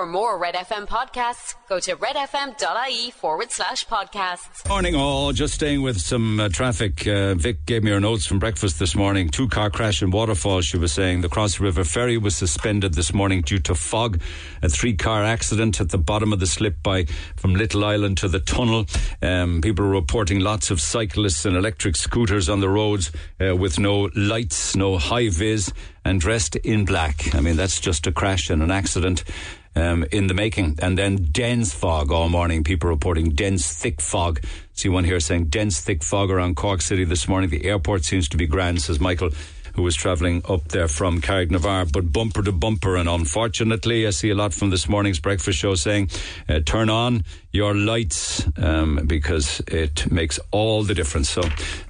For more Red FM podcasts, go to redfm.ie forward slash podcasts. Morning, all. Just staying with some uh, traffic. Uh, Vic gave me her notes from breakfast this morning. Two car crash in Waterfall, she was saying. The Cross River ferry was suspended this morning due to fog. A three car accident at the bottom of the slip by from Little Island to the tunnel. Um, people are reporting lots of cyclists and electric scooters on the roads uh, with no lights, no high vis, and dressed in black. I mean, that's just a crash and an accident um, in the making. And then dense fog all morning. People reporting dense, thick fog. See one here saying dense, thick fog around Cork City this morning. The airport seems to be grand, says Michael who was travelling up there from Carrignavar, but bumper to bumper. And unfortunately, I see a lot from this morning's breakfast show saying, uh, turn on your lights um, because it makes all the difference. So,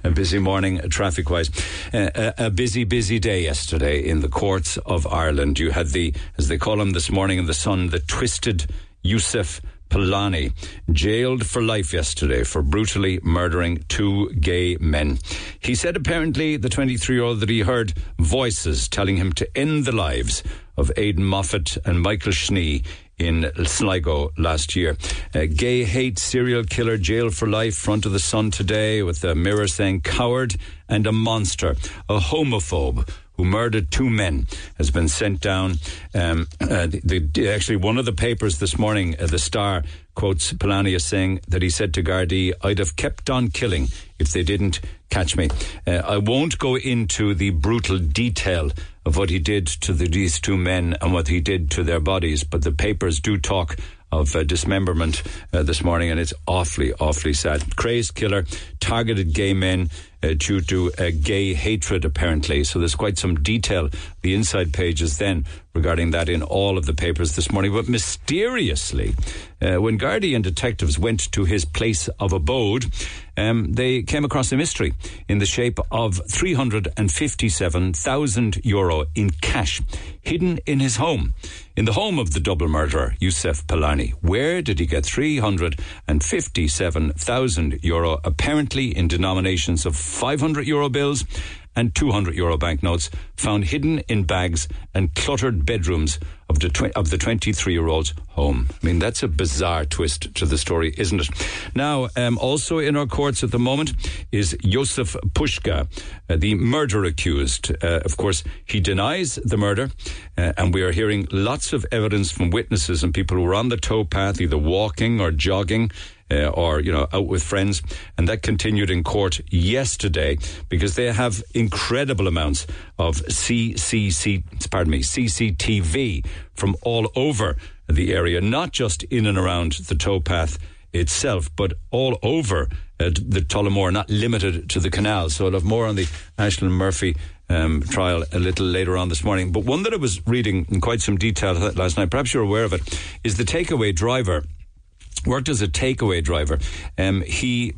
a busy morning traffic wise. Uh, a, a, busy, busy day yesterday in the courts of Ireland. You had the, as they call him this morning in the Sun, the twisted Yousef Palani, jailed for life yesterday for brutally murdering two gay men. He said apparently, the 23 year old, that he heard voices telling him to end the lives of Aidan Moffitt and Michael Snee in Sligo last year. A gay hate serial killer jailed for life, front of the sun today with a mirror saying coward and a monster, a homophobe who murdered two men, has been sent down. Um, uh, the, the, actually, one of the papers this morning, uh, the Star, quotes Palani as saying that he said to Gardaí, I'd have kept on killing if they didn't catch me. Uh, I won't go into the brutal detail of what he did to the, these two men and what he did to their bodies, but the papers do talk of uh, dismemberment uh, this morning, and it's awfully, awfully sad. Crazed killer targeted gay men due to uh, gay hatred, apparently. So there's quite some detail, the inside pages then, regarding that in all of the papers this morning. But mysteriously, uh, when Garda detectives went to his place of abode, um, they came across a mystery in the shape of 357,000 euro in cash hidden in his home. In the home of the double murderer, Yousef Palani. Where did he get 357,000 euro? Apparently in denominations of 500 euro bills and 200 euro banknotes found hidden in bags and cluttered bedrooms of the, tw- of the 23 year old's home. I mean, that's a bizarre twist to the story, isn't it? Now, um, also in our courts at the moment is Jozef Puska, uh, the murder accused. Uh, of course, he denies the murder, uh, and we are hearing lots of evidence from witnesses and people who were on the towpath, either walking or jogging uh, or you know out with friends, and that continued in court yesterday because they have incredible amounts of CCC, pardon me, CCTV from all over the area, not just in and around the towpath itself, but all over uh, the Tullamore, not limited to the canal. So I'll have more on the Ashling Murphy um, trial a little later on this morning. But one that I was reading in quite some detail last night, perhaps you're aware of it, is the takeaway driver worked as a takeaway driver. Um, he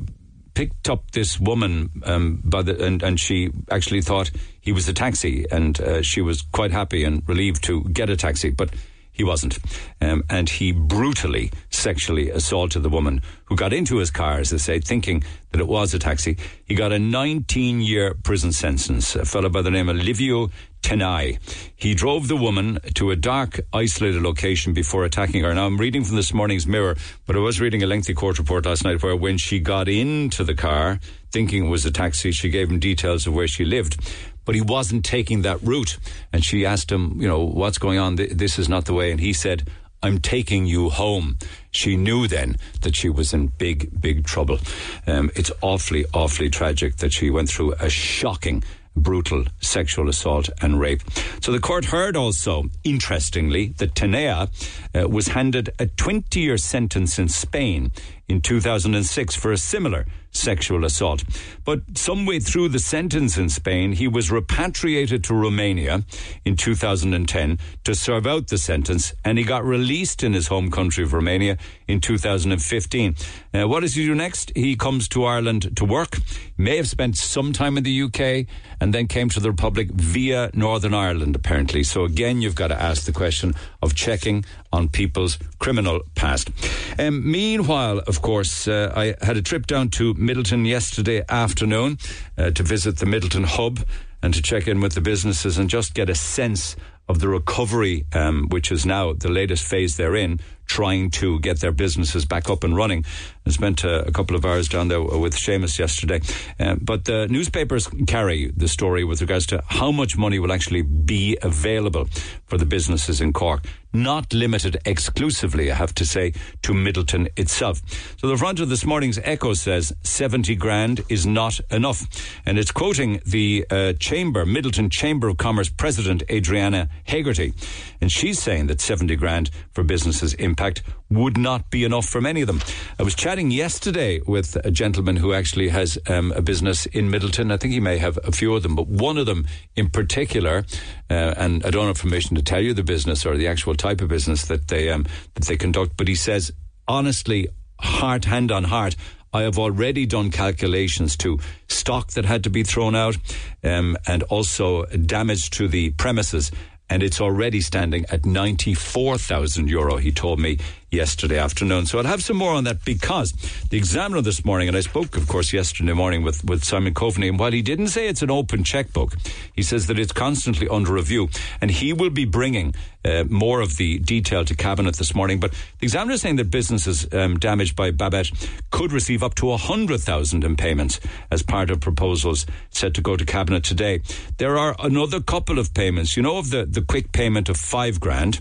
picked up this woman um, by the, and, and she actually thought he was a taxi, and uh, she was quite happy and relieved to get a taxi, but he wasn't. Um, and he brutally sexually assaulted the woman who got into his car, as they say, thinking that it was a taxi. He got a 19 year prison sentence. A fellow by the name of Livio Tenai. He drove the woman to a dark, isolated location before attacking her. Now, I'm reading from this morning's Mirror, but I was reading a lengthy court report last night where when she got into the car, thinking it was a taxi, she gave him details of where she lived. But he wasn't taking that route. And she asked him, you know, what's going on? This is not the way. And he said, I'm taking you home. She knew then that she was in big, big trouble. Um, it's awfully, awfully tragic that she went through a shocking brutal sexual assault and rape. So the court heard also, interestingly, that Tenea uh, was handed a 20 year sentence in Spain in 2006 for a similar sexual assault. But some way through the sentence in Spain, he was repatriated to Romania in 2010 to serve out the sentence, and he got released in his home country of Romania in 2015. Uh, what does he do next? He comes to Ireland to work. May have spent some time in the UK and then came to the Republic via Northern Ireland, apparently. So again, you've got to ask the question of checking on people's criminal past. Um, meanwhile, of course, uh, I had a trip down to Midleton yesterday afternoon uh, to visit the Midleton hub and to check in with the businesses and just get a sense of the recovery, um, which is now the latest phase they're in, trying to get their businesses back up and running. I spent uh, a couple of hours down there with Seamus yesterday. Um, but the newspapers carry the story with regards to how much money will actually be available for the businesses in Cork. Not limited exclusively, I have to say, to Midleton itself. So the front of this morning's Echo says 70 grand is not enough. And it's quoting the uh, Chamber, Midleton Chamber of Commerce President Adriana Hegarty. And she's saying that 70 grand for businesses impact would not be enough for many of them. I was chatting yesterday with a gentleman who actually has um, a business in Midleton. I think he may have a few of them, but one of them in particular, uh, and I don't have permission to tell you the business or the actual type of business that they um, that they conduct, but he says honestly, heart hand on heart. I have already done calculations to stock that had to be thrown out um, and also damage to the premises and it's already standing at 94,000 euro, he told me yesterday afternoon. So I'll have some more on that because the examiner this morning, and I spoke, of course, yesterday morning with, with Simon Coveney, and while he didn't say it's an open checkbook, he says that it's constantly under review, and he will be bringing uh, more of the detail to cabinet this morning. But the examiner is saying that businesses um, damaged by Babet could receive up to 100,000 in payments as part of proposals set to go to cabinet today. There are another couple of payments. You know of the, the quick payment of five grand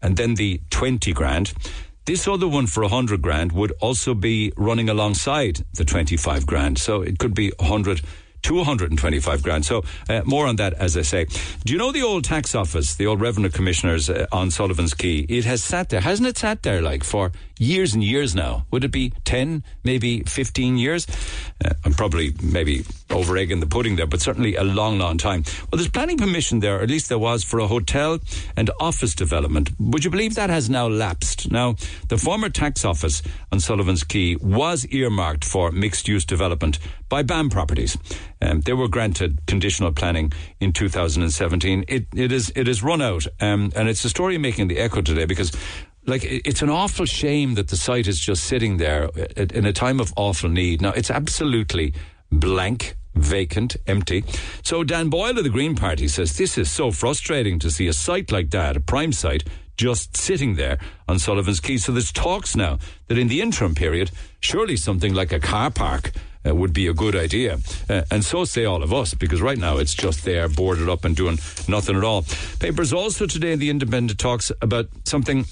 and then the 20 grand. This other one for 100 grand would also be running alongside the 25 grand. So it could be 100 to 125 grand. So uh, more on that, as I say. Do you know the old tax office, the old revenue commissioners uh, on Sullivan's Quay? It has sat there, hasn't it sat there like for years and years now. Would it be 10, maybe 15 years? Uh, I'm probably maybe over egging the pudding there, but certainly a long, long time. Well, there's planning permission there, at least there was, for a hotel and office development. Would you believe that has now lapsed? Now, the former tax office on Sullivan's Quay was earmarked for mixed use development by BAM properties. Um, they were granted conditional planning in 2017. It, it is it is run out, um, and it's a story making the echo today because like it's an awful shame that the site is just sitting there in a time of awful need. Now it's absolutely blank, vacant, empty. So Dan Boyle of the Green Party says this is so frustrating to see a site like that, a prime site, just sitting there on Sullivan's Quay. So there's talks now that in the interim period, surely something like a car park. Uh, would be a good idea. Uh, and so say all of us, because right now it's just there, boarded up and doing nothing at all. Papers also today in the Independent talks about something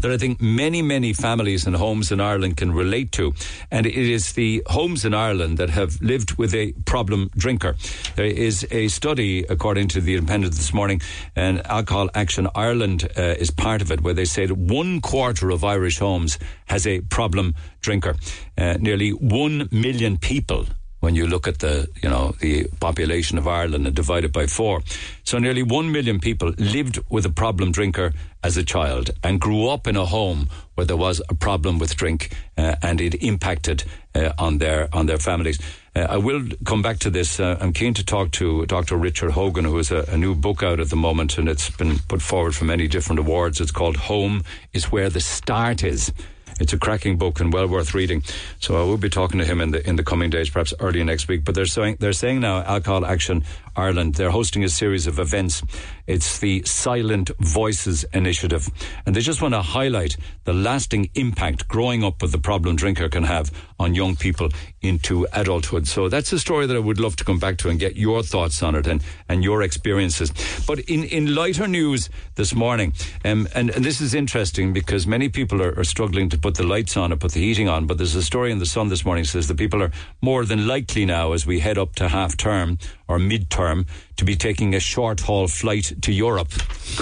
that I think many, many families and homes in Ireland can relate to. And it is the homes in Ireland that have lived with a problem drinker. There is a study, according to the Independent this morning, and Alcohol Action Ireland uh, is part of it, where they that one quarter of Irish homes has a problem drinker. Uh, nearly one million people when you look at the you know the population of Ireland and divide it by four. So nearly one million people lived with a problem drinker as a child and grew up in a home where there was a problem with drink uh, and it impacted uh, on their on their families. Uh, I will come back to this. Uh, I'm keen to talk to Dr. Richard Hogan, who has a, a, new book out at the moment, and it's been put forward for many different awards. It's called "Home is Where the Start Is." It's a cracking book and well worth reading. So I will be talking to him in the in the coming days, perhaps early next week. But they're saying they're saying now Alcohol Action Ireland. They're hosting a series of events. It's the Silent Voices Initiative, and they just want to highlight the lasting impact growing up with the problem drinker can have on young people into adulthood. So that's a story that I would love to come back to and get your thoughts on it and, and your experiences. But in, in lighter news this morning, um, and, and this is interesting because many people are, are struggling to put the lights on or put the heating on, but there's a story in the Sun this morning says that people are more than likely now as we head up to half term or mid term to be taking a short haul flight to Europe.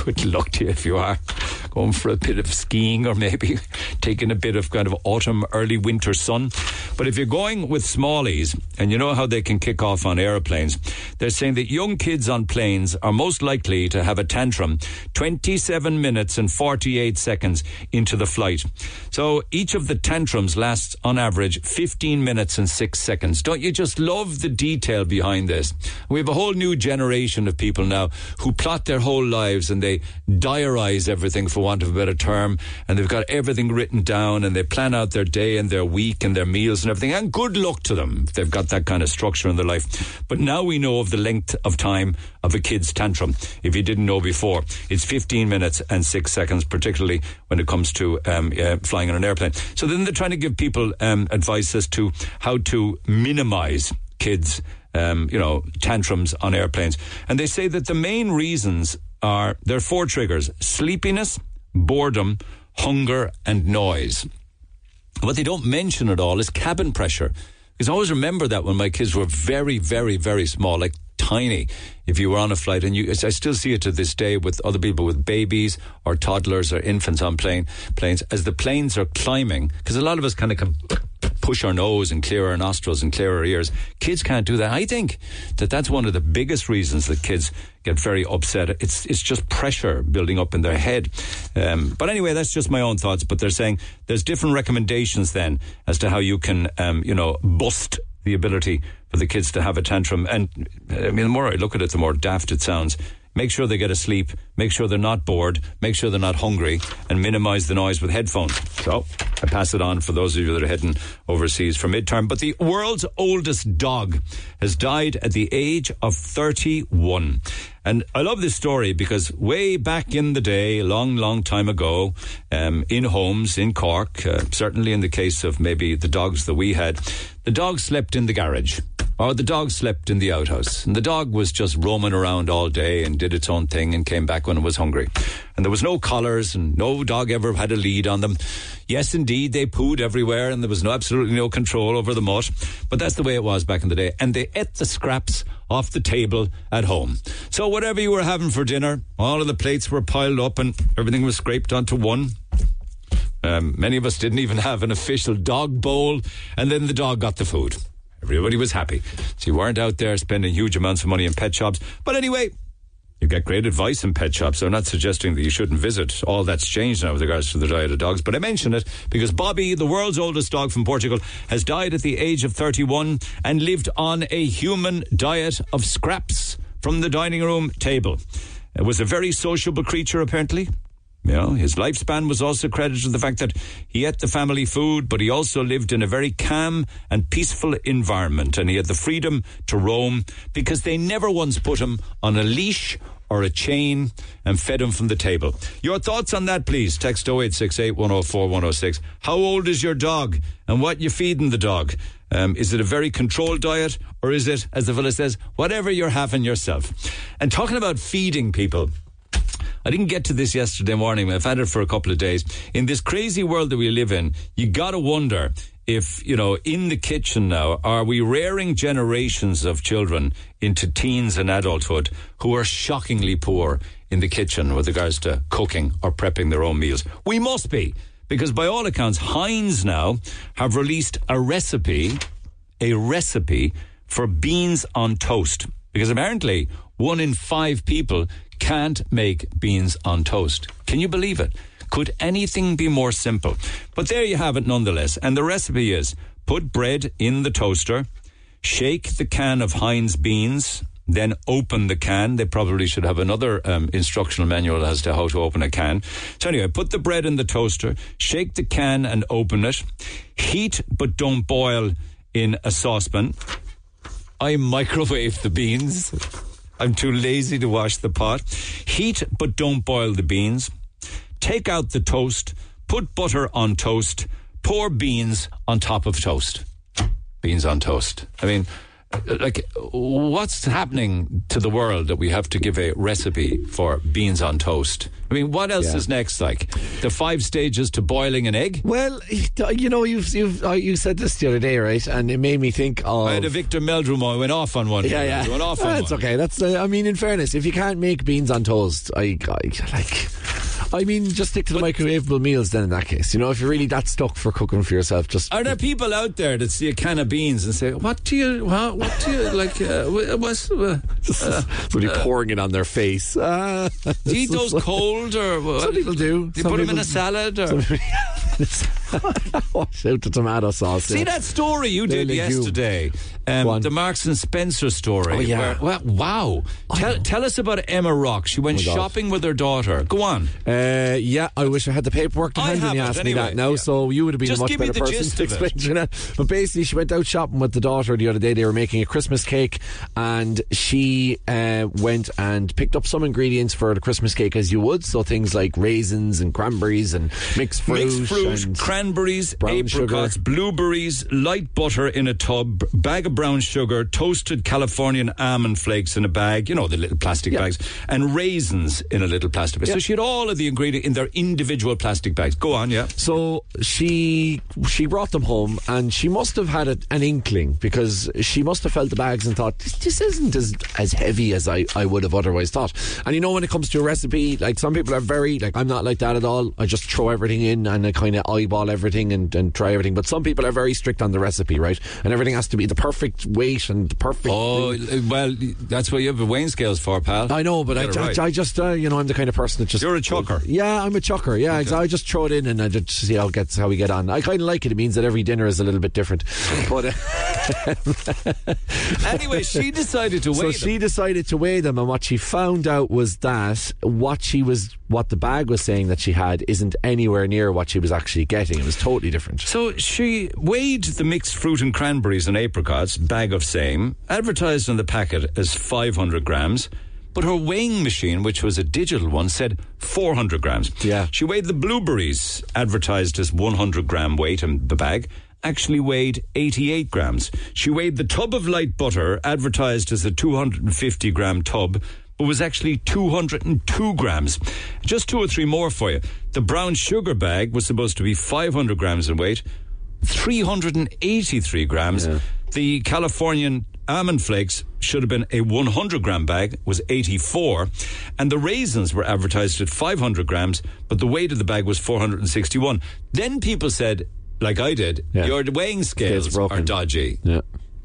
Good luck to you if you are going for a bit of skiing or maybe taking a bit of kind of autumn, early winter sun. But if you're going with smallies, and you know how they can kick off on aeroplanes, they're saying that young kids on planes are most likely to have a tantrum 27 minutes and 48 seconds into the flight. So each of the tantrums lasts on average 15 minutes and 6 seconds. Don't you just love the detail behind this? We have a whole new generation of people now who plot their whole lives and they diarize everything, for want of a better term, and they've got everything written down and they plan out their day and their week and their meals and everything. And good luck to them if they've got that kind of structure in their life. But now we know of the length of time of a kid's tantrum. If you didn't know before, it's 15 minutes and six seconds, particularly when it comes to um, uh, flying on an airplane. So then they're trying to give people um, advice as to how to minimize kids' um, you know, tantrums on airplanes. And they say that the main reasons are there are four triggers sleepiness, boredom, hunger, and noise. What they don't mention at all is cabin pressure. Because I always remember that when my kids were very, very, very small, like tiny. If you were on a flight, and you, I still see it to this day with other people with babies or toddlers or infants on plane planes. As the planes are climbing, because a lot of us kind of come push our nose and clear our nostrils and clear our ears. Kids can't do that. I think that that's one of the biggest reasons that kids get very upset. It's it's just pressure building up in their head. Um, but anyway, that's just my own thoughts. But they're saying there's different recommendations then as to how you can um, you know bust the ability for the kids to have a tantrum. And I mean, the more I look at it, the more daft it sounds make sure they get a sleep, make sure they're not bored, make sure they're not hungry, and minimize the noise with headphones. So I pass it on for those of you that are heading overseas for midterm. But the world's oldest dog has died at the age of 31. And I love this story because way back in the day, long, long time ago, um, in homes in Cork, uh, certainly in the case of maybe the dogs that we had, the dog slept in the garage or the dog slept in the outhouse. And the dog was just roaming around all day and did its own thing and came back when it was hungry. And there was no collars and no dog ever had a lead on them. Yes, indeed, they pooed everywhere and there was no, absolutely no control over the mutt. But that's the way it was back in the day. And they ate the scraps off the table at home. So whatever you were having for dinner, all of the plates were piled up and everything was scraped onto one. Um, many of us didn't even have an official dog bowl, and then the dog got the food. Everybody was happy. So you weren't out there spending huge amounts of money in pet shops. But anyway, you get great advice in pet shops. I'm not suggesting that you shouldn't visit. All that's changed now with regards to the diet of dogs. But I mention it because Bobby, the world's oldest dog from Portugal, has died at the age of 31 and lived on a human diet of scraps from the dining room table. It was a very sociable creature, apparently. You know, his lifespan was also credited to the fact that he ate the family food, but he also lived in a very calm and peaceful environment, and he had the freedom to roam because they never once put him on a leash or a chain and fed him from the table. Your thoughts on that, please. Text 0868 104 106. How old is your dog and what you feeding the dog? Um, is it a very controlled diet or is it, as the fella says, whatever you're having yourself? And talking about feeding people, I didn't get to this yesterday morning. I've had it for a couple of days. In this crazy world that we live in, you got to wonder if, you know, in the kitchen now, are we rearing generations of children into teens and adulthood who are shockingly poor in the kitchen with regards to cooking or prepping their own meals? We must be. Because by all accounts, Heinz now have released a recipe, a recipe for beans on toast. Because apparently, one in five people can't make beans on toast. Can you believe it? Could anything be more simple? But there you have it nonetheless. And the recipe is put bread in the toaster, shake the can of Heinz beans, then open the can. They probably should have another um, instructional manual as to how to open a can. So anyway, put the bread in the toaster, shake the can and open it. Heat but don't boil in a saucepan. I microwave the beans. I'm too lazy to wash the pot. Heat, but don't boil the beans. Take out the toast. Put butter on toast. Pour beans on top of toast. Beans on toast. I mean, like what's happening to the world that we have to give a recipe for beans on toast? I mean what else yeah. is next? Like the five stages to boiling an egg? Well you know you've you've uh, you said this the other day right? And it made me think of I had a Victor Meldrew I went off on one. Yeah yeah. Went off on that's one. okay. That's uh, I mean in fairness if you can't make beans on toast I, I like I mean, just stick to the but, microwavable meals then in that case. You know, if you're really that stuck for cooking for yourself, just. Are there people out there that see a can of beans and say, what do you, what, what do you, like, uh, what's. Uh, uh, Somebody uh, pouring it on their face. Uh, do you eat those cold or what? Some people do. Do you some put them in a salad or. Wash out the tomato sauce. See yeah. that story you did legume. yesterday, um, the Marks and Spencer story. Oh, yeah. where- well, wow. Tell, tell us about Emma Rock. She went Oh, shopping with her daughter. Go on. Uh, yeah, I wish I had the paperwork to I hand when you asked me anyway, that now, yeah. so you would have been Just a much me better person to explain to that. But basically, she went out shopping with the daughter the other day. They were making a Christmas cake, and she uh, went and picked up some ingredients for the Christmas cake, as you would. So things like raisins and cranberries and mixed fruit, Mixed fruit, cranberries, apricots, sugar. blueberries, light butter in a tub, bag of brown sugar, toasted Californian almond flakes in a bag, you know, the little plastic Yeah. bags, and raisins in a little plastic bag. So she had all of the ingredients in their individual plastic bags. Go on, yeah. So she she brought them home, and she must have had a, an inkling because she must have felt the bags and thought this, this isn't as as heavy as I, I would have otherwise thought. And you know, when it comes to a recipe, like some people are very like I'm not like that at all. I just throw everything in and I kind of eyeball everything and, and try everything. But some people are very strict on the recipe, right? And everything has to be the perfect weight and the perfect. Oh, well, that's what you have the weighing scales for, pal. I know, but I, it I. I just, uh, you know, I'm the kind of person that just. You're a chucker. Yeah, I'm a chucker. Yeah, exa- I just throw it in and I just see how gets how we get on. I kind of like it. It means that every dinner is a little bit different. But uh, anyway, she decided to so weigh she them. decided to weigh them, and what she found out was that what she was, what the bag was saying that she had, isn't anywhere near what she was actually getting. It was totally different. So she weighed the mixed fruit and cranberries and apricots, bag of same, advertised on the packet as 500 grams, but her weighing machine, which was a digital one, said 400 grams. Yeah. She weighed the blueberries, advertised as 100 gram weight in the bag. Actually weighed 88 grams. She weighed the tub of light butter, advertised as a 250 gram tub, but was actually 202 grams. Just two or three more for you. The brown sugar bag was supposed to be 500 grams in weight, 383 grams. The Californian almond flakes should have been a 100 gram bag, was 84. And the raisins were advertised at 500 grams, but the weight of the bag was 461. Then people said, like I did, Yeah. your weighing scales are dodgy. Yeah.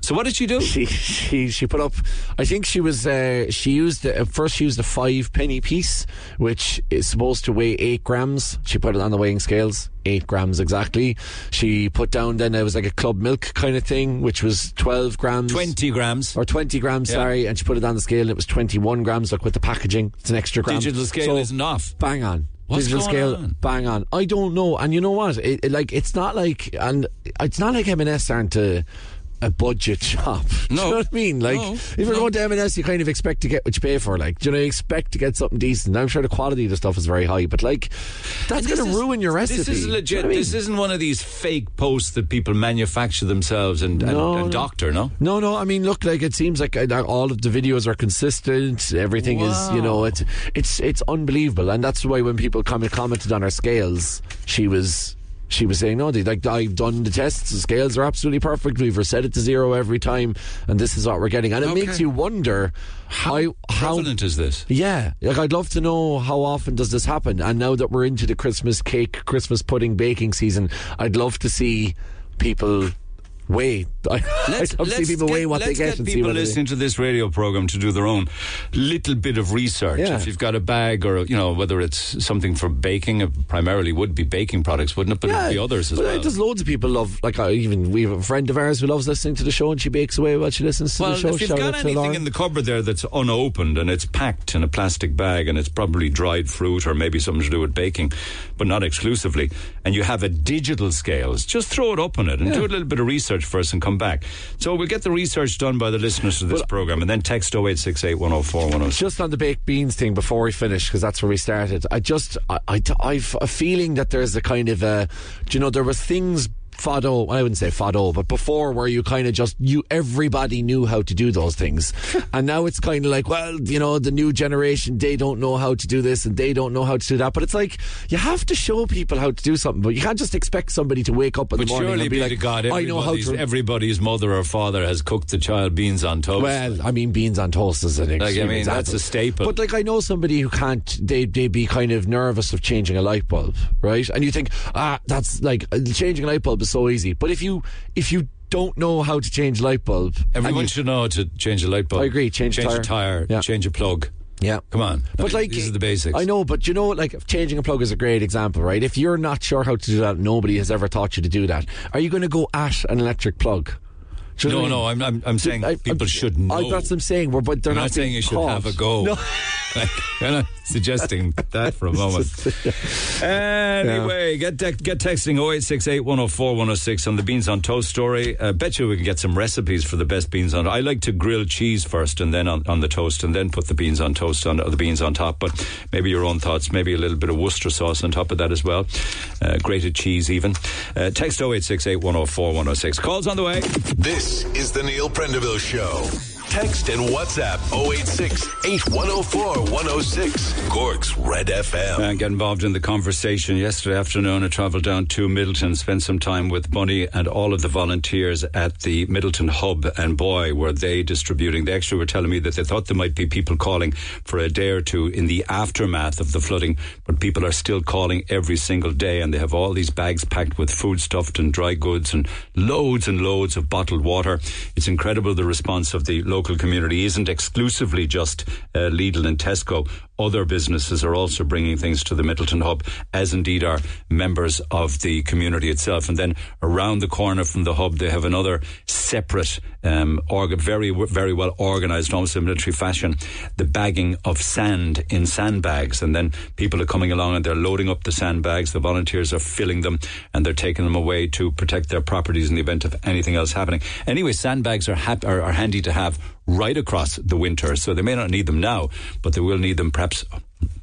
So what did she do? she she she put up. I think she was uh, she used uh, first she used a five penny piece, which is supposed to weigh eight grams. She put it on the weighing scales, eight grams exactly. She put down then it was like a club milk kind of thing, which was twelve grams. 20 grams. or 20 grams, Yeah. sorry, and she put it on the scale and it was 21 grams, like with the packaging. It's an extra gram. Digital scale So, isn't off. Bang on. What's Digital scale, on? bang on. I don't know. And you know what? It, it- like, it's not like, and it's not like M&S aren't a, a budget shop. Do No. you know what I mean? Like, No. if you're No. going to M&S, you kind of expect to get what you pay for. Like, do you know, you expect to get something decent. I'm sure the quality of the stuff is very high, but like, that's going to ruin your recipe. This is Do you legit. know I mean? This isn't one of these fake posts that people manufacture themselves and, and, No, and doctor, no? No, no. I mean, look, like it seems like uh, all of the videos are consistent. Everything is, you know, it's it's it's unbelievable, and that's why when people comment commented on our scales, she was. She was saying, "No, they, like I've done the tests. The scales are absolutely perfect. We've reset it to zero every time, and this is what we're getting." And it Okay. makes you wonder how how Prevalent is this? yeah, like I'd love to know how often does this happen. And now that we're into the Christmas cake, Christmas pudding baking season, I'd love to see people weigh. I'd love to see people get, weigh what they let's get, get people listening to this radio program to do their own little bit of research. Yeah. If you've got a bag or, you know, whether it's something for baking, it primarily would be baking products, wouldn't it? But it'd be others as but uh, well. There's loads of people love. Like I even we have a friend of ours who loves listening to the show, and she bakes away while she listens to Well, the show. if you've Shout got anything in the cupboard there that's unopened and it's packed in a plastic bag and it's probably dried fruit or maybe something to do with baking, but not exclusively, and you have a digital scales, just throw it up on it and do a little bit of research first and come back. So we'll get the research done by the listeners to this program and then text 0868 104 106. just on the baked beans thing before we finish because that's where we started. I just I, I I've a feeling that there's a kind of a do you know there was things fado I wouldn't say fado but before where you kind of just you everybody knew how to do those things and now it's kind of like well you know the new generation they don't know how to do this and they don't know how to do that but it's like you have to show people how to do something but you can't just expect somebody to wake up in But the morning and be be like God, I know how everybody's, to everybody's mother or father has cooked the child beans on toast. Well, I mean, beans on toast is an Like, I mean, example. that's a staple. But like, I know somebody who can't. They they be kind of nervous of changing a light bulb, right? And you think, ah, that's like changing a light bulb is so easy. But if you if you don't know how to change light bulb, Everyone you- should know to change a light bulb. I agree, change a change tyre. a tire, Yeah. change a plug. Yeah. Come on. But like these are the basics. I know, but you know, like changing a plug is a great example, right? If you're not sure how to do that, nobody has ever taught you to do that. Are you going to go at an electric plug? You know No, I mean? no, I'm, I'm, I'm saying I- people I- should know. I, that's what I'm saying. We're, but they're I'm not, not saying you should taught. have a go. No. like, kind of suggesting that for a moment. Anyway, get te- get texting 0868 104 106 on the beans on toast story. Uh, bet you we can get some recipes for the best beans on. I like to grill cheese first and then on, on the toast and then put the beans on toast on or the beans on top. But maybe your own thoughts. Maybe a little bit of Worcester sauce on top of that as well. Uh, grated cheese even. Uh, text 0868 104 106. Calls on the way. This is the Neil Prendeville Show. Text and WhatsApp 086 8104 106. Cork's Red FM. and get involved in the conversation. Yesterday afternoon, I travelled down to Midleton, spent some time with Bunny and all of the volunteers at the Midleton Hub. And boy, were they distributing. They actually were telling me that they thought there might be people calling for a day or two in the aftermath of the flooding, but people are still calling every single day, and they have all these bags packed with food stuffed and dry goods and loads and loads of bottled water. It's incredible the response of the local community isn't exclusively just uh, Lidl and Tesco. Other businesses are also bringing things to the Midleton Hub, as indeed are members of the community itself. And then around the corner from the hub, they have another separate, um, org- very, very well organised, almost in military fashion, the bagging of sand in sandbags. And then people are coming along and they're loading up the sandbags. The volunteers are filling them and they're taking them away to protect their properties in the event of anything else happening. Anyway, sandbags are, hap- are, are handy to have right across the winter. So they may not need them now, but they will need them perhaps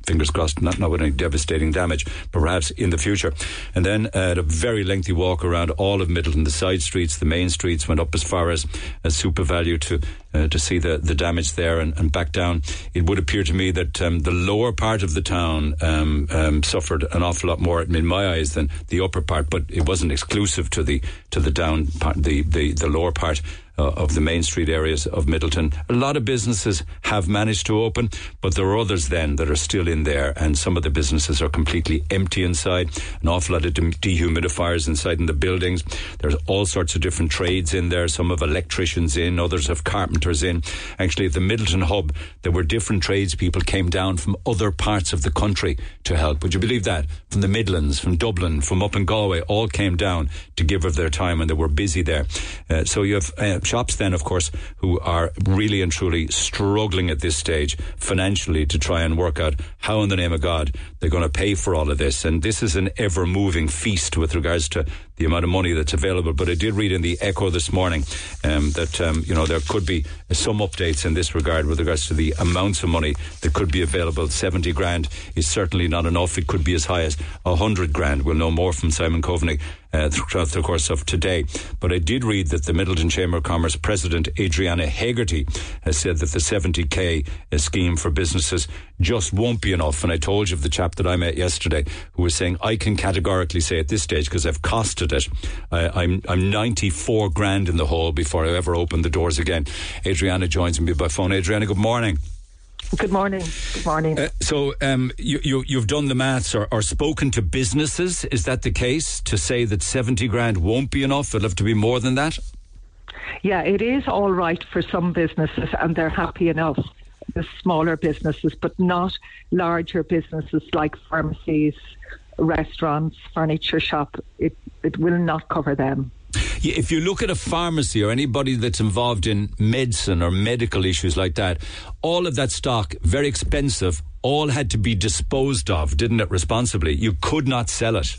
fingers crossed, not, not with any devastating damage, perhaps in the future. And then uh, a very lengthy walk around all of Midleton, the side streets, the main streets, went up as far as, as SuperValu to uh, to see the, the damage there and, and back down. It would appear to me that um, the lower part of the town um, um, suffered an awful lot more, in my eyes, than the upper part, but it wasn't exclusive to the to the down part, the, the, the lower part uh, of the main street areas of Midleton. A lot of businesses have managed to open, but there are others then that are still in there, and some of the businesses are completely empty inside. An awful lot of dehumidifiers inside in the buildings. There's all sorts of different trades in there. Some have electricians in, others have carpenters in. Actually, at the Midleton hub, there were different tradespeople came down from other parts of the country to help. Would you believe that? From the Midlands, from Dublin, from up in Galway, all came down to give of their time, and they were busy there. Uh, so you have uh, shops then, of course, who are really and truly struggling at this stage financially to try and work out how, in the name of God, they're going to pay for all of this. And this is an ever moving feast with regards to the amount of money that's available. But I did read in the Echo this morning um, that um, you know there could be some updates in this regard with regards to the amounts of money that could be available. Seventy grand is certainly not enough. It could be as high as hundred grand. We'll know more from Simon Coveney uh, throughout the course of today. But I did read that the Midleton Chamber of Commerce President Adriana Hegarty has said that the 70k uh, scheme for businesses just won't be enough. And I told you of the chap that I met yesterday who was saying, I can categorically say at this stage, because I've costed it, I, I'm, I'm 94 grand in the hole before I ever open the doors again. Adriana joins me by phone. Adriana, good morning. Good morning. Good morning. Uh, so um, you, you, you've done the maths or, or spoken to businesses. Is that the case to say that 70 grand won't be enough? It'll have to be more than that? yeah, it is all right for some businesses, and they're happy enough. The smaller businesses, but not larger businesses like pharmacies, restaurants, furniture shop. It it will not cover them. Yeah, if you look at a pharmacy or anybody that's involved in medicine or medical issues like that, all of that stock, very expensive, all had to be disposed of, didn't it, responsibly? You could not sell it.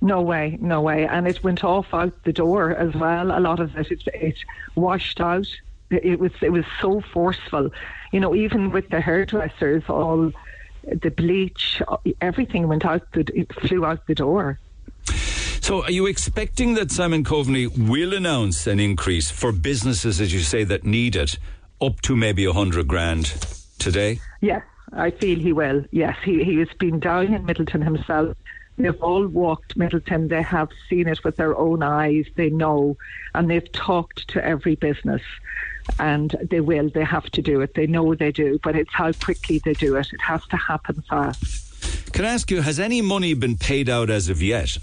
No way, no way. And it went off out the door as well. A lot of it, it, it washed out. It, it was it was so forceful. You know, even with the hairdressers, all the bleach, everything went out. The, it flew out the door. So, are you expecting that Simon Coveney will announce an increase for businesses, as you say, that need it, up to maybe a hundred grand today? Yes, I feel he will. Yes, he he has been down in Midleton himself. They've all walked Midleton. They have seen it with their own eyes. They know, and they've talked to every business, and they will. They have to do it. They know they do, but it's how quickly they do it. It has to happen fast. Can I ask you, has any money been paid out as of yet?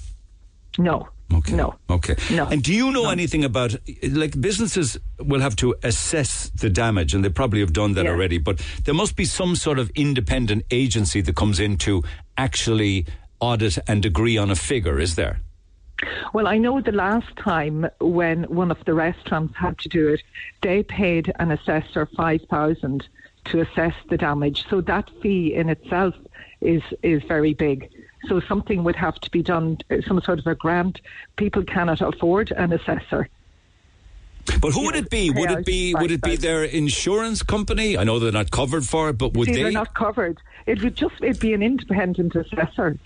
No, Okay. No. Okay. No. And do you know No. anything about like businesses will have to assess the damage, and they probably have done that Yeah. already. But there must be some sort of independent agency that comes in to actually audit and agree on a figure. Is there? Well, I know the last time when one of the restaurants had to do it, they paid an assessor five thousand to assess the damage. So that fee in itself is is very big. So something would have to be done, uh, some sort of a grant. People cannot afford an assessor. But who would it be? Would it be would it be their insurance company? I know they're not covered for it, but would See, they? they're not covered. It would just it'd be an independent assessor,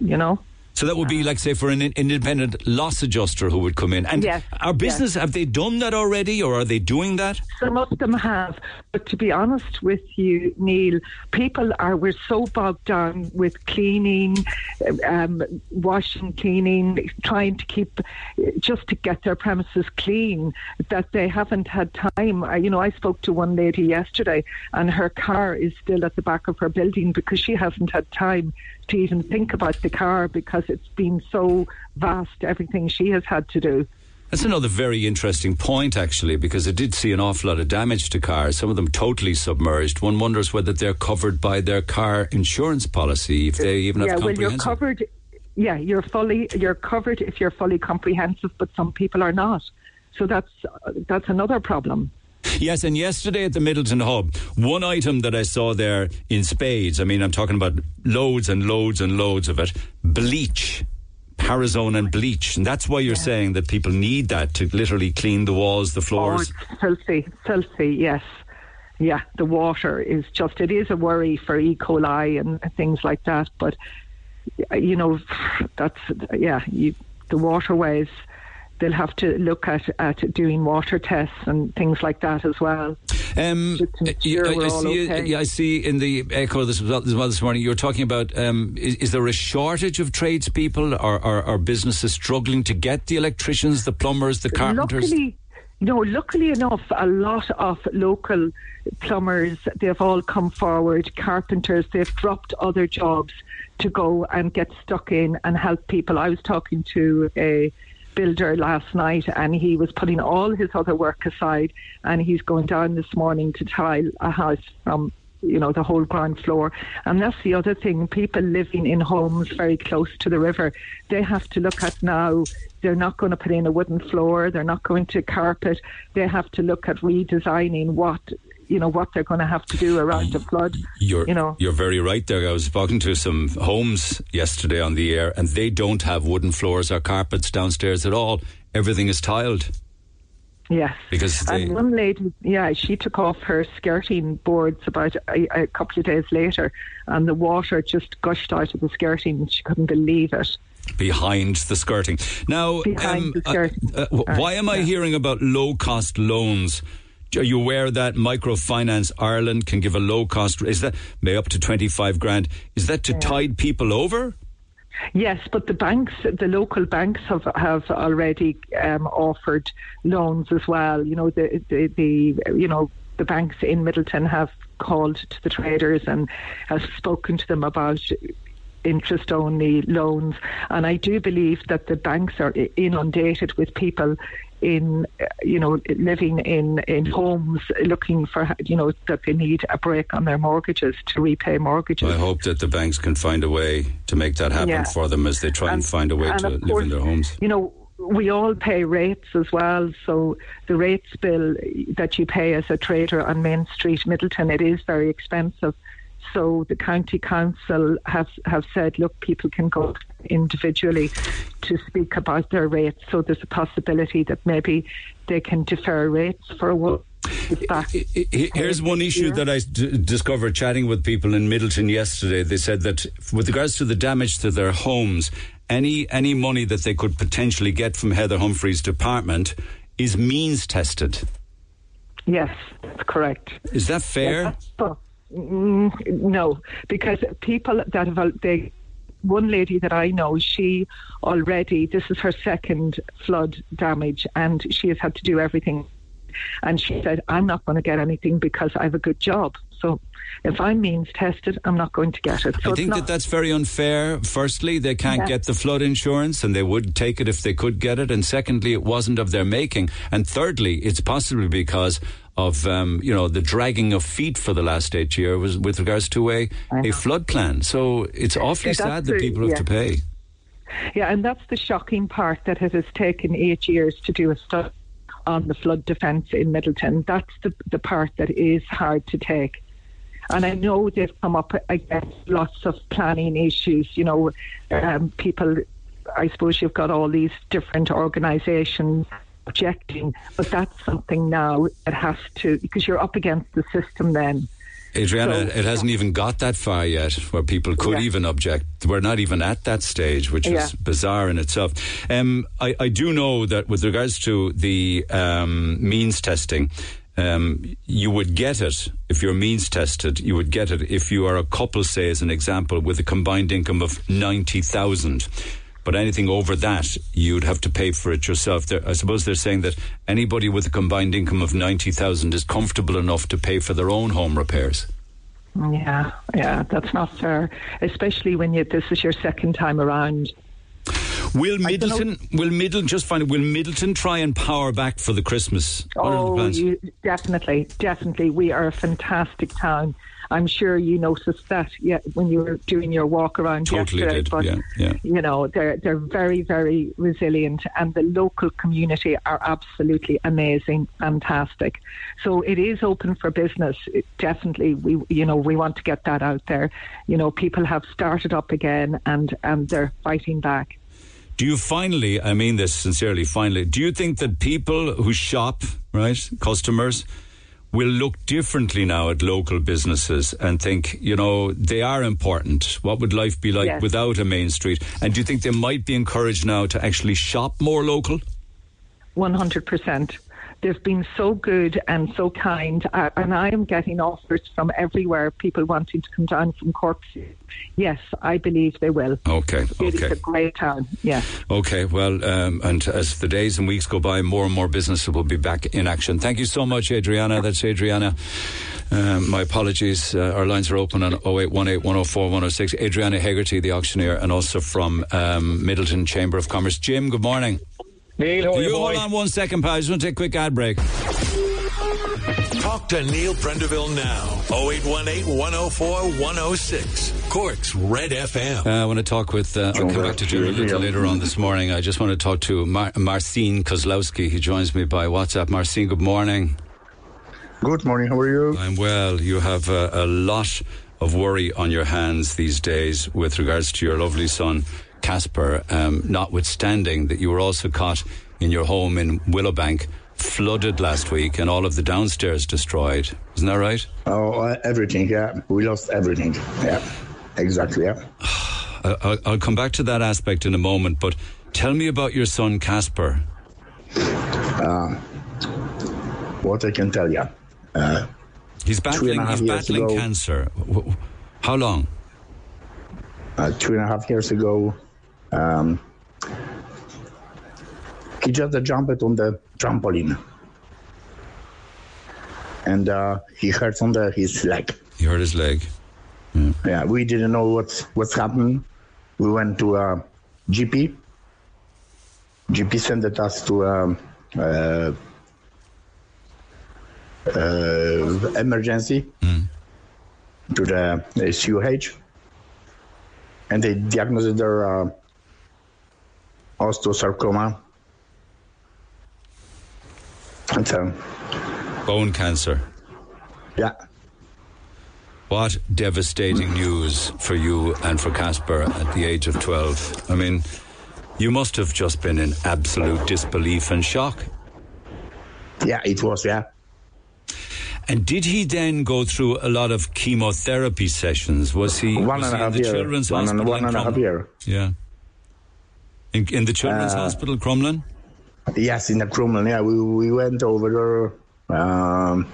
you know. So that would be like, say, for an independent loss adjuster who would come in. And Yes, our business, have they done that already, or are they doing that? Some of them have, but to be honest with you, Neil, people are we're so bogged down with cleaning, um, washing, cleaning, trying to keep just to get their premises clean that they haven't had time. I, you know, I spoke to one lady yesterday, and her car is still at the back of her building because she hasn't had time to even think about the car because it's been so vast. Everything she has had to do. That's another very interesting point, actually, because it did see an awful lot of damage to cars, some of them totally submerged. One wonders whether they're covered by their car insurance policy, if they even yeah, have well, you're covered. Yeah, you're fully you're covered if you're fully comprehensive, but some people are not. So that's that's another problem. Yes, and yesterday at the Midleton Hub, one item that I saw there in spades, I mean, I'm talking about loads and loads and loads of it, bleach. Parozone and bleach. And that's why you're saying that people need that to literally clean the walls, the Oh, floors. it's filthy, filthy. Yes, yeah. The water is just it is a worry for E. coli and things like that. But you know, that's yeah. You, the waterways. They'll have to look at, at doing water tests and things like that as well. Um, sure I, I see, okay. yeah, I see in the echo this as well, this morning. You were talking about um, is, is there a shortage of tradespeople? Are, are, are businesses struggling to get the electricians, the plumbers, the carpenters? Luckily, no, luckily enough, a lot of local plumbers, they've all come forward, carpenters, they've dropped other jobs to go and get stuck in and help people. I was talking to a builder last night and he was putting all his other work aside and he's going down this morning to tile a house from you know the whole ground floor. And that's the other thing people living in homes very close to the river they have to look at now they're not going to put in a wooden floor they're not going to carpet they have to look at redesigning what you know what they're going to have to do around the flood You're, you know you're very right there. I was talking to some homes yesterday on the air, and they don't have wooden floors or carpets downstairs at all. Everything is tiled Yes. because they. And one lady, yeah, she took off her skirting boards about a, a couple of days later, and the water just gushed out of the skirting. and She couldn't believe it. behind the skirting. Now, Behind the skirting. uh, uh, why am I Yeah. hearing about low cost loans? Are you aware that Microfinance Ireland can give a low cost? Is that may up to twenty five grand? Is that to tide people over? Yes, but the banks, the local banks have have already um, offered loans as well. You know, the, the the you know the banks in Midleton have called to the traders and have spoken to them about interest only loans and I do believe that the banks are inundated with people in you know living in in homes looking for you know that they need a break on their mortgages to repay mortgages I hope that the banks can find a way to make that happen Yeah. for them as they try and, And- find a way to live course, in their homes. You know, we all pay rates as well. So the rates bill that you pay as a trader on Main Street, Midleton, it is very expensive. So the county council have have said, look, people can go individually to speak about their rates. So there's a possibility that maybe they can defer rates for a while. It's back. I- I- Here's one issue that I d- discovered chatting with people in Midleton yesterday. They said that with regards to the damage to their homes, any any money that they could potentially get from Heather Humphreys' department is means tested. Yes, that's correct. Is that fair? But, mm, no, because people that have they. One lady that I know, she already this is her second flood damage, and she has had to do everything. And she said, "I'm not going to get anything because I have a good job." So if I'm means tested, I'm not going to get it. So I think that that's very unfair. Firstly, they can't Yeah. get the flood insurance and they would take it if they could get it. And secondly, it wasn't of their making. And thirdly, it's possibly because of, um, you know, the dragging of feet for the last eight years was with regards to a know. flood plan. So it's awfully Yeah, sad that people have yeah. to pay. Yeah, and that's the shocking part that it has taken eight years to do a study on the flood defence in Midleton. That's the the part that is hard to take. And I know they've come up against lots of planning issues. You know, um, people. I suppose you've got all these different organisations objecting, but that's something now that has to because you're up against the system then. Adriana, So- it hasn't even got that far yet where people could Yeah. even object. We're not even at that stage, which Yeah. is bizarre in itself. Um, I, I do know that with regards to the um, means testing, um, you would get it if you're means tested. You would get it if you are a couple, say, as an example, with a combined income of 90,000. But anything over that, you'd have to pay for it yourself. They're, I suppose they're saying that anybody with a combined income of 90,000 is comfortable enough to pay for their own home repairs. Yeah, yeah, that's not fair, especially when you, this is your second time around. Will I don't know. Midleton? Will Midleton just find? Will Midleton try and power back for the Christmas? What are the Oh, you, definitely, definitely. We are a fantastic town. I'm sure you noticed that yeah, when you were doing your walk around Totally yesterday. did, But yeah, yeah. you know, they're they're very very resilient, and the local community are absolutely amazing, fantastic. So it is open for business. It definitely, we you know we want to get that out there. You know, people have started up again, and and they're fighting back. Do you finally? I mean this sincerely. Finally, do you think that people who shop, right, customers, will look differently now at local businesses and think, you know, they are important. What would life be like Yes. without a main street? And do you think they might be encouraged now to actually shop more local? 100%. They've been so good and so kind, uh, and I am getting offers from everywhere. People wanting to come down from Cork. Yes, I believe they will. Okay, It okay. a great town. Yes. Okay, well, um, and as the days and weeks go by, more and more businesses will be back in action. Thank you so much, Adriana. That's Adriana. Um, my apologies. Uh, our lines are open on 0818 104 106. Adriana Hegarty, the auctioneer, and also from um, Midleton Chamber of Commerce. Jim, good morning. Neil, how are you you, hold boy? on one second, pal. I just want to take a quick ad break. Talk to Neil Prendeville now. 0818 104 106. Cork's Red FM. Uh, I want to talk with, uh, I'll come back to Jim a little later on this morning. I just want to talk to Mar- Marcin Kozlowski. He joins me by WhatsApp. Marcin, good morning. Good morning. How are you? I'm well. You have a, a lot of worry on your hands these days with regards to your lovely son, Kasper, um, notwithstanding that you were also caught in your home in Willowbank, flooded last week, and all of the downstairs destroyed. Isn't that right? Oh, uh, everything. Yeah, we lost everything. Yeah, exactly. Yeah. I'll, I'll come back to that aspect in a moment, but tell me about your son, Kasper. What I can tell you. Uh, He's battling, he's battling ago. cancer. How long? uh, two and a half years ago, um, he just jumped on the trampoline, and uh, he hurt on the his leg. He hurt his leg. Yeah, we didn't know what's what's happening. We went to a GP. GP sent us to um, uh, uh, emergency to the uh, CUH, and they diagnosed their uh, osteosarcoma. And so, um, Bone cancer. yeah. What devastating news for you and for Kasper at the age of 12. I mean, you must have just been in absolute disbelief and shock. Yeah, it was, yeah. And did he then go through a lot of chemotherapy sessions? Was he, One was and a he in the year. children's One and- hospital? one in and a half year. Yeah. In, in the children's Uh, hospital, Crumlin? Yes, in the Crumlin. Yeah, we we went over there um,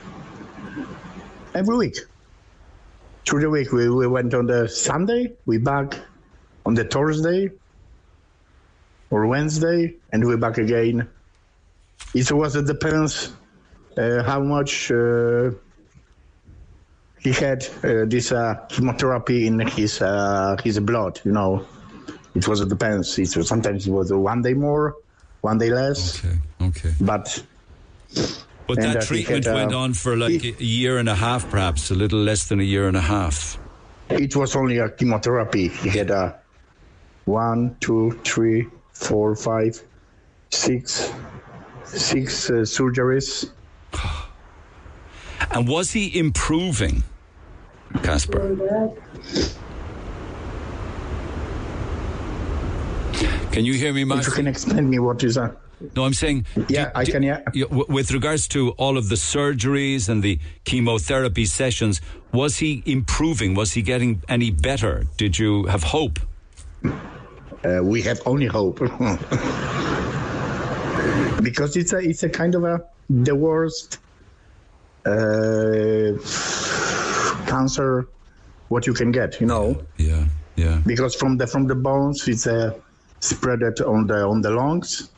every week. Through the week, we, we went on the Sunday. We back on the Thursday or Wednesday, and we back again. It was it depends uh, how much uh, he had uh, this uh, chemotherapy in his uh, his blood. You know, it was it depends. It was, sometimes it was one day more, one day less. Okay. Okay. But But that that treatment had, uh, went on for like he- a year and a half, perhaps a little less than a year and a half. it was only a chemotherapy. He had a one, two, three, four, five, six, six uh, surgeries. And was he improving, Kasper? Can you hear me, If you can explain me what is a No, I'm saying. Yeah, I can, yeah. with regards to all of the surgeries and the chemotherapy sessions, was he improving? Was he getting any better? Did you have hope? uh, we have only hope because it's a it's a kind of a the worst uh, cancer what you can get you know Yeah, yeah. because from the from the bones it's uh, spread it on the on the lungs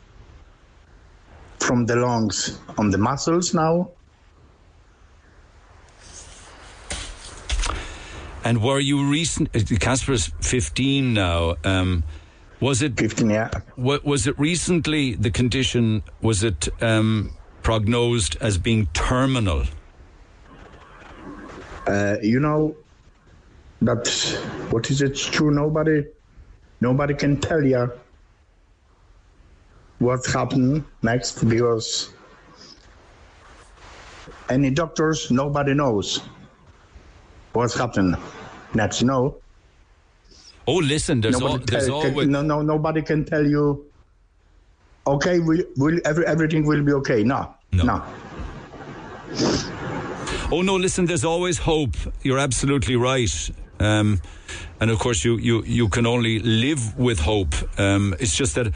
from the lungs on the muscles now And were you recent? uh, Kasper's 15 now. Um, was it 15 yeah wa- was it recently the condition was it um, prognosed as being terminal? uh, you know that what is it true nobody nobody can tell you what's happened next because any doctors nobody knows what's happened next No. Oh, listen, there's, nobody al- there's tell- can- always no no nobody can tell you okay will will every, everything will be okay no No. no Oh no, listen, there's always hope. You're absolutely right. Um, and of course, you, you, you can only live with hope. Um, it's just that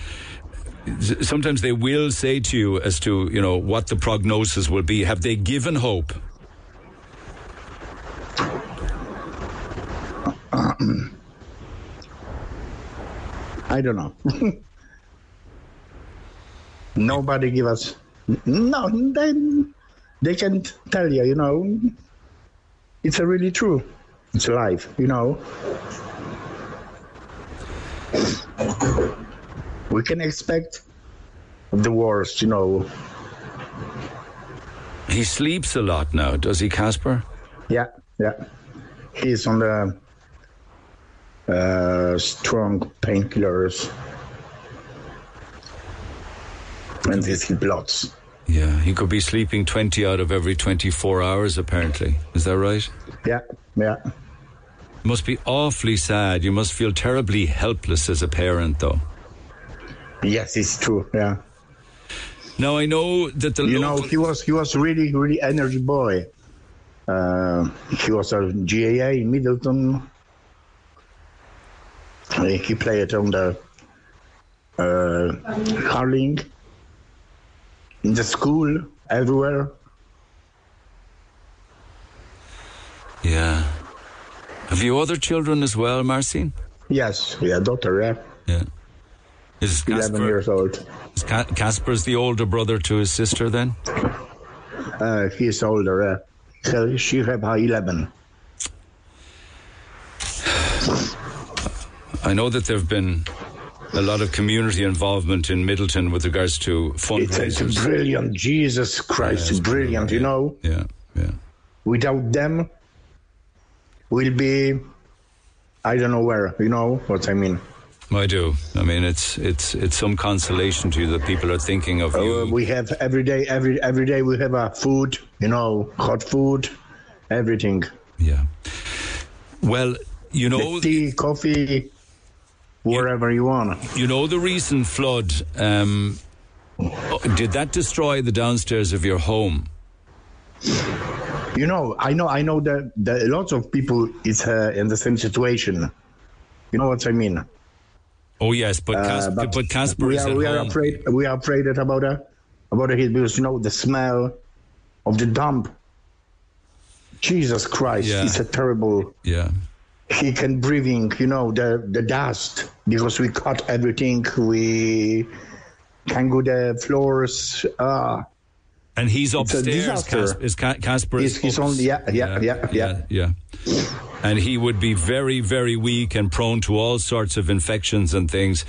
sometimes they will say to you as to you know what the prognosis will be. Have they given hope? I don't know. Nobody give us. No, they they can tell you. You know, it's really true. It's life. You know. We can expect the worst. You know. He sleeps a lot now, does he, Kasper? Yeah, yeah. He's on the uh, strong painkillers. And this he blots. Yeah, he could be sleeping 20 out of every 24 hours, apparently. Is that right? Yeah, yeah. Must be awfully sad. You must feel terribly helpless as a parent, though. Yes, it's true. Yeah. Now, I know that the You know, he was he was really really energy boy. Uh, he was a GAA in Midleton. He played on the uh, hurling in the school everywhere. Yeah. Have you other children as well, Marcin? Yes, we yeah, daughter, yeah, Yeah. Is eleven years old. is Ca- Kasper's the older brother to his sister then? Uh, he's older. Uh, so she have eleven. I know that there have been a lot of community involvement in Midleton with regards to It's, it's fundraisers. brilliant. Jesus Christ, it's brilliant. You know. Yeah, yeah. without them we'll be i don't know where you know what i mean I do. I mean, it's it's it's some consolation to you that people are thinking of uh, you. we have every day every every day we have a food you know hot food everything yeah. Well, you know, tea coffee wherever you want you know the recent flood. Um, oh, did that destroy the downstairs of your home? You know i know i know that, that lots of people is uh, in the same situation. You know what i mean? Oh yes, but Uh, but, Kasper we is are we are home. afraid we are afraid that about a about a because you know the smell of the dump. Jesus christ Yeah. it's a terrible. Yeah, he can breathing you know the the dust because we cut everything we can go the floors uh And he's upstairs. Cas- is Ca- Kasper? He's- is he's only- yeah, yeah, yeah, yeah, yeah. And he would be very, very weak and prone to all sorts of infections and things.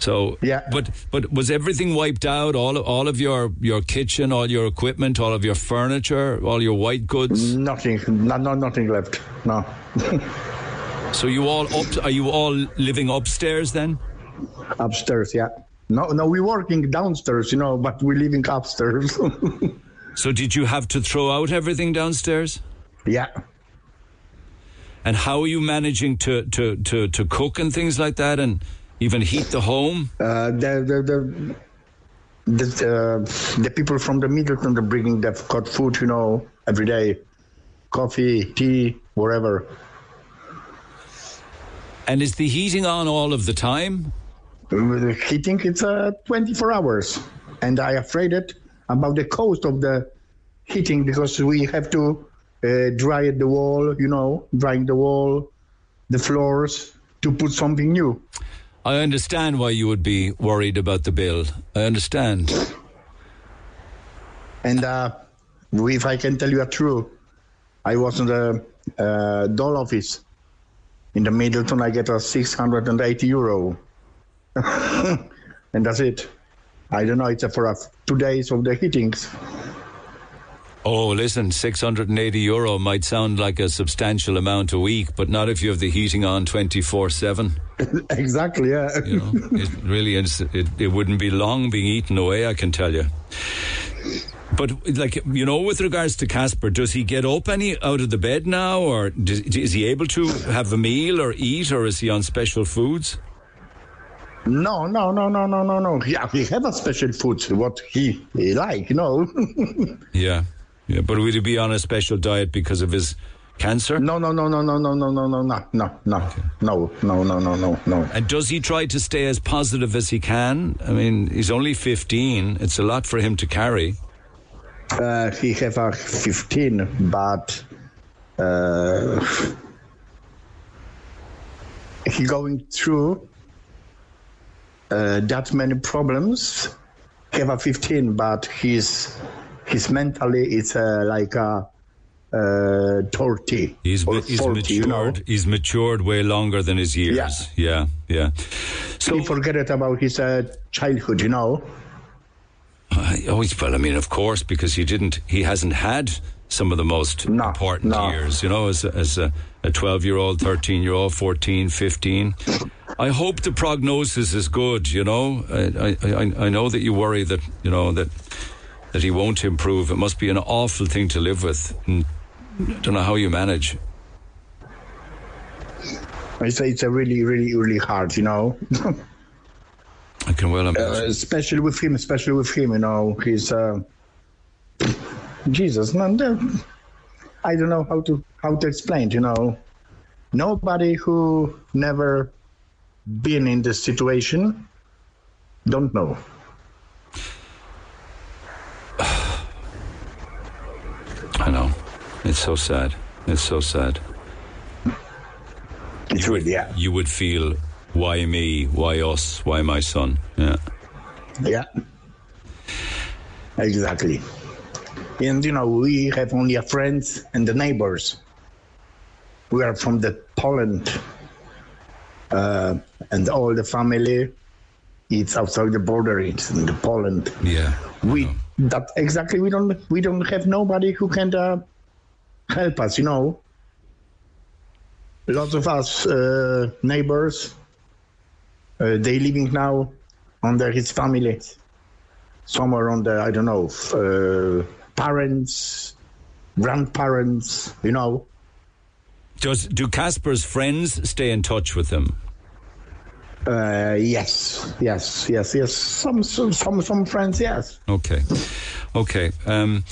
So, Yeah. But but was everything wiped out? All all of your your kitchen, all your equipment, all of your furniture, all your white goods. Nothing, no, no, nothing left. No. So you all up? Are you all living upstairs then? Upstairs, yeah. No, no, we're working downstairs, you know, but we're living upstairs. So did you have to throw out everything downstairs? yeah. And how are you managing to to to, to cook and things like that, and even heat the home? Uh, the the the the, uh, the people from the Midleton are bringing the got food, you know, every day, coffee, tea, whatever. And is the heating on all of the time? Uh, Heating it's uh, 24 hours, and I afraid it about the cost of the heating because we have to uh, dry the wall, you know, drying the wall, the floors to put something new. I understand why you would be worried about the bill. I understand. And uh, if I can tell you a truth, I was in the uh, doll office in the Midleton. I get a 680 euro, and that's it. I don't know. It's for a, two days of the heatings. Oh, listen, 680 euro might sound like a substantial amount a week, but not if you have the heating on 24 7. exactly. Yeah. You know, it really is. It, it wouldn't be long being eaten away, I can tell you. But, like, you know, with regards to Kasper, does he get up any out of the bed now, or does, is he able to have a meal or eat, or is he on special foods? No, no, no, no, no, no, no. Yeah, we have a special food. What he, he like, know. Yeah. Yeah. But would he be on a special diet because of his cancer? no, no, no, no, no, no, no, no, no, no, no, no, no, no, no, no, no, no. And does he try to stay as positive as he can? I mean, he's only 15. It's a lot for him to carry. Uh, he have a 15, but uh, he going through uh, that many problems. He a 15, but his his mentally it's uh, like a uh, 30 He's, or he's 40, matured. you know. He's matured way longer than his years. Yeah, yeah. yeah. So, He forget it about his uh, childhood, you know. uh, oh, he's- well, I mean, of course, because he didn't, he hasn't had some of the most No, important no. years, you know, as, a- as a, a 12 year old, 13 year old, 14, 15. I hope the prognosis is good, you know. I, I, I, I know that you worry that, you know, that, that he won't improve. It must be an awful thing to live with. And I don't know how you manage. I say it's a really, really, really hard, you know. I can well uh, imagine. especially with him, especially with him, you know, he's uh, Jesus, man. I don't know how to how to explain, you know. Nobody who never been in this situation don't know. I know. It's so sad. It's so sad. It's really yeah, You would feel, why me? Why us? Why my son? Yeah. yeah, exactly. And you know, we have only a friends and the neighbors. We are from the Poland, uh, and all the family. It's outside the border. It's in the Poland. Yeah. we that exactly we don't we don't have nobody who can uh, help us you know lots of us uh, neighbors uh, they living now under his family somewhere on the i don't know uh, parents grandparents you know Does do Kasper's friends stay in touch with him? uh, yes yes yes yes some some some, some friends yes Okay, okay. Um,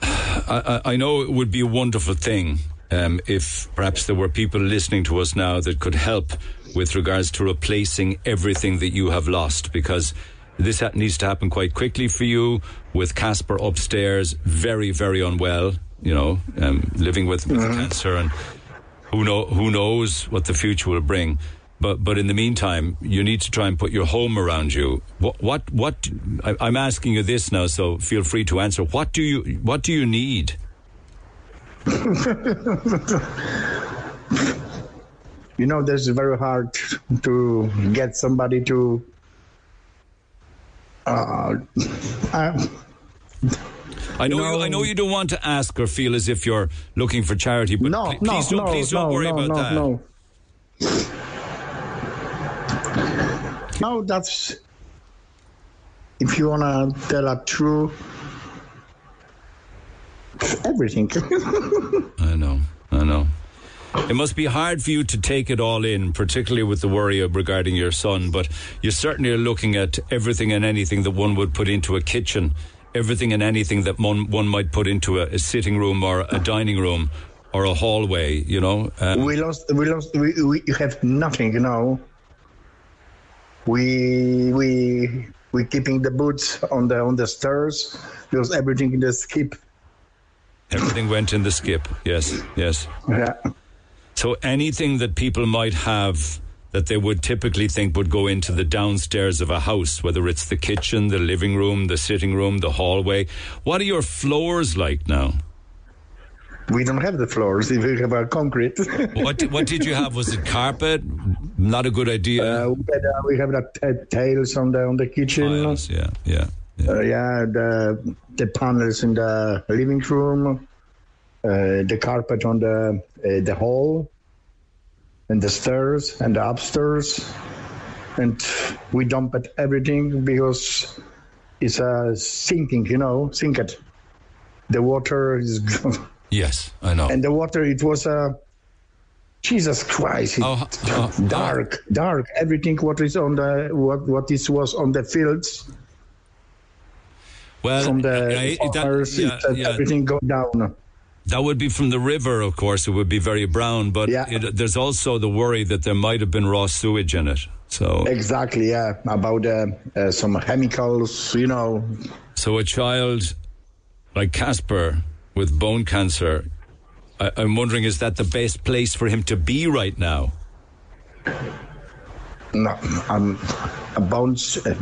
I, I I know it would be a wonderful thing um, if perhaps there were people listening to us now that could help with regards to replacing everything that you have lost, because this ha- needs to happen quite quickly for you. With Kasper upstairs, very very unwell, you know, um, living with, with cancer, and who know who knows what the future will bring. But but in the meantime, you need to try and put your home around you. What what what? I, I'm asking you this now, so feel free to answer. What do you what do you need? You know, this is very hard to get somebody to. Uh, uh, I know you, I know you don't want to ask or feel as if you're looking for charity, but no, pl- no, please don't no, please don't no, worry no, about no, that. No. No, that's if you wanna tell a true everything. I know, I know. It must be hard for you to take it all in, particularly with the worry of regarding your son. But you certainly are looking at everything and anything that one would put into a kitchen, everything and anything that one, one might put into a, a sitting room or a dining room or a hallway. You know, um, we lost. We lost. We, we have nothing. You know. We we we keeping the boots on the on the stairs because everything in the skip. everything went in the skip. Yes, yes. Yeah. So anything that people might have that they would typically think would go into the downstairs of a house, whether it's the kitchen, the living room, the sitting room, the hallway. What are your floors like now? We don't have the floors. We have our concrete. What what did you have? Was it carpet? Not a good idea. Uh, we, had, uh, we have the t- tails on the on the kitchen. Tiles, yeah, yeah. yeah. Uh, yeah, the the panels in the living room, uh, the carpet on the uh, the hall, and the stairs and the upstairs, and we dump it everything because it's a uh, sinking, you know, sink it. The water is, Yes, I know. and the water it was a. Jesus Christ! Oh, oh, oh. dark, dark. Everything what is on the what what is was on the fields well, from the I- that- farmers, yeah, it, uh, yeah. everything go down. That would be from the river, of course. It would be very brown, but Yeah. it, there's also the worry that there might have been raw sewage in it. So, Exactly, yeah. About uh, uh, some chemicals, you know. so a child like Kasper with bone cancer, I, I'm wondering, is that the best place for him to be right now? No, um, about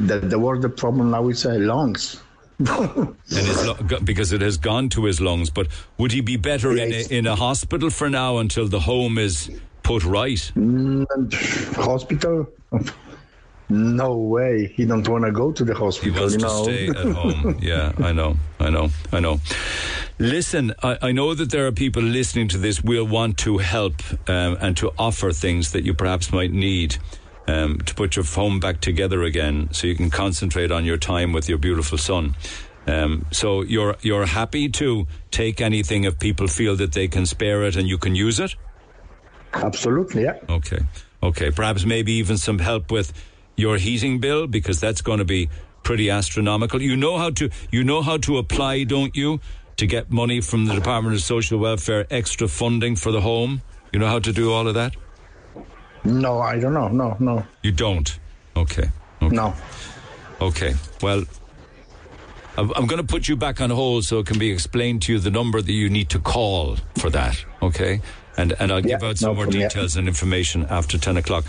the, the word the problem now is uh, lungs. And his go- because it has gone to his lungs. But would he be better in a, in a hospital for now until the home is put right? And hospital? No way. He don't want to go to the hospital. He wants you to know. stay at home. Yeah, I know, I know, I know. Listen, I, I know that there are people listening to this will want to help um, and to offer things that you perhaps might need um, to put your home back together again, so you can concentrate on your time with your beautiful son. Um, so you're you're happy to take anything if people feel that they can spare it and you can use it. Absolutely, yeah. Okay. Okay. Perhaps maybe even some help with your heating bill because that's going to be pretty astronomical. You know how to you know how to apply, don't you, to get money from the Department of Social Welfare extra funding for the home? You know how to do all of that? No, I don't know. No, no, You don't. Okay. Okay. no. Okay. Well, I'm I'm going to put you back on hold so it can be explained to you the number that you need to call for that. Okay. And, and I'll give Yeah, out some no more details and information after 10 o'clock.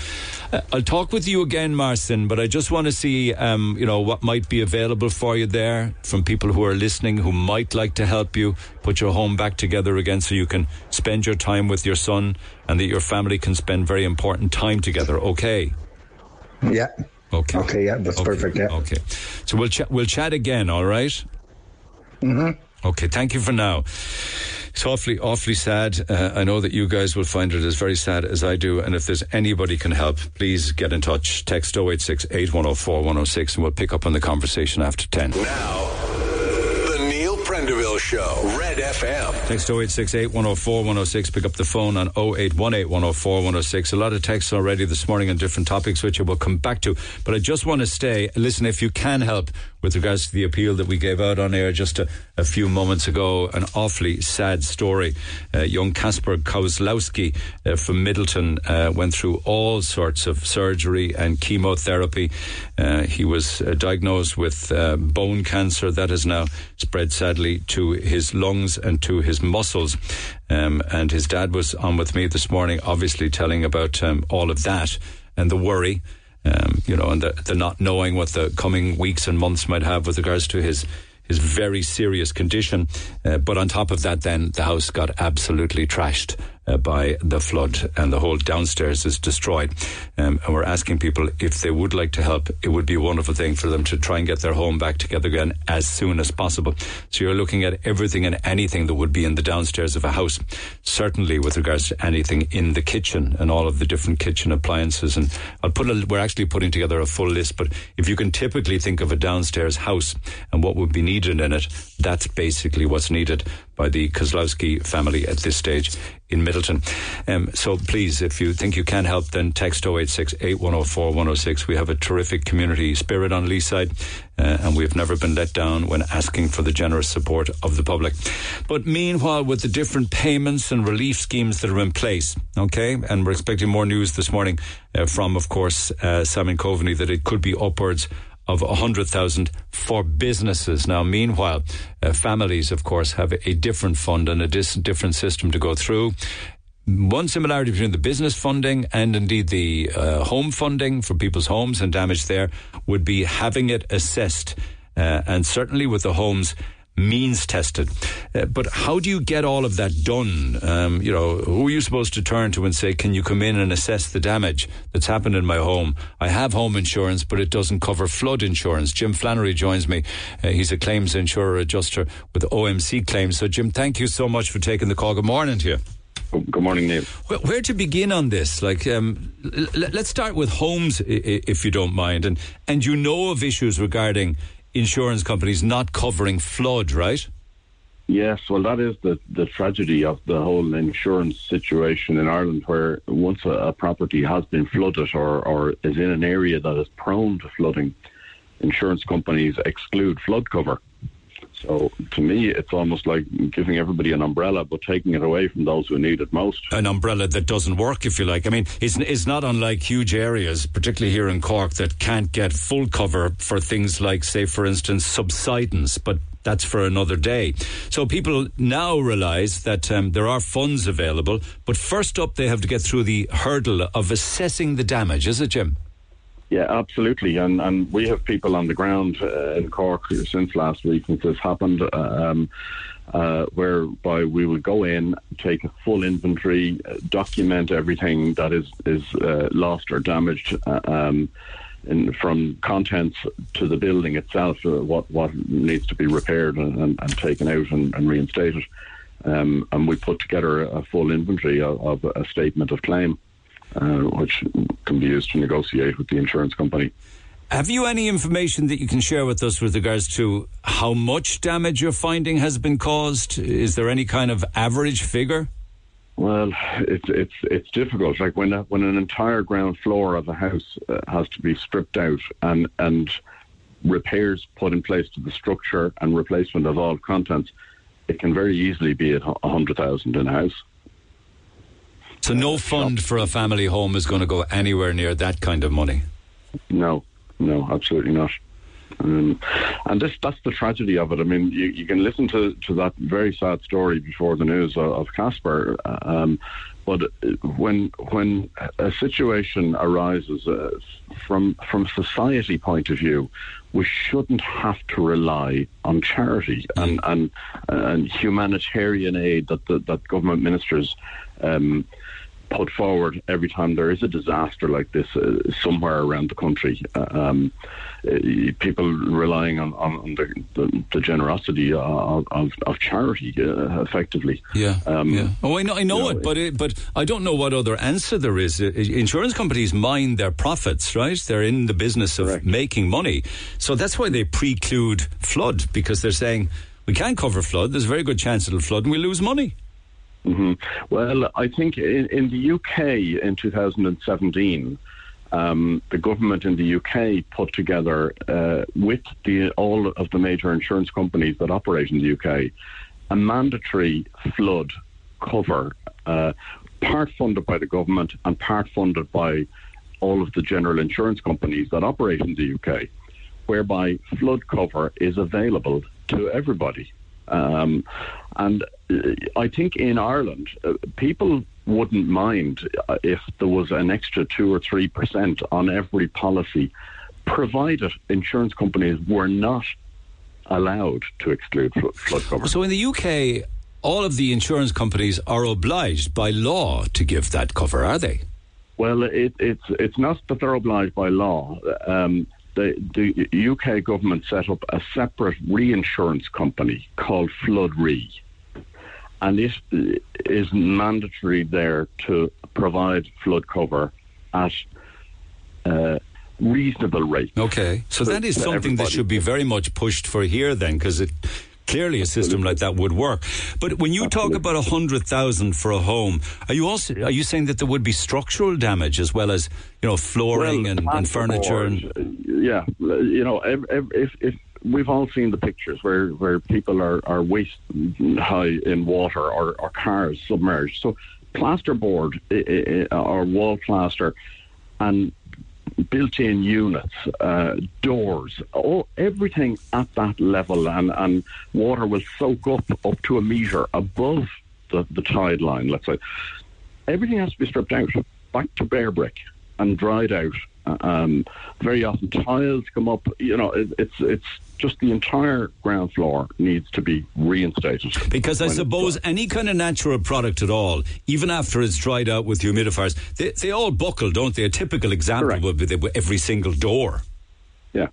Uh, I'll talk with you again, Marcin, but I just want to see, um, you know, what might be available for you there from people who are listening who might like to help you put your home back together again so you can spend your time with your son and that your family can spend very important time together. Okay. Yeah. Okay. Okay, yeah, that's perfect, yeah. Okay. So we'll chat. We'll chat again. All right? Mm-hmm. Okay. Thank you for now. It's awfully, awfully sad. Uh, I know that you guys will find it as very sad as I do. And if there's anybody can help, please get in touch. Text 086 8104 106 and we'll pick up on the conversation after 10. Now, Show, Red FM. Text 086 8104 106. Pick up the phone on 0818 104 106. A lot of texts already this morning on different topics, which I will come back to. But I just want to stay. Listen, if you can help with regards to the appeal that we gave out on air just a, a few moments ago, an awfully sad story. Uh, young Kasper Kozlowski uh, from Midleton uh, went through all sorts of surgery and chemotherapy. Uh, he was uh, diagnosed with uh, bone cancer that is now spread sadly to his lungs and to his muscles. Um, and his dad was on with me this morning, obviously telling about um, all of that and the worry. Um, you know, and the, the not knowing what the coming weeks and months might have with regards to his his very serious condition. Uh, but on top of that, then the house got absolutely trashed uh, by the flood, and the whole downstairs is destroyed. Um, and we're asking people if they would like to help. It would be a wonderful thing for them to try and get their home back together again as soon as possible. So you're looking at everything and anything that would be in the downstairs of a house. Certainly, with regards to anything in the kitchen and all of the different kitchen appliances. And I'll put a, we're actually putting together a full list. But if you can typically think of a downstairs house and what would be needed in it, that's basically what's needed by the Kozlowski family at this stage in Midleton. Um, so please, if you think you can help, then text 086 8104 106. We have a terrific community spirit on Leeside, uh, and we've never been let down when asking for the generous support of the public. But meanwhile, with the different payments and relief schemes that are in place, okay, and we're expecting more news this morning uh, from, of course, uh, Simon Coveney that it could be upwards of 100,000 for businesses. Now, meanwhile, uh, families, of course, have a different fund and a dis- different system to go through. One similarity between the business funding and indeed the uh, home funding for people's homes and damage there would be having it assessed. Uh, and certainly with the homes, means tested. Uh, but how do you get all of that done? Um, you know, who are you supposed to turn to and say, can you come in and assess the damage that's happened in my home? I have home insurance, but it doesn't cover flood insurance. Jim Flannery joins me. Uh, he's a claims insurer adjuster with OMC Claims. So, Jim, thank you so much for taking the call. Good morning to you. Good morning, Neil. Where, where to begin on this? Like, um, l- let's start with homes, if you don't mind, and and you know of issues regarding insurance companies not covering flood, right? Yes, well, that is the, the tragedy of the whole insurance situation in Ireland, where once a, a, property has been flooded or, or is in an area that is prone to flooding, insurance companies exclude flood cover. So to me, it's almost like giving everybody an umbrella, but taking it away from those who need it most. An umbrella that doesn't work, if you like. I mean, it's, it's not unlike huge areas, particularly here in Cork, that can't get full cover for things like, say, for instance, subsidence, but that's for another day. So people now realise that um, there are funds available, but first up, they have to get through the hurdle of assessing the damage, is it, Jim? Yeah, absolutely. And and we have people on the ground uh, in Cork since last week since this happened, uh, um, uh, whereby we would go in, take a full inventory, uh, document everything that is is uh, lost or damaged. Uh, um, in, from contents to the building itself, what what needs to be repaired and, and, and taken out and, and reinstated, um, and we put together a full inventory of, of a statement of claim uh, which can be used to negotiate with the insurance company. Have you any information that you can share with us with regards to how much damage you're finding has been caused? Is there any kind of average figure? Well, it's it's it's difficult. Like when a, when an entire ground floor of a house uh, has to be stripped out and and repairs put in place to the structure and replacement of all contents, it can very easily be at a hundred thousand in a house. So no fund for a family home is going to go anywhere near that kind of money. No, no, absolutely not. Um, and this that's the tragedy of it. I mean, you, you can listen to, to that very sad story before the news of, of Kasper, um, but when when a situation arises uh, from from society point of view, we shouldn't have to rely on charity and and, and humanitarian aid that the, that government ministers. Um, put forward every time there is a disaster like this uh, somewhere around the country. Uh, um, uh, people relying on, on the, the, the, generosity of, of, of charity, uh, effectively. Yeah, um, yeah. Oh, I know, I know, know it, but it, but I don't know what other answer there is. Uh, insurance companies mind their profits, right? They're in the business of correct. making money, so that's why they preclude flood because they're saying we can't cover flood. There's a very good chance it'll flood, and we lose money. Mm-hmm. Well, I think in, in, the UK in 2017, um, the government in the UK put together uh, with the, all of the major insurance companies that operate in the UK a mandatory flood cover, uh, part funded by the government and part funded by all of the general insurance companies that operate in the UK, whereby flood cover is available to everybody. Um, and I think in Ireland, uh, people wouldn't mind uh, if there was an extra two or three percent on every policy, provided insurance companies were not allowed to exclude flo- flood cover. So in the UK, all of the insurance companies are obliged by law to give that cover, are they? Well, it, it's it's not that they're obliged by law. Um, the, the UK government set up a separate reinsurance company called Flood Re, and it is mandatory there to provide flood cover at uh, reasonable rates. Okay, so that is something that should be very much pushed for here then, because it clearly a system like that would work. But when you talk about a hundred thousand for a home, are you also are you saying that there would be structural damage as well as you know flooring Well, and, and furniture and uh, yeah, you know, ev- if, if we've all seen the pictures where, where people are, are waist high in water or, or cars submerged. So plasterboard or wall plaster and built-in units, uh, doors, all everything at that level, and, and water will soak up up to a metre above the, the tide line. Let's say everything has to be stripped out, back to bare brick, and dried out. Um, very often tiles come up. You know, it, it's it's just the entire ground floor needs to be reinstated. Because I suppose any kind of natural product at all, even after it's dried out with humidifiers, they, they all buckle, don't they? A typical example Correct. would be the, every single door. Yeah.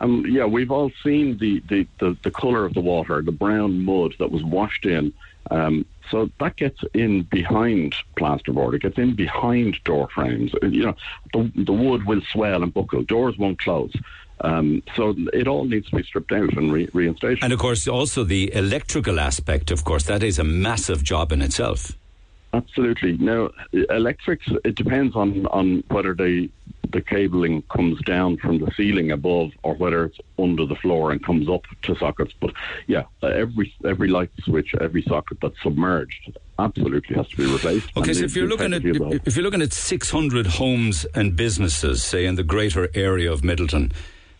Um, yeah, we've all seen the, the, the, the colour of the water, the brown mud that was washed in. Um, so that gets in behind plasterboard. It gets in behind door frames. You know, the, the wood will swell and buckle. Doors won't close. Um, so it all needs to be stripped out and re- reinstated. And of course, also the electrical aspect, of course, that is a massive job in itself. Absolutely. Now, electrics, it depends on, on whether the, the cabling comes down from the ceiling above or whether it's under the floor and comes up to sockets. But yeah, every every light switch, every socket that's submerged absolutely has to be replaced. Okay, so if you're looking at integrity of the- if you're looking at 600 homes and businesses, say in the greater area of Midleton,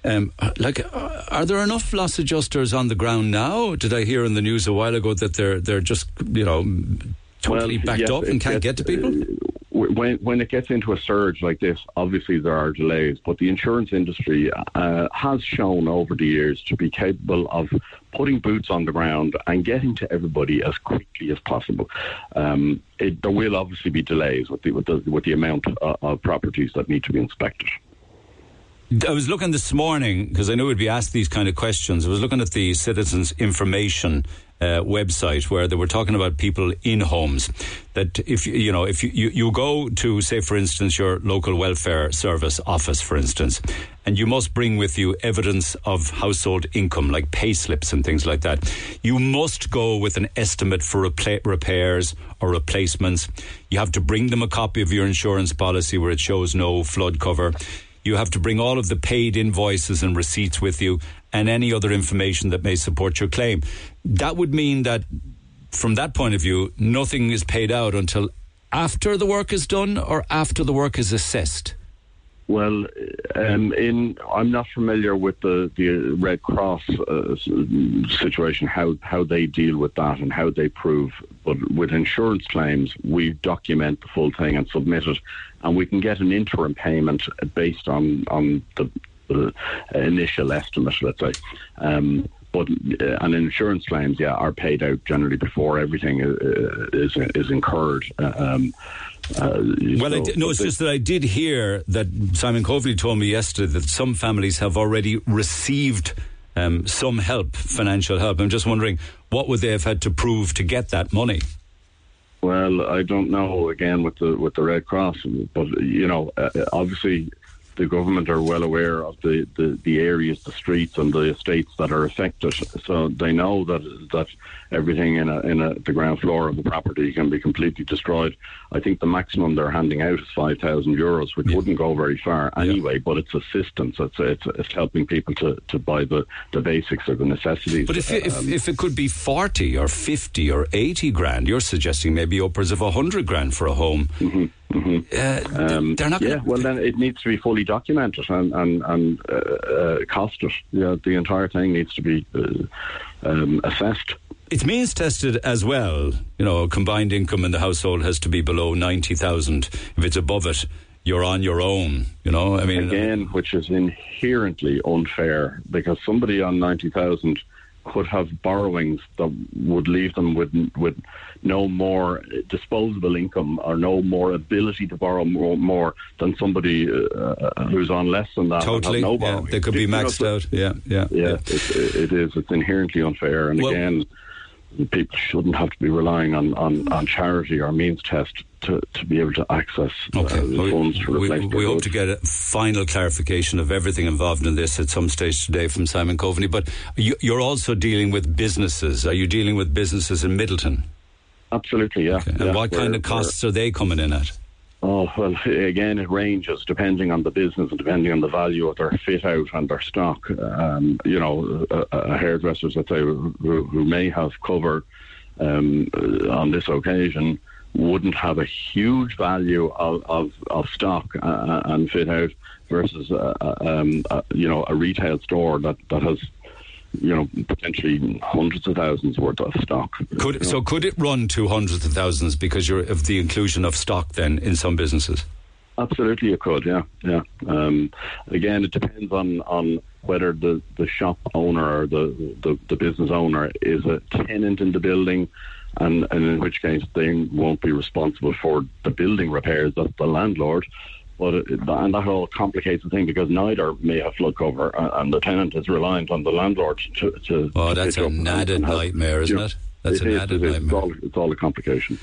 um, like, uh, are there enough loss adjusters on the ground now? Did I hear in the news a while ago that they're they're just you know totally Well, backed yes, up and can't gets- get to people? uh, When when it gets into a surge like this, obviously there are delays, but the insurance industry uh, has shown over the years to be capable of putting boots on the ground and getting to everybody as quickly as possible. Um, it, there will obviously be delays with the with the, with the amount of, of properties that need to be inspected. I was looking this morning because I knew we'd be asked these kind of questions. I was looking at the Citizens Information uh, website where they were talking about people in homes. That if you know if you, you you go to say for instance your local welfare service office for instance, and you must bring with you evidence of household income like pay slips and things like that. You must go with an estimate for repairs or replacements. You have to bring them a copy of your insurance policy where it shows no flood cover. You have to bring all of the paid invoices and receipts with you and any other information that may support your claim. That would mean that, from that point of view, nothing is paid out until after the work is done or after the work is assessed. Well, um, in I'm not familiar with the, the Red Cross uh, situation, how, how they deal with that and how they prove. But with insurance claims, we document the full thing and submit it, and we can get an interim payment based on on the, the initial estimate, let's say. Um, but uh, and insurance claims, yeah, are paid out generally before everything uh, is is incurred. Uh, Um, uh, Well, so- no, it's but just that I did hear that Simon Coveney told me yesterday that some families have already received um, some help, financial help. I'm just wondering what would they have had to prove to get that money? Well, I don't know again with the with the Red Cross, but you know, uh, obviously the government are well aware of the, the, the areas, the streets, and the estates that are affected. So they know that that everything in a, in a, the ground floor of the property can be completely destroyed. I think the maximum they're handing out is five thousand euros, which wouldn't go very far anyway. But it's assistance. It's, it's it's helping people to, to buy the, the basics or the necessities. But if, it- if, Um, if it could be 40 or 50 or 80 grand, you're suggesting maybe upwards of 100 grand for a home. Uh, Um, they're not yeah, well, then it needs to be fully documented and and, and uh, uh, costed. Yeah, the entire thing needs to be uh, um, assessed. it's means tested as well. You know, combined income in the household has to be below ninety thousand. If it's above it, you're on your own. You know, I mean, again, which is inherently unfair because somebody on ninety thousand could have borrowings that would leave them with with no more disposable income or no more ability to borrow more, more than somebody uh, who's on less than that. Totally, no yeah, they could be maxed you know, out. Yeah, yeah, yeah. yeah. It, it is. It's inherently unfair, and well, again people shouldn't have to be relying on, on, on charity or means test to, to be able to access uh, okay. uh, funds to replace We, we hope to get a final clarification of everything involved in this at some stage today from Simon Coveney. But you, you're also dealing with businesses. Are you dealing with businesses in Midleton? Absolutely, yeah. Okay. And yeah, what kind of costs are they coming in at? Oh, well, again, it ranges depending on the business and depending on the value of their fit out and their stock. Um, you know, a, a hairdressers, let's say, who, who may have cover um, on this occasion wouldn't have a huge value of, of, of stock uh, and fit out versus, uh, uh um, uh, you know, a retail store that, that has you know, potentially hundreds of thousands worth of stock. Could you know? so could it run to hundreds of thousands because you're of the inclusion of stock then in some businesses? Absolutely, it could. Yeah, yeah. Um, again, it depends on on whether the, the shop owner or the, the, the business owner is a tenant in the building. And, and in which case they won't be responsible for the building repairs. That's the landlord. But it, and that all complicates the thing because neither may have flood cover, uh, and the tenant is reliant on the landlord to. to oh, to that's an added nightmare, isn't it? That's it an is, added it nightmare. It's all, it's all a complication.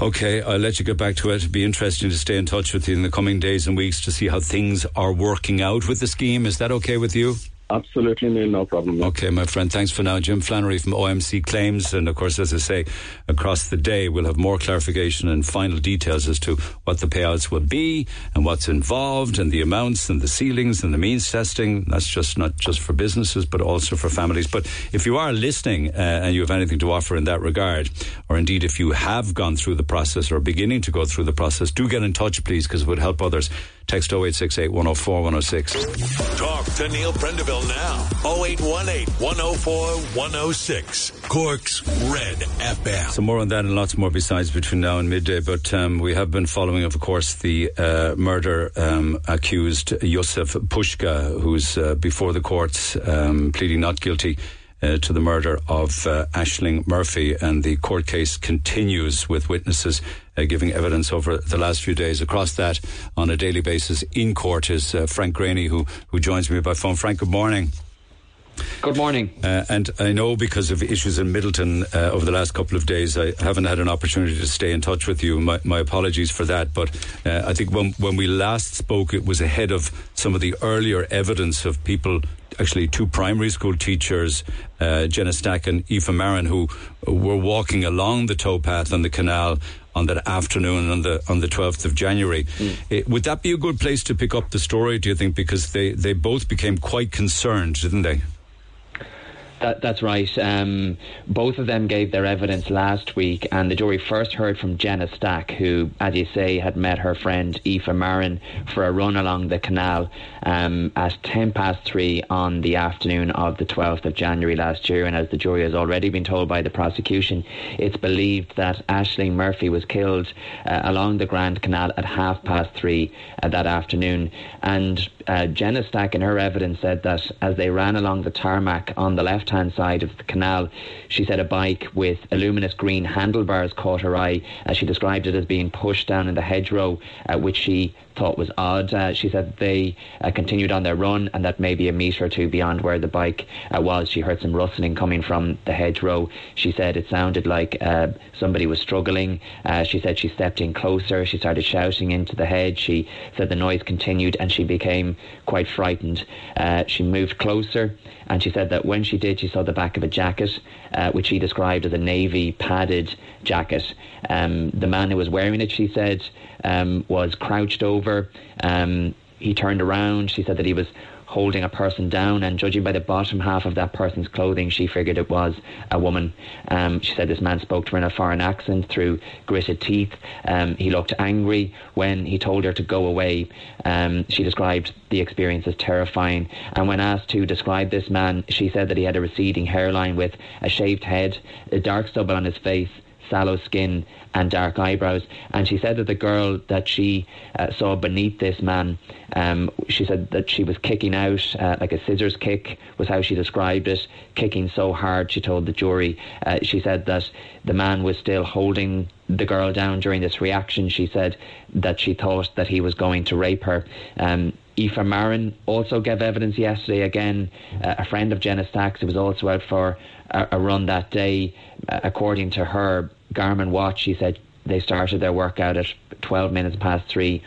Okay, I'll let you get back to it. It'd be interesting to stay in touch with you in the coming days and weeks to see how things are working out with the scheme. Is that okay with you? Absolutely, Neil, no problem. Okay, my friend. Thanks for now. Jim Flannery from OMC Claims. And of course, as I say, across the day, we'll have more clarification and final details as to what the payouts will be and what's involved and the amounts and the ceilings and the means testing. That's just not just for businesses, but also for families. But if you are listening uh, and you have anything to offer in that regard, or indeed if you have gone through the process or beginning to go through the process, do get in touch, please, because it would help others. Text 0868 104 106. Talk to Neil Prendeville now. 0818 104 106. Cork's Red FM. So more on that and lots more besides between now and midday. But um, we have been following, of course, the uh, murder um, accused Jozef Puska, who's uh, before the courts um, pleading not guilty. Uh, to the murder of uh, Ashling Murphy, and the court case continues with witnesses uh, giving evidence over the last few days. Across that, on a daily basis in court, is uh, Frank Greaney, who who joins me by phone. Frank, good morning. Good morning. Uh, and I know because of issues in Midleton uh, over the last couple of days, I haven't had an opportunity to stay in touch with you. My, my apologies for that. But uh, I think when, when we last spoke, it was ahead of some of the earlier evidence of people, actually two primary school teachers, uh, Jenna Stack and Aoife Marin, who were walking along the towpath on the canal on that afternoon on the on the 12th of January. Mm. It, would that be a good place to pick up the story, do you think? Because they, they both became quite concerned, didn't they? That, that's right. Um, both of them gave their evidence last week, and the jury first heard from Jenna Stack, who, as you say, had met her friend Aoife Marin for a run along the canal um, at 10 past 3 on the afternoon of the 12th of January last year. And as the jury has already been told by the prosecution, it's believed that Ashling Murphy was killed uh, along the Grand Canal at half past 3 uh, that afternoon. And uh, Jenna Stack, in her evidence, said that as they ran along the tarmac on the left hand side of the canal, she said a bike with luminous green handlebars caught her eye. as she described it as being pushed down in the hedgerow, uh, which she thought was odd. Uh, she said they uh, continued on their run and that maybe a metre or two beyond where the bike uh, was, she heard some rustling coming from the hedgerow. She said it sounded like uh, somebody was struggling. Uh, she said she stepped in closer. She started shouting into the hedge. She said the noise continued and she became quite frightened. Uh, she moved closer and she said that when she did, she saw the back of a jacket, which she described as a navy padded jacket. Um, the man who was wearing it, she said, um, was crouched over. Um, he turned around. She said that he was holding a person down, and judging by the bottom half of that person's clothing, she figured it was a woman. Um, she said this man spoke to her in a foreign accent through gritted teeth. Um, he looked angry when he told her to go away. Um, she described the experience as terrifying, and when asked to describe this man, she said that he had a receding hairline with a shaved head, a dark stubble on his face, sallow skin and dark eyebrows. And she said that the girl that she uh, saw beneath this man, um, she said that she was kicking out uh, like a scissors kick, was how she described it, kicking so hard, she told the jury. Uh, she said that the man was still holding the girl down during this reaction. She said that she thought that he was going to rape her. Um, Aoife Marin also gave evidence yesterday. Again, uh, a friend of Jenna Stacks who was also out for a, a run that day. Uh, according to her Garmin watch, she said they started their workout at 12 minutes past three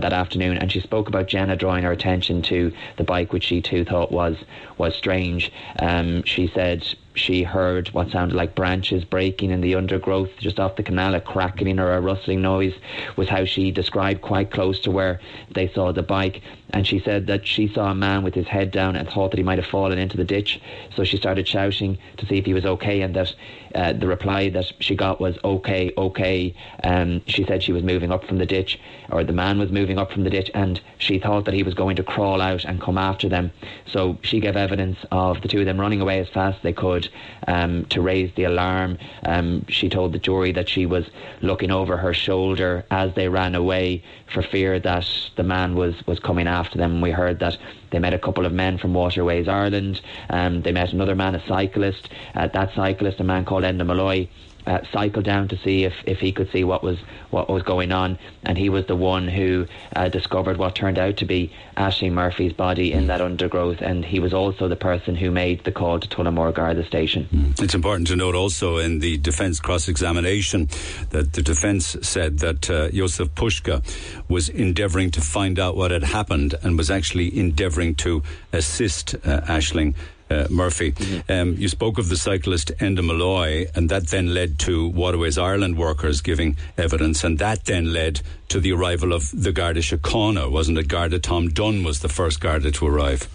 that afternoon, and she spoke about Jenna drawing her attention to the bike, which she too thought was was strange. Um, she said she heard what sounded like branches breaking in the undergrowth just off the canal, a crackling or a rustling noise was how she described quite close to where they saw the bike. And she said that she saw a man with his head down and thought that he might have fallen into the ditch. So she started shouting to see if he was okay, and that uh, the reply that she got was okay, okay. Um, she said she was moving up from the ditch, or the man was moving up from the ditch, and she thought that he was going to crawl out and come after them. So she gave evidence of the two of them running away as fast as they could um, to raise the alarm. Um, she told the jury that she was looking over her shoulder as they ran away for fear that the man was, was coming after them. We heard that they met a couple of men from Waterways Ireland. Um, they met another man, a cyclist. Uh, that cyclist, a man called Enda Malloy, uh, cycled down to see if, if he could see what was what was going on, and he was the one who uh, discovered what turned out to be Ashling Murphy's body in that undergrowth, and he was also the person who made the call to Tullamore Garda station. Mm. It's important to note also in the defence cross-examination that the defence said that uh, Jozef Puska was endeavouring to find out what had happened and was actually endeavouring to assist uh, Ashling uh, Murphy. Mm-hmm. Um, you spoke of the cyclist Enda Malloy, and that then led to Waterways Ireland workers giving evidence, and that then led to the arrival of the Garda Síochána, wasn't it? Garda Tom Dunn was the first Garda to arrive.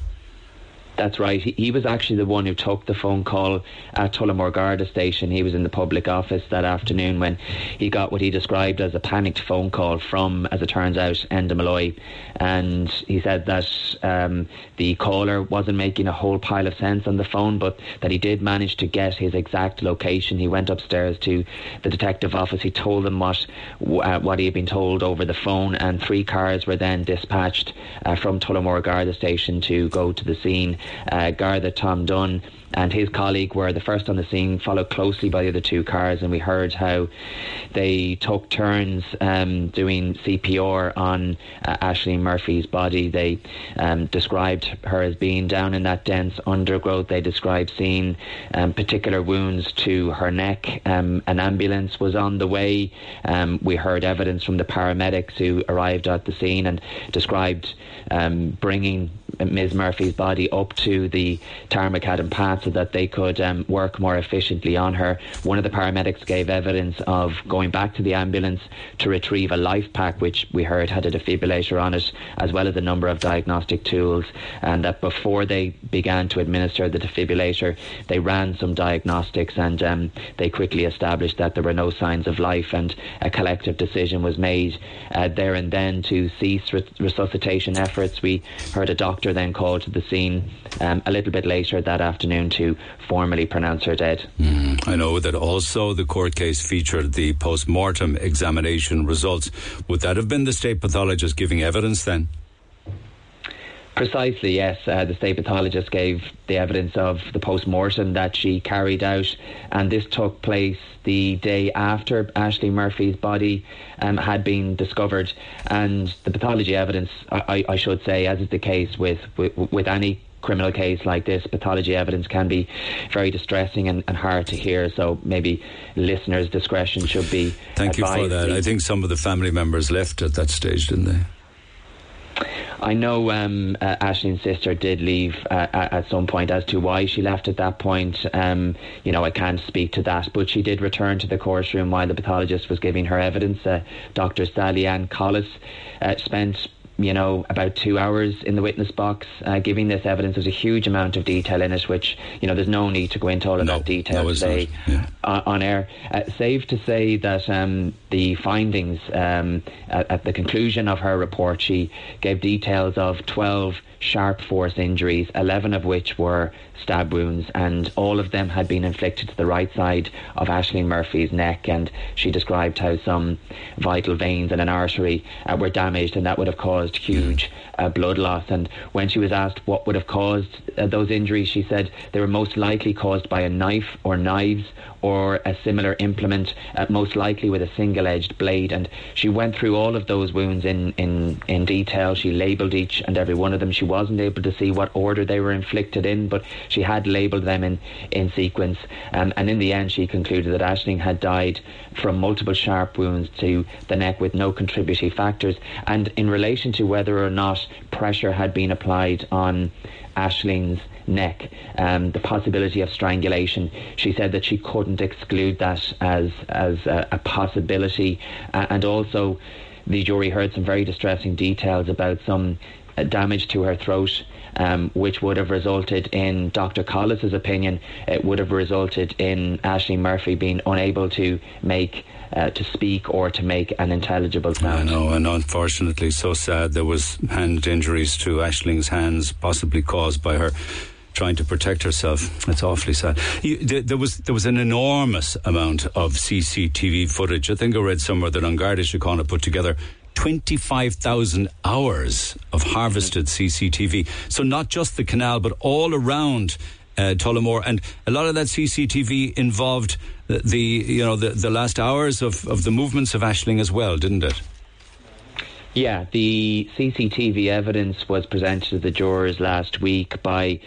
That's right. He, he, was actually the one who took the phone call at Tullamore Garda station. He was in the public office that afternoon when he got what he described as a panicked phone call from, as it turns out, Enda Malloy. And he said that um, the caller wasn't making a whole pile of sense on the phone, but that he did manage to get his exact location. He went upstairs to the detective office. He told them what uh, what he had been told over the phone, and three cars were then dispatched uh, from Tullamore Garda station to go to the scene uh, Garda Tom Dunn and his colleague were the first on the scene, followed closely by the other two cars, and we heard how they took turns um, doing CPR on uh, Ashling Murphy's body. They um, described her as being down in that dense undergrowth. They described seeing um, particular wounds to her neck. Um, an ambulance was on the way. Um, we heard evidence from the paramedics who arrived at the scene and described um, bringing Ms. Murphy's body up to the Tarmacadam so that they could um, work more efficiently on her. One of the paramedics gave evidence of going back to the ambulance to retrieve a life pack, which we heard had a defibrillator on it, as well as a number of diagnostic tools. And that before they began to administer the defibrillator, they ran some diagnostics and um, they quickly established that there were no signs of life. And a collective decision was made uh, there and then to cease resuscitation efforts. We heard a doctor then called to the scene um, a little bit later that afternoon to formally pronounce her dead. Mm, I know that also the court case featured the post mortem examination results. Would that have been the state pathologist giving evidence then? Precisely, yes. Uh, the state pathologist gave the evidence of the post mortem that she carried out, and this took place the day after Ashling Murphy's body um, had been discovered. And the pathology evidence, I, I, should say, as is the case with, with, with any criminal case like this, pathology evidence can be very distressing and, and hard to hear. So maybe listeners' discretion should be. Thank advised. you for that. I think some of the family members left at that stage, didn't they? I know um, uh, Ashling's sister did leave uh, at some point. As to why she left at that point, um, you know, I can't speak to that. But she did return to the courtroom while the pathologist was giving her evidence. Uh, Dr. Sally Ann Collis uh, spent you know, about two hours in the witness box uh, giving this evidence. There's a huge amount of detail in it, which, you know, there's no need to go into all of No, that detail no, today yeah. on, on air. Uh, safe to say that um, the findings um, at, at the conclusion of her report, she gave details of 12 sharp force injuries, 11 of which were stab wounds, and all of them had been inflicted to the right side of Ashling Murphy's neck. And she described how some vital veins and an artery uh, were damaged, and that would have caused huge uh, blood loss. And when she was asked what would have caused uh, those injuries, she said they were most likely caused by a knife or knives or a similar implement, uh, most likely with a single edged blade. And she went through all of those wounds in, in, in detail. She labelled each and every one of them. She wasn't able to see what order they were inflicted in, but she had labelled them in, in sequence. Um, and in the end, she concluded that Ashling had died from multiple sharp wounds to the neck with no contributory factors. And in relation to whether or not pressure had been applied on Ashling's neck, um, the possibility of strangulation. She said that she couldn't exclude that as as a, a possibility, uh, and also the jury heard some very distressing details about some damage to her throat. Um, which would have resulted in Dr. Collis's opinion, it would have resulted in Ashling Murphy being unable to make, uh, to speak or to make an intelligible I know, and unfortunately, so sad. There was hand injuries to Ashling's hands, possibly caused by her trying to protect herself. It's awfully sad. You, there, there was there was an enormous amount of CCTV footage. I think I read somewhere that An Garda Síochána put together. 25,000 hours of harvested CCTV. So, not just the canal, but all around uh, Tullamore. And a lot of that CCTV involved the, the you know, the, the last hours of, of the movements of Ashling as well, didn't it? Yeah, the CCTV evidence was presented to the jurors last week by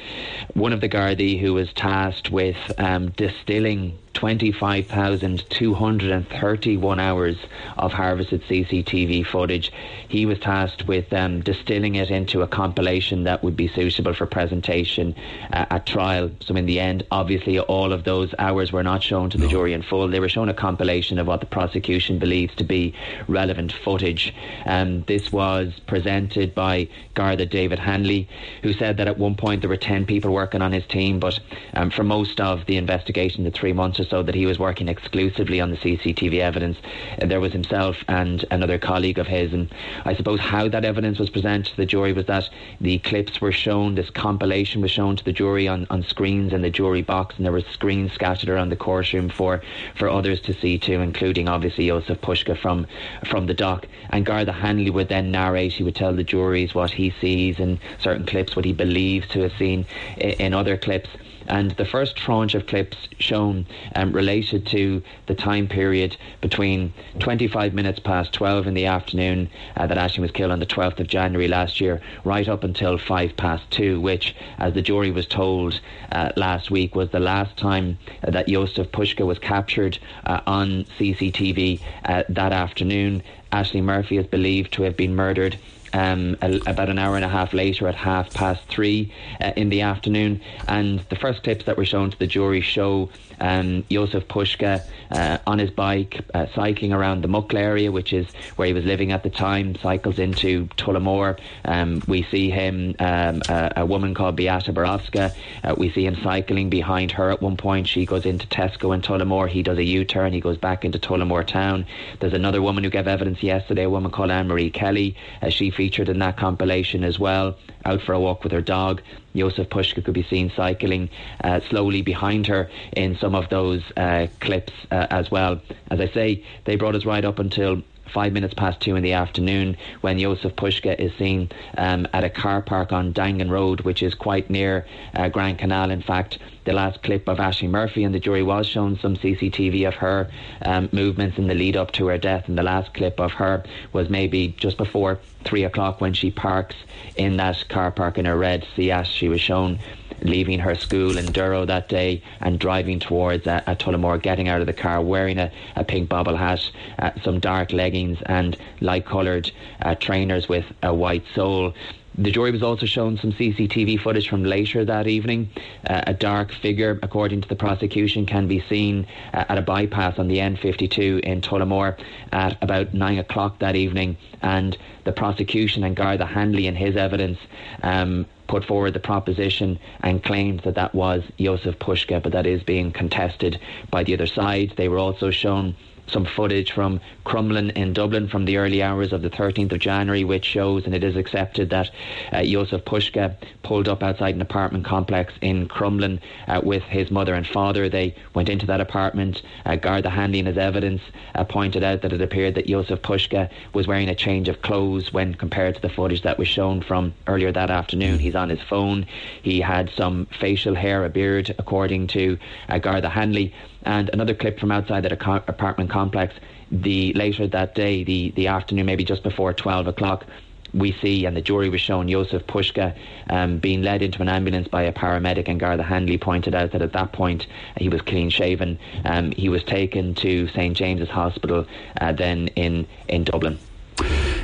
one of the Gardaí who was tasked with um, distilling 25,231 hours of harvested CCTV footage. He was tasked with um, distilling it into a compilation that would be suitable for presentation uh, at trial. So, in the end, obviously, all of those hours were not shown to the jury in full. They were shown a compilation of what the prosecution believes to be relevant footage. Um, this was presented by Garda David Hanley, who said that at one point there were 10 people working on his team, but um, for most of the investigation, the three months so that he was working exclusively on the CCTV evidence, uh, there was himself and another colleague of his. And I suppose how that evidence was presented to the jury was that the clips were shown, this compilation was shown to the jury on, on screens in the jury box, and there were screens scattered around the courtroom for, for others to see too, including obviously Jozef Puska from, from the dock. And Garda Hanley would then narrate, he would tell the juries what he sees in certain clips, what he believes to have seen in, in other clips. And the first tranche of clips shown um, related to the time period between 25 minutes past 12 in the afternoon uh, that Ashling was killed on the 12th of January last year, right up until 5 past 2, which, as the jury was told uh, last week, was the last time that Jozef Puska was captured uh, on CCTV uh, that afternoon. Ashling Murphy is believed to have been murdered um, a, about an hour and a half later at half past three uh, in the afternoon. And the first clips that were shown to the jury show um, Jozef Puska uh, on his bike uh, cycling around the Mucklagh area, which is where he was living at the time, cycles into Tullamore. Um, we see him, um, a, a, woman called Beata Borowska, uh, we see him cycling behind her at one point. She goes into Tesco in Tullamore. He does a U turn, he goes back into Tullamore town. There's another woman who gave evidence yesterday, a woman called Anne Marie Kelly. Uh, she featured in that compilation as well, out for a walk with her dog. Jozef Puska could be seen cycling uh, slowly behind her in some of those uh, clips uh, as well. As I say, they brought us right up until five minutes past two in the afternoon when Jozef Puska is seen um, at a car park on Daingean Road, which is quite near uh, Grand Canal. In fact, the last clip of Ashling Murphy and the jury was shown some CCTV of her um, movements in the lead up to her death, and the last clip of her was maybe just before three o'clock when she parks in that car park in her red Seat. She was shown leaving her school in Durrow that day and driving towards uh, Tullamore, getting out of the car wearing a, a pink bobble hat, uh, some dark leggings, and light coloured uh, trainers with a white sole. the jury was also shown some CCTV footage from later that evening. Uh, a dark figure, according to the prosecution, can be seen uh, at a bypass on the N52 in Tullamore at about nine o'clock that evening. And the prosecution and Garda Handley, in his evidence, um, put forward the proposition and claimed that that was Jozef Puska, but that is being contested by the other side. They were also shown some footage from Crumlin in Dublin from the early hours of the 13th of January, which shows, and it is accepted, that uh, Jozef Puska pulled up outside an apartment complex in Crumlin uh, with his mother and father. They went into that apartment. Uh, Garda Handley, in his evidence, uh, pointed out that it appeared that Jozef Puska was wearing a change of clothes when compared to the footage that was shown from earlier that afternoon. He's on his phone. He had some facial hair, a beard, according to uh, Garda Handley. And another clip from outside that apartment complex, the later that day, the, the afternoon, maybe just before 12 o'clock, we see, and the jury was shown Jozef Puska um, being led into an ambulance by a paramedic, and Garda Handley pointed out that at that point he was clean shaven. Um, he was taken to St James's Hospital, uh, then in, in Dublin.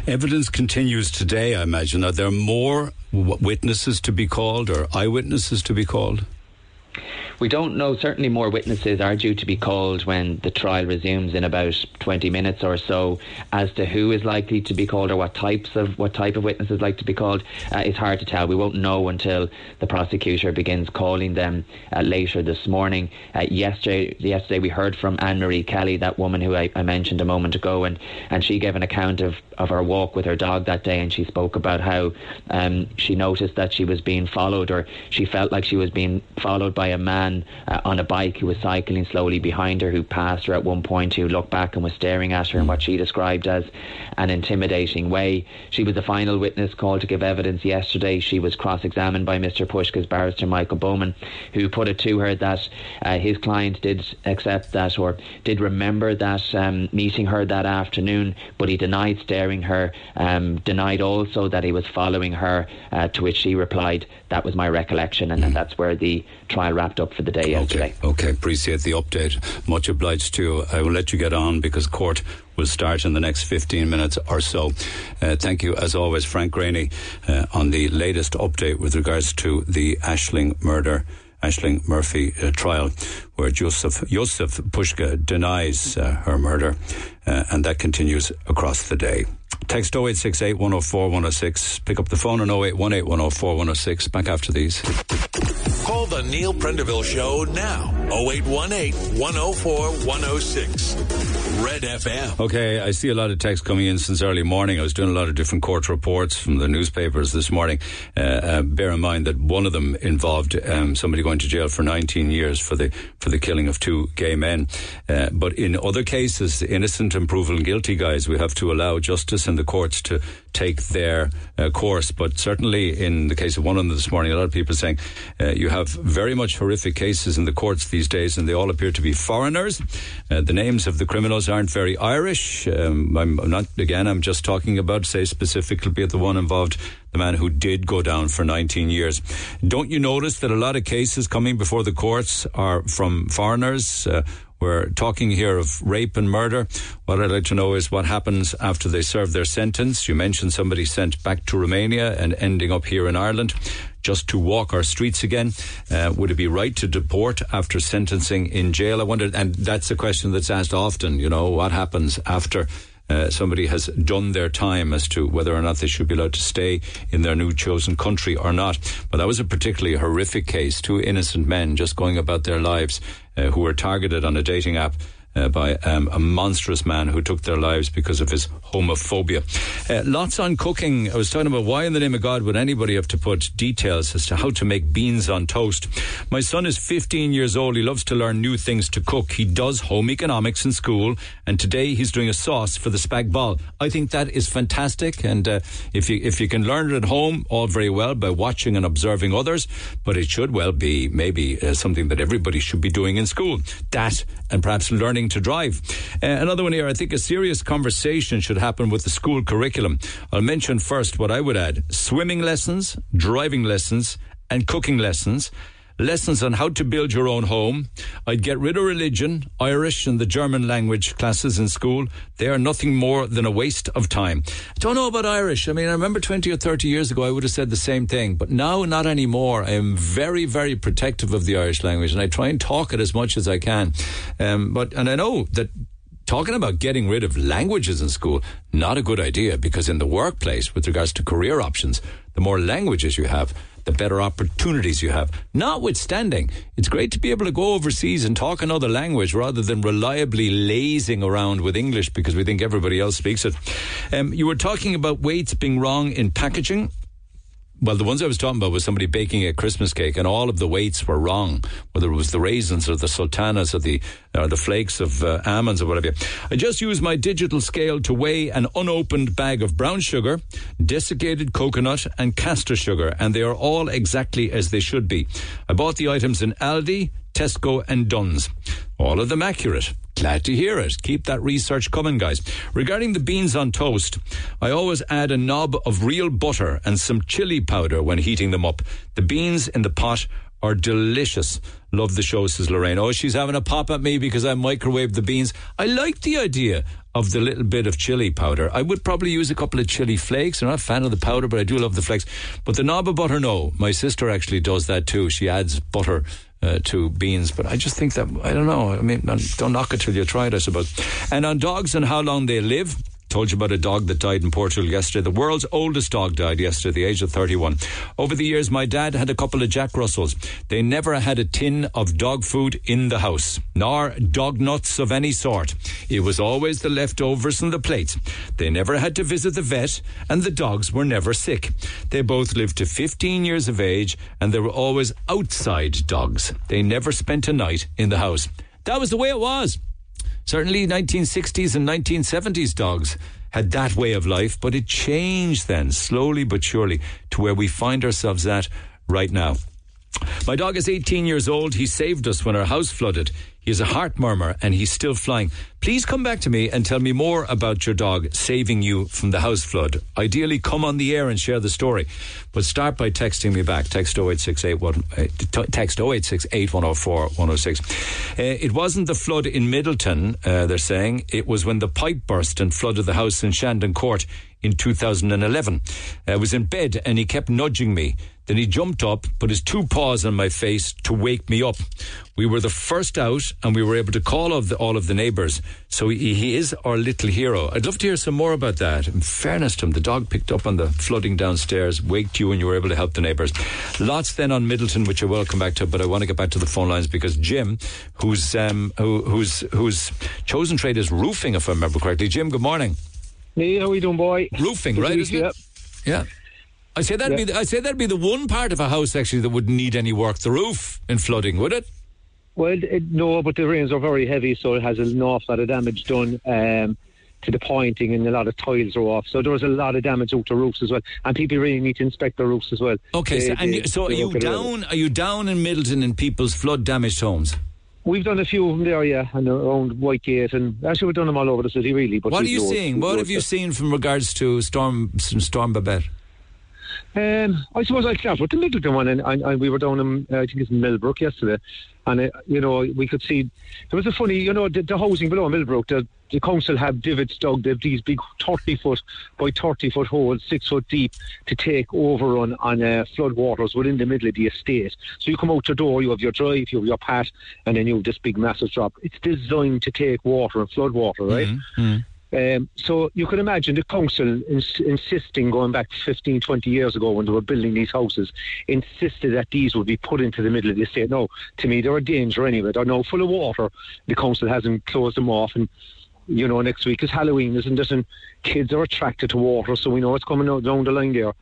Evidence continues today, I imagine. Are there more witnesses to be called or eyewitnesses to be called? We don't know. Certainly, more witnesses are due to be called when the trial resumes in about 20 minutes or so. As to who is likely to be called or what types of what type of witnesses like to be called, uh, it's hard to tell. We won't know until the prosecutor begins calling them uh, later this morning. Uh, yesterday, yesterday we heard from Anne Marie Kelly, that woman who I, I, mentioned a moment ago, and, and she gave an account of, of her walk with her dog that day, and she spoke about how um, she noticed that she was being followed, or she felt like she was being followed by a man man uh, on a bike who was cycling slowly behind her, who passed her at one point, who looked back and was staring at her in what she described as an intimidating way. She was the final witness called to give evidence yesterday. She was cross examined by Mr. Puska's barrister Michael Bowman, who put it to her that uh, his client did accept that or did remember that um, meeting her that afternoon, but he denied staring her, um, denied also that he was following her, uh, to which she replied, That was my recollection, and, and that's where the trial wrapped up for the day yesterday. Okay, okay. appreciate the update. Much obliged to you. I will let you get on because court will start in the next 15 minutes or so. Uh, thank you, as always, Frank Greaney, uh, on the latest update with regards to the Ashling murder. Ashling Murphy uh, trial, where Jozef Jozef Puska denies uh, her murder, uh, and that continues across the day. Text 0868 104 106. Pick up the phone on 0818 104 106. Back after these. Call the Neil Prendeville Show now. 0818 104 106. Red FM. Okay, I see a lot of texts coming in since early morning. I was doing a lot of different court reports from the newspapers this morning. Uh, uh, bear in mind that one of them involved um, somebody going to jail for 19 years for the for the killing of two gay men. Uh, but in other cases, innocent and proven guilty guys, we have to allow justice and the courts to take their uh, course. But certainly, in the case of one of them this morning, a lot of people saying uh, you have very much horrific cases in the courts these days, and they all appear to be foreigners. Uh, the names of the criminals aren't very Irish. Um, I'm, I'm not again. I'm just talking about, say, specifically the one involved the man who did go down for 19 years. Don't you notice that a lot of cases coming before the courts are from foreigners? Uh, we're talking here of rape and murder. What I'd like to know is what happens after they serve their sentence. You mentioned somebody sent back to Romania and ending up here in Ireland just to walk our streets again. Uh, would it be right to deport after sentencing in jail? I wonder, and that's a question that's asked often, you know, what happens after uh, somebody has done their time as to whether or not they should be allowed to stay in their new chosen country or not. But that was a particularly horrific case. Two innocent men just going about their lives Uh, who were targeted on a dating app uh, by um, a monstrous man who took their lives because of his homophobia. Uh, lots on cooking. I was talking about why in the name of God would anybody have to put details as to how to make beans on toast. My son is 15 years old. He loves to learn new things to cook. He does home economics in school, and today he's doing a sauce for the spag bol. I think that is fantastic, and uh, if you if you can learn it at home, all very well by watching and observing others, but it should well be maybe uh, something that everybody should be doing in school. That and perhaps learning to drive. Uh, another one here, I think a serious conversation should happen with the school curriculum. I'll mention first what I would add swimming lessons, driving lessons, and cooking lessons. Lessons on how to build your own home. I'd get rid of religion, Irish, and the German language classes in school. They are nothing more than a waste of time. I don't know about Irish. I mean, I remember 20 or 30 years ago, I would have said the same thing, but now not anymore. I am very, very protective of the Irish language and I try and talk it as much as I can. Um, but, and I know that talking about getting rid of languages in school, not a good idea because in the workplace, with regards to career options, the more languages you have, the better opportunities you have. Notwithstanding, it's great to be able to go overseas and talk another language rather than reliably lazing around with English because we think everybody else speaks it. Um, you were talking about weights being wrong in packaging. Well, the ones I was talking about was somebody baking a Christmas cake, and all of the weights were wrong, whether it was the raisins or the sultanas or the or the flakes of uh, almonds or whatever. I just use my digital scale to weigh an unopened bag of brown sugar, desiccated coconut, and caster sugar, and they are all exactly as they should be. I bought the items in Aldi, Tesco, and Dunnes. All of them accurate. Glad to hear it. Keep that research coming, guys. Regarding the beans on toast, I always add a knob of real butter and some chili powder when heating them up. The beans in the pot are delicious. Love the show, says Lorraine. Oh, she's having a pop at me because I microwaved the beans. I like the idea of the little bit of chili powder. I would probably use a couple of chili flakes. I'm not a fan of the powder, but I do love the flakes. But the knob of butter, no. My sister actually does that too. She adds butter uh, to beans. But I just think that, I don't know. I mean, don't knock it till you try it, I suppose. And on dogs and how long they live. Told you about a dog that died in Portugal yesterday. The world's oldest dog died yesterday, the age of 31. Over the years, my dad had a couple of Jack Russells. They never had a tin of dog food in the house, nor dog nuts of any sort. It was always the leftovers and the plates. They never had to visit the vet, and the dogs were never sick. They both lived to 15 years of age, and they were always outside dogs. They never spent a night in the house. That was the way it was. Certainly, 1960s and 1970s dogs had that way of life, but it changed then, slowly but surely, to where we find ourselves at right now. My dog is 18 years old. He saved us when our house flooded. He has a heart murmur and he's still flying. Please come back to me and tell me more about your dog saving you from the house flood. Ideally, come on the air and share the story. But start by texting me back. Text 08681, uh, text 0868104 106. Uh, it wasn't the flood in Midleton, uh, they're saying. It was when the pipe burst and flooded the house in Shandon Court in 2011. I was in bed and he kept nudging me. Then he jumped up, put his two paws on my face to wake me up. We were the first out and we were able to call of the, all of the neighbours. So he, he, is our little hero. I'd love to hear some more about that. In fairness to him, the dog picked up on the flooding downstairs, waked you and you were able to help the neighbours. Lots then on Midleton, which I will come back to, but I want to get back to the phone lines because Jim, who's, um, who, who's, whose chosen trade is roofing, if I remember correctly. Jim, good morning. Hey, how are you doing, boy? Roofing, right? Isn't yeah. it? Yeah. I say that'd Yeah. be the, I say that'd be the one part of a house actually that wouldn't need any work. The roof in flooding, would it? Well, it, no, but the rains are very heavy, so it has an awful lot of damage done um, to the pointing, and a lot of tiles are off. So there was a lot of damage out to roofs as well, and people really need to inspect their roofs as well. Okay, so, and they- you, so are you down? Are you down in Midleton in people's flood damaged homes? We've done a few of them there, yeah, and around Whitegate, and actually we've done them all over the city, really. But What are you seeing? What have you seen from regards to storm Storm Babet? Um, I suppose I'll start with the Midleton one, and, and, and we were down in, uh, I think it's Millbrook yesterday, and uh, you know we could see there was a funny, you know, the, the housing below Millbrook, the, the council have divots dug, they've these big thirty foot by thirty foot holes, six foot deep, to take overrun on uh, flood waters within the middle of the estate. So you come out your door, you have your drive, you have your path, and then you have this big massive drop. It's designed to take water and flood water, right? Um, so you can imagine the council ins- insisting, going back 15, 20 years ago when they were building these houses, insisted that these would be put into the middle of the estate. No, to me, they're a danger anyway. They're now full of water. The council hasn't closed them off. And, you know, next week is Halloween, isn't it? And kids are attracted to water, so we know it's coming out down the line there.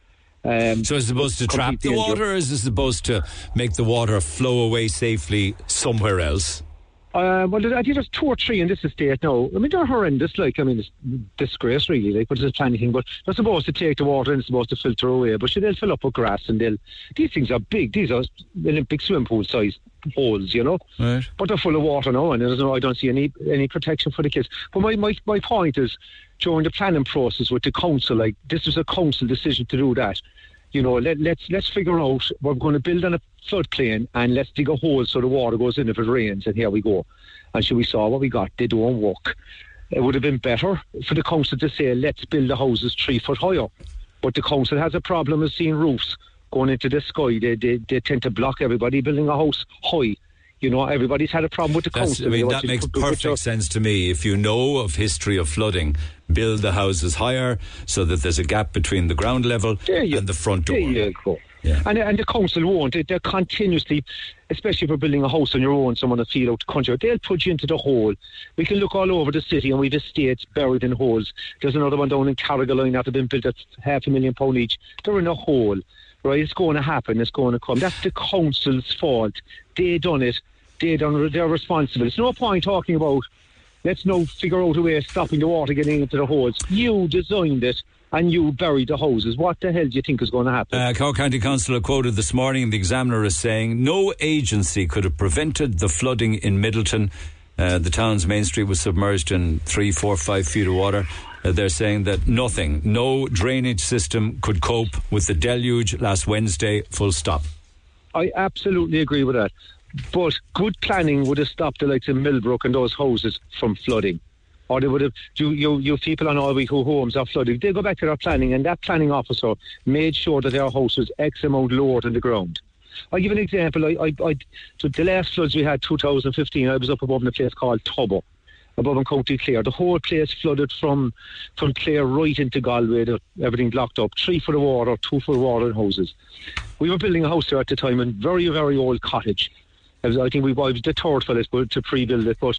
Um, So it's supposed to trap the danger. water, or is it supposed to make the water flow away safely somewhere else? Uh, well, I think there's two or three in this estate now. I mean, they're horrendous. Like, I mean, it's disgrace, really. Like, but it's anything. But they're supposed to take the water and it's supposed to filter away. But they'll fill up with grass and they'll. These things are big. These are Olympic swimming pool size holes, you know. Right. But they're full of water now, and there's no, I don't see any any protection for the kids. But my, my, my point is, during the planning process with the council, like this was a council decision to do that. You know, let, let's let's figure out we're going to build on a floodplain and let's dig a hole so the water goes in if it rains, and here we go. And so we saw what we got. They don't work. It would have been better for the council to say, let's build the houses three foot higher. But the council has a problem of seeing roofs going into the sky. They, they, they tend to block everybody building a house high. You know, everybody's had a problem with the That's, council. I mean, that makes put your- perfect sense to me. If you know of history of flooding, build the houses higher so that there's a gap between the ground level you- and the front door. There you go. Yeah. And, and the council won't. They- They're continuously, especially if you're building a house on your own, someone to feel out the country, they'll put you into the hole. We can look all over the city and we've estates buried in holes. There's another one down in Carrigaline that have been built at half a million pound each. They're in a hole. Right? It's going to happen. It's going to come. That's the council's fault. They done it. They done. They're responsible. It's no point talking about let's now figure out a way of stopping the water getting into the holes. You designed it and you buried the hoses. What the hell do you think is going to happen? Uh, Cork County Councillor quoted this morning in the Examiner is saying, No agency could have prevented the flooding in Midleton. Uh, the town's main street was submerged in three, four, five feet of water. Uh, they're saying that nothing, no drainage system could cope with the deluge last Wednesday, full stop. I absolutely agree with that. But good planning would have stopped the likes of Millbrook and those houses from flooding. Or they would have, you, you, you people on all week who homes are flooding, they go back to their planning and that planning officer made sure that their house was X amount lower than the ground. I'll give an example. I, I, I, so the last floods we had, 2015, I was up above in a place called Tubber, above in County Clare. The whole place flooded from from Clare right into Galway, everything blocked up. Three foot of water, two foot of water in houses. We were building a house there at the time, a very, very old cottage. I, was, I think we I was the third fellas but to pre-build it, but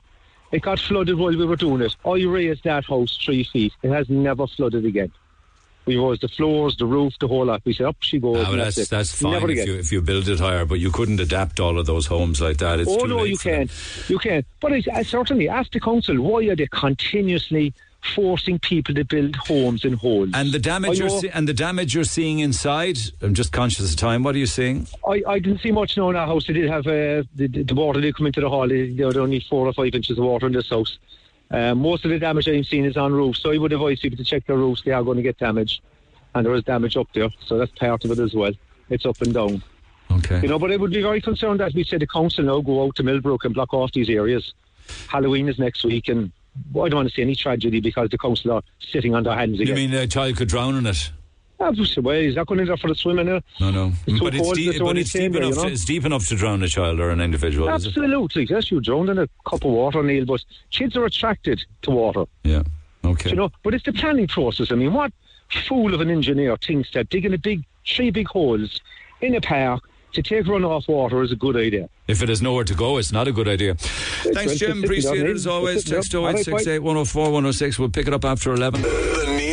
it got flooded while we were doing it. I raised that house three feet. It has never flooded again. We raised the floors, the roof, the whole lot. We said, up she goes. Ah, and that's, that's fine Never if again. you, if you build it higher, but you couldn't adapt all of those homes like that. It's oh no, you for them. can, you can. But I, I certainly ask the council why are they continuously forcing people to build homes in holes? And the damage you're see- and the damage you're seeing inside. I'm just conscious of time. What are you seeing? I, I didn't see much now in our house. They did have uh, the, the water did come into the hall. There were only four or five inches of water in this house. Uh, most of the damage I've seen is on roofs, so I would advise people to check their roofs. They are going to get damaged, and there is damage up there, so that's part of it as well. It's up and down. Okay. You know, but I would be very concerned that we said the council now go out to Millbrook and block off these areas. Halloween is next week, and I don't want to see any tragedy because the council are sitting on their hands Again. you mean a child could drown in it? Obviously, well, he's not going in there for the swimming. Uh, No, no. It's but it's deep, but it's deep you enough. To, it's deep enough to drown a child or an individual. It? Absolutely. Yes, you drown in a cup of water, Neil, but kids are attracted to water. Yeah. Okay. You know, but it's the planning process. I mean, what fool of an engineer thinks that digging a big, three big holes in a park to take run off water is a good idea? If it has nowhere to go, it's not a good idea. Thanks, Jim. just Appreciate it as always. Just sit Text down. All right, 0868 104 106. We'll pick it up after 11.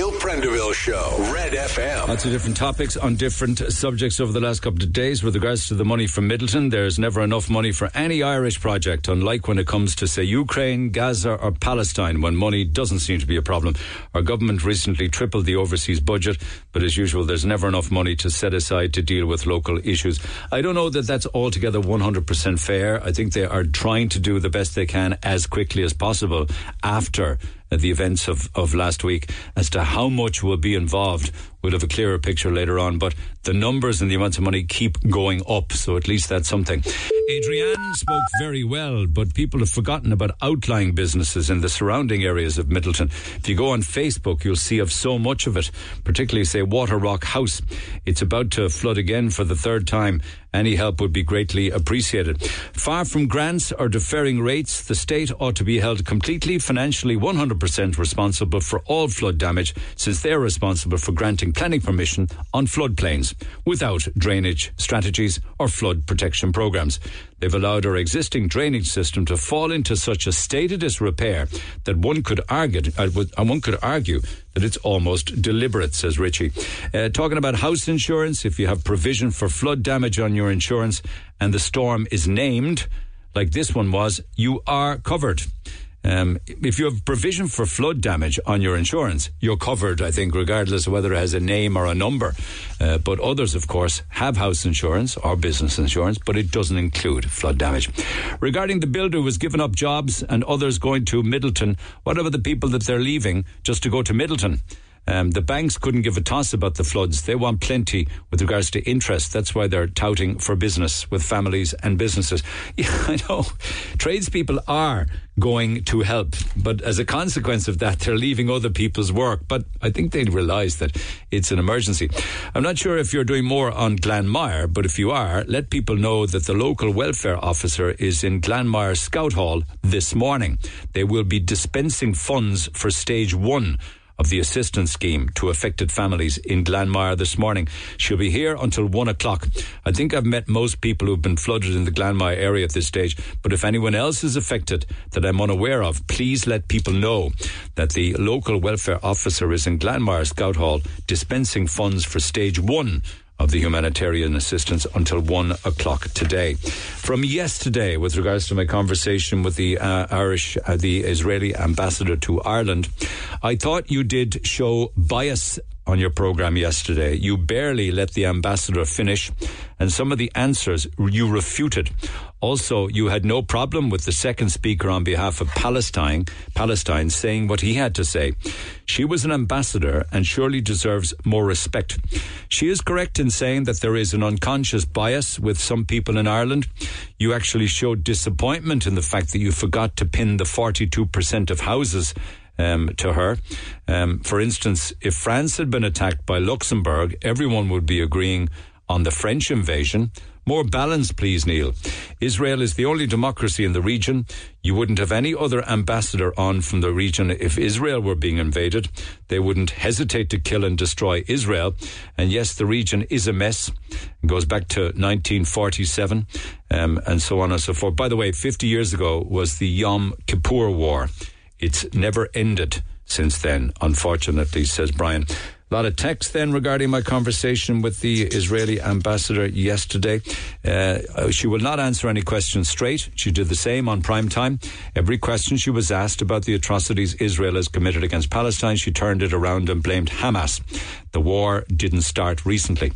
Neil Prendeville Show, Red FM. Lots of different topics on different subjects over the last couple of days. With regards to the money from Midleton, there's never enough money for any Irish project, unlike when it comes to, say, Ukraine, Gaza, or Palestine, when money doesn't seem to be a problem. Our government recently tripled the overseas budget, but as usual, there's never enough money to set aside to deal with local issues. I don't know that that's altogether 100% fair. I think they are trying to do the best they can as quickly as possible after the events of, of last week as to how much will be involved. We'll have a clearer picture later on, but the numbers and the amounts of money keep going up, so at least that's something. Adrienne spoke very well, but people have forgotten about outlying businesses in the surrounding areas of Midleton. If you go on Facebook, you'll see of so much of it, particularly, say, Water Rock House. It's about to flood again for the third time. Any help would be greatly appreciated. Far from grants or deferring rates, the state ought to be held completely financially 100% responsible for all flood damage since they're responsible for granting planning permission on floodplains without drainage strategies or flood protection programs. They've allowed our existing drainage system to fall into such a state of disrepair that one could argue, uh, one could argue that it's almost deliberate, says Richie. Uh, talking about house insurance, if you have provision for flood damage on your insurance and the storm is named, like this one was, you are covered. Um, if you have provision for flood damage on your insurance, you're covered, I think, regardless of whether it has a name or a number. Uh, but others, of course, have house insurance or business insurance, but it doesn't include flood damage. Regarding the builder who has given up jobs and others going to Midleton, what about the people that they're leaving just to go to Midleton? Um, the banks couldn't give a toss about the floods. They want plenty with regards to interest. That's why they're touting for business with families and businesses. Yeah, I know. Tradespeople are going to help, but as a consequence of that, they're leaving other people's work. But I think they realise that it's an emergency. I'm not sure if you're doing more on Glanmire, but if you are, let people know that the local welfare officer is in Glanmire Scout Hall this morning. They will be dispensing funds for stage one of the assistance scheme to affected families in Glanmire this morning. She'll be here until one o'clock. I think I've met most people who've been flooded in the Glanmire area at this stage, but if anyone else is affected that I'm unaware of, please let people know that the local welfare officer is in Glanmire Scout Hall dispensing funds for stage one of the humanitarian assistance until one o'clock today. From yesterday, with regards to my conversation with the uh, Irish, uh, the Israeli ambassador to Ireland, I thought you did show bias on your program yesterday. You barely let the ambassador finish, and some of the answers you refuted. Also, you had no problem with the second speaker on behalf of Palestine, Palestine saying what he had to say. She was an ambassador and surely deserves more respect. She is correct in saying that there is an unconscious bias with some people in Ireland. You actually showed disappointment in the fact that you forgot to pin the 42% of houses um, to her. Um, for instance, if France had been attacked by Luxembourg, everyone would be agreeing on the French invasion. More balance, please, Neil. Israel is the only democracy in the region. You wouldn't have any other ambassador on from the region if Israel were being invaded. They wouldn't hesitate to kill and destroy Israel. And yes, the region is a mess. It goes back to 1947 um, and so on and so forth. By the way, 50 years ago was the Yom Kippur War. It's never ended since then, unfortunately, says Brian. A lot of text then regarding my conversation with the Israeli ambassador yesterday. Uh, she will not answer any questions straight. She did the same on prime time. Every question she was asked about the atrocities Israel has committed against Palestine, she turned it around and blamed Hamas. The war didn't start recently.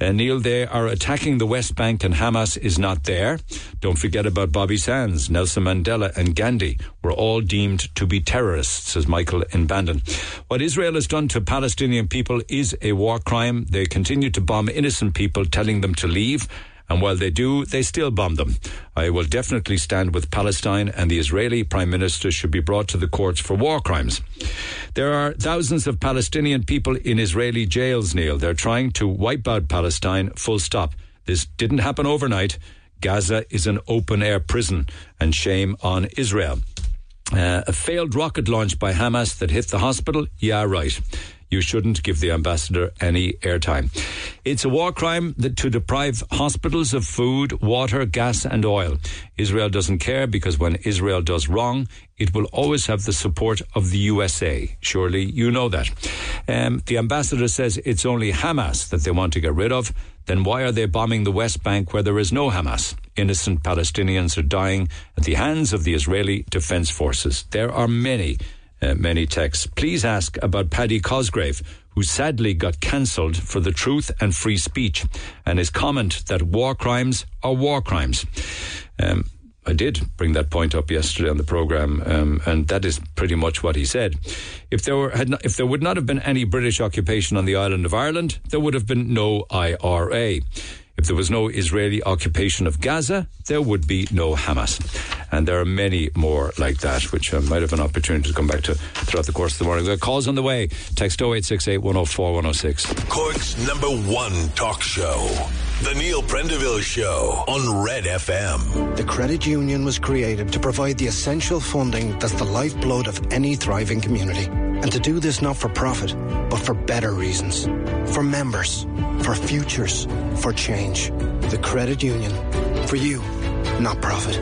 Uh, Neil, they are attacking the West Bank and Hamas is not there. Don't forget about Bobby Sands, Nelson Mandela, and Gandhi were all deemed to be terrorists, says Michael in Bandon. What Israel has done to Palestinian people is a war crime. They continue to bomb innocent people, telling them to leave. And while they do, they still bomb them. I will definitely stand with Palestine, and the Israeli Prime Minister should be brought to the courts for war crimes. There are thousands of Palestinian people in Israeli jails, Neil. They're trying to wipe out Palestine, full stop. This didn't happen overnight. Gaza is an open air prison, and shame on Israel. Uh, a failed rocket launch by Hamas that hit the hospital? Yeah, right you shouldn't give the ambassador any airtime. It's a war crime to deprive hospitals of food, water, gas, and oil. Israel doesn't care because when Israel does wrong, it will always have the support of the USA. Surely you know that. Um, the ambassador says it's only Hamas that they want to get rid of. Then why are they bombing the West Bank where there is no Hamas? Innocent Palestinians are dying at the hands of the Israeli Defense Forces. There are many uh, many texts. Please ask about Paddy Cosgrave, who sadly got cancelled for the truth and free speech, and his comment that war crimes are war crimes. Um, I did bring that point up yesterday on the program, um, and that is pretty much what he said. If there were, not, if there would not have been any British occupation on the island of Ireland, there would have been no IRA. If there was no Israeli occupation of Gaza, there would be no Hamas. And there are many more like that, which I might have an opportunity to come back to throughout the course of the morning. The calls on the way. Text 0868 104 106. Cork's number one talk show. The Neil Prendeville Show on Red FM. The credit union was created to provide the essential funding that's the lifeblood of any thriving community. And to do this not for profit, but for better reasons. For members, for futures, for change. The credit union. For you, not profit.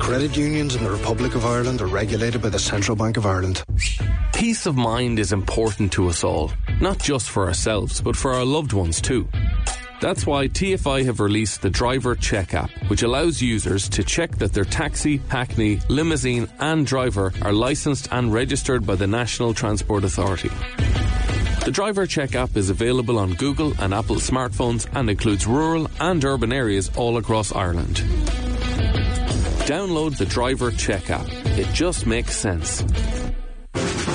Credit unions in the Republic of Ireland are regulated by the Central Bank of Ireland. Peace of mind is important to us all, not just for ourselves, but for our loved ones too. That's why TFI have released the Driver Check app, which allows users to check that their taxi, hackney, limousine, and driver are licensed and registered by the National Transport Authority. The Driver Check app is available on Google and Apple smartphones and includes rural and urban areas all across Ireland. Download the Driver Check app. It just makes sense.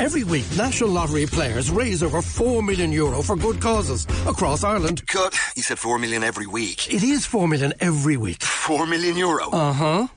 Every week, National Lottery players raise over 4 million euro for good causes across Ireland. Cut. You said 4 million every week. It is 4 million every week. 4 million euro? Uh huh.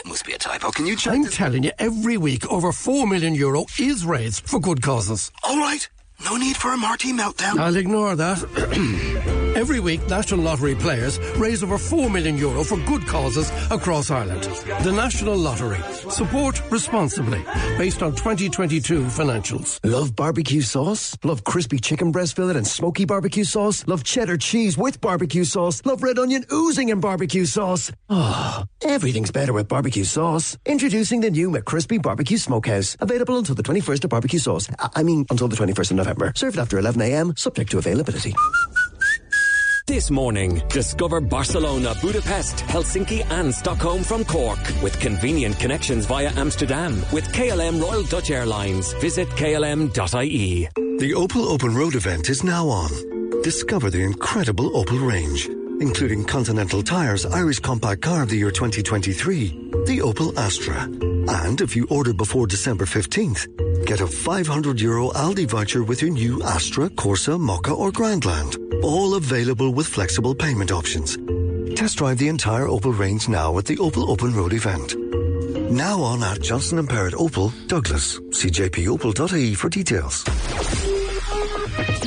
It must be a typo. Can you check? I'm this? telling you, every week, over 4 million euro is raised for good causes. All right. No need for a Marty meltdown. I'll ignore that. Every week, National Lottery players raise over 4 million euro for good causes across Ireland. The National Lottery. Support responsibly. Based on 2022 financials. Love barbecue sauce? Love crispy chicken breast fillet and smoky barbecue sauce? Love cheddar cheese with barbecue sauce? Love red onion oozing in barbecue sauce? Ah, everything's better with barbecue sauce. Introducing the new McCrispy Barbecue Smokehouse. Available until the 21st of barbecue sauce. I mean, until the 21st of November. Served after 11am, subject to availability. This morning, discover Barcelona, Budapest, Helsinki, and Stockholm from Cork with convenient connections via Amsterdam with KLM Royal Dutch Airlines. Visit klm.ie. The Opel Open Road event is now on. Discover the incredible Opel range, including Continental Tires Irish Compact Car of the Year 2023, the Opel Astra. And if you order before December 15th, get a 500 euro Aldi voucher with your new Astra, Corsa, Mokka or Grandland. All available with flexible payment options. Test drive the entire Opel range now at the Opel Open Road event. Now on at Johnson and Perrott Opel, Douglas. See jpopel.ie for details.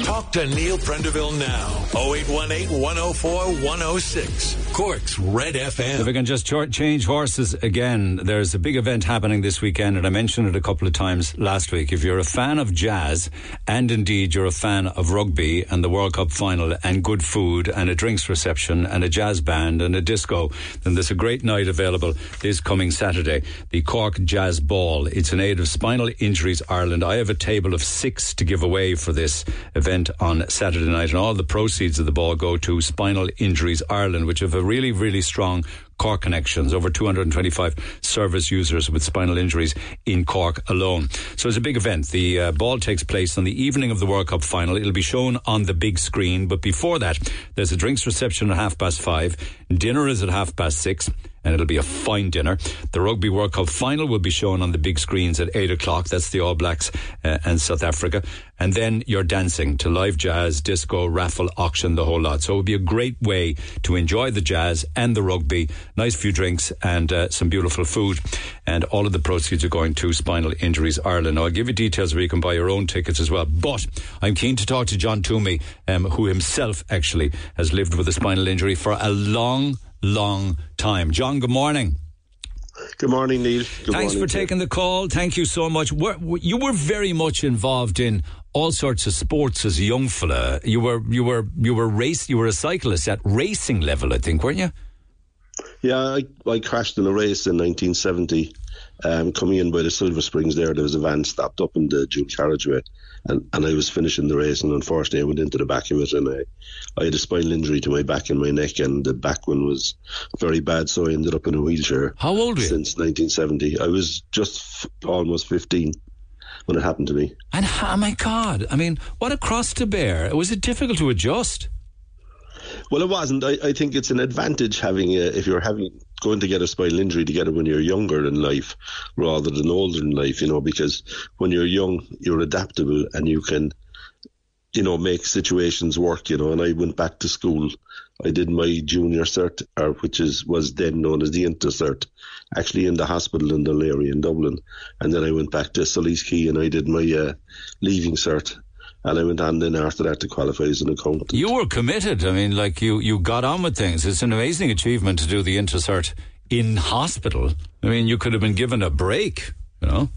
Talk to Neil Prendeville now. 0818 104 106. Cork's Red FM. If I can just change horses again, there's a big event happening this weekend, and I mentioned it a couple of times last week. If you're a fan of jazz, and indeed you're a fan of rugby and the World Cup final, and good food, and a drinks reception, and a jazz band, and a disco, then there's a great night available this coming Saturday, the Cork Jazz Ball. It's an aid of Spinal Injuries Ireland. I have a table of six to give away for this event on Saturday night, and all the proceeds of the ball go to Spinal Injuries Ireland, which have really, really strong Cork connections, over 225 service users with spinal injuries in Cork alone. So it's a big event. The uh, ball takes place on the evening of the World Cup final. It'll be shown on the big screen, but before that, there's a drinks reception at half past five. Dinner is at half past six and it'll be a fine dinner. The Rugby World Cup final will be shown on the big screens at 8 o'clock. That's the All Blacks uh, and South Africa. And then you're dancing to live jazz, disco, raffle, auction, the whole lot. So it would be a great way to enjoy the jazz and the rugby. Nice few drinks and uh, some beautiful food. And all of the proceeds are going to Spinal Injuries Ireland. Now, I'll give you details where you can buy your own tickets as well. But I'm keen to talk to John Twomey, um, who himself actually has lived with a spinal injury for a long long time. John, good morning. Good morning, Neil. Good Thanks morning, for taking the call. Thank you so much. We're, you were very much involved in all sorts of sports as a young fella. You were you were you were race you were a cyclist at racing level, I think, weren't you? Yeah, I, I crashed in a race in 1970. Um, coming in by the Silver Springs there, there was a van stopped up in the dual carriageway, and, and I was finishing the race, and unfortunately I went into the back of it, and I, I had a spinal injury to my back and my neck, and the back one was very bad, so I ended up in a wheelchair. How old were you? Since 1970. I was just f- almost 15 when it happened to me. And oh my God, I mean, what a cross to bear. Was it difficult to adjust? Well, it wasn't. I, I think it's an advantage having a, if you're having going to get a spinal injury to get it when you're younger in life rather than older in life, you know, because when you're young, you're adaptable and you can, you know, make situations work, you know. And I went back to school. I did my junior cert, or which is was then known as the intercert, actually in the hospital in the area in Dublin. And then I went back to Sullivan's Quay and I did my uh, leaving cert and I went on then after that to qualify as an accountant. You were committed. I mean, like you, you got on with things. It's an amazing achievement to do the intercert in hospital. I mean, you could have been given a break, you know.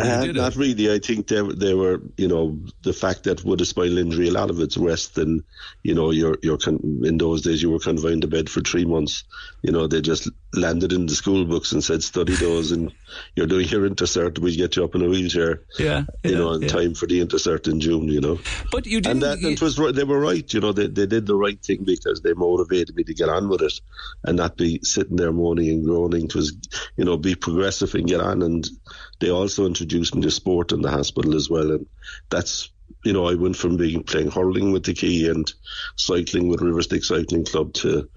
Uh, not really. I think they they were, you know, the fact that with a spinal injury, a lot of it's rest, and you know, you're you're con- in those days you were confined to bed for three months. You know, they just landed in the school books and said study those, and you're doing your intercert. We get you up in a wheelchair. Yeah, you yeah, know, in yeah. time for the intercert in June. You know, but you did. and that it was right. They were right. You know, they they did the right thing because they motivated me to get on with it and not be sitting there moaning and groaning. It was, you know, be progressive and get on. And they also introduced me to sport in the hospital as well, and that's you know, I went from being playing hurling with the key and cycling with Riverstick Cycling Club to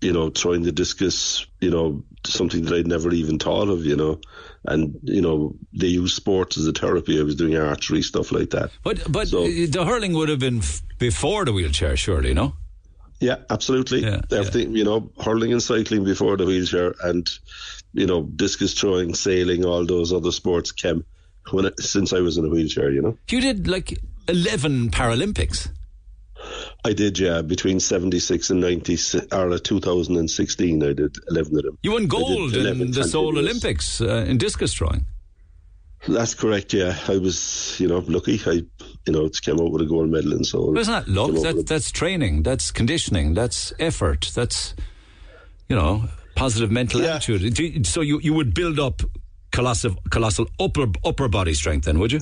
you know, throwing the discus, you know, something that I'd never even thought of, you know. And, you know, they use sports as a therapy. I was doing archery, stuff like that. But but So- the hurling would have been f- before the wheelchair, surely, no? Yeah, absolutely. Yeah, Everything, you know, hurling and cycling before the wheelchair and, you know, discus throwing, sailing, all those other sports came when it, since I was in a wheelchair, you know. You did like 11 Paralympics. I did, yeah, between 76 and 90, or 2016, I did 11 of them. You won gold in the Seoul. Olympics uh, in discus throwing. That's correct, yeah. I was, you know, lucky. I, you know, came out with a gold medal in Seoul. But it's not luck. That, that's training. That's conditioning. That's effort. That's, you know, positive mental attitude. Do you- So you, you would build up colossal, colossal upper, upper body strength then, would you?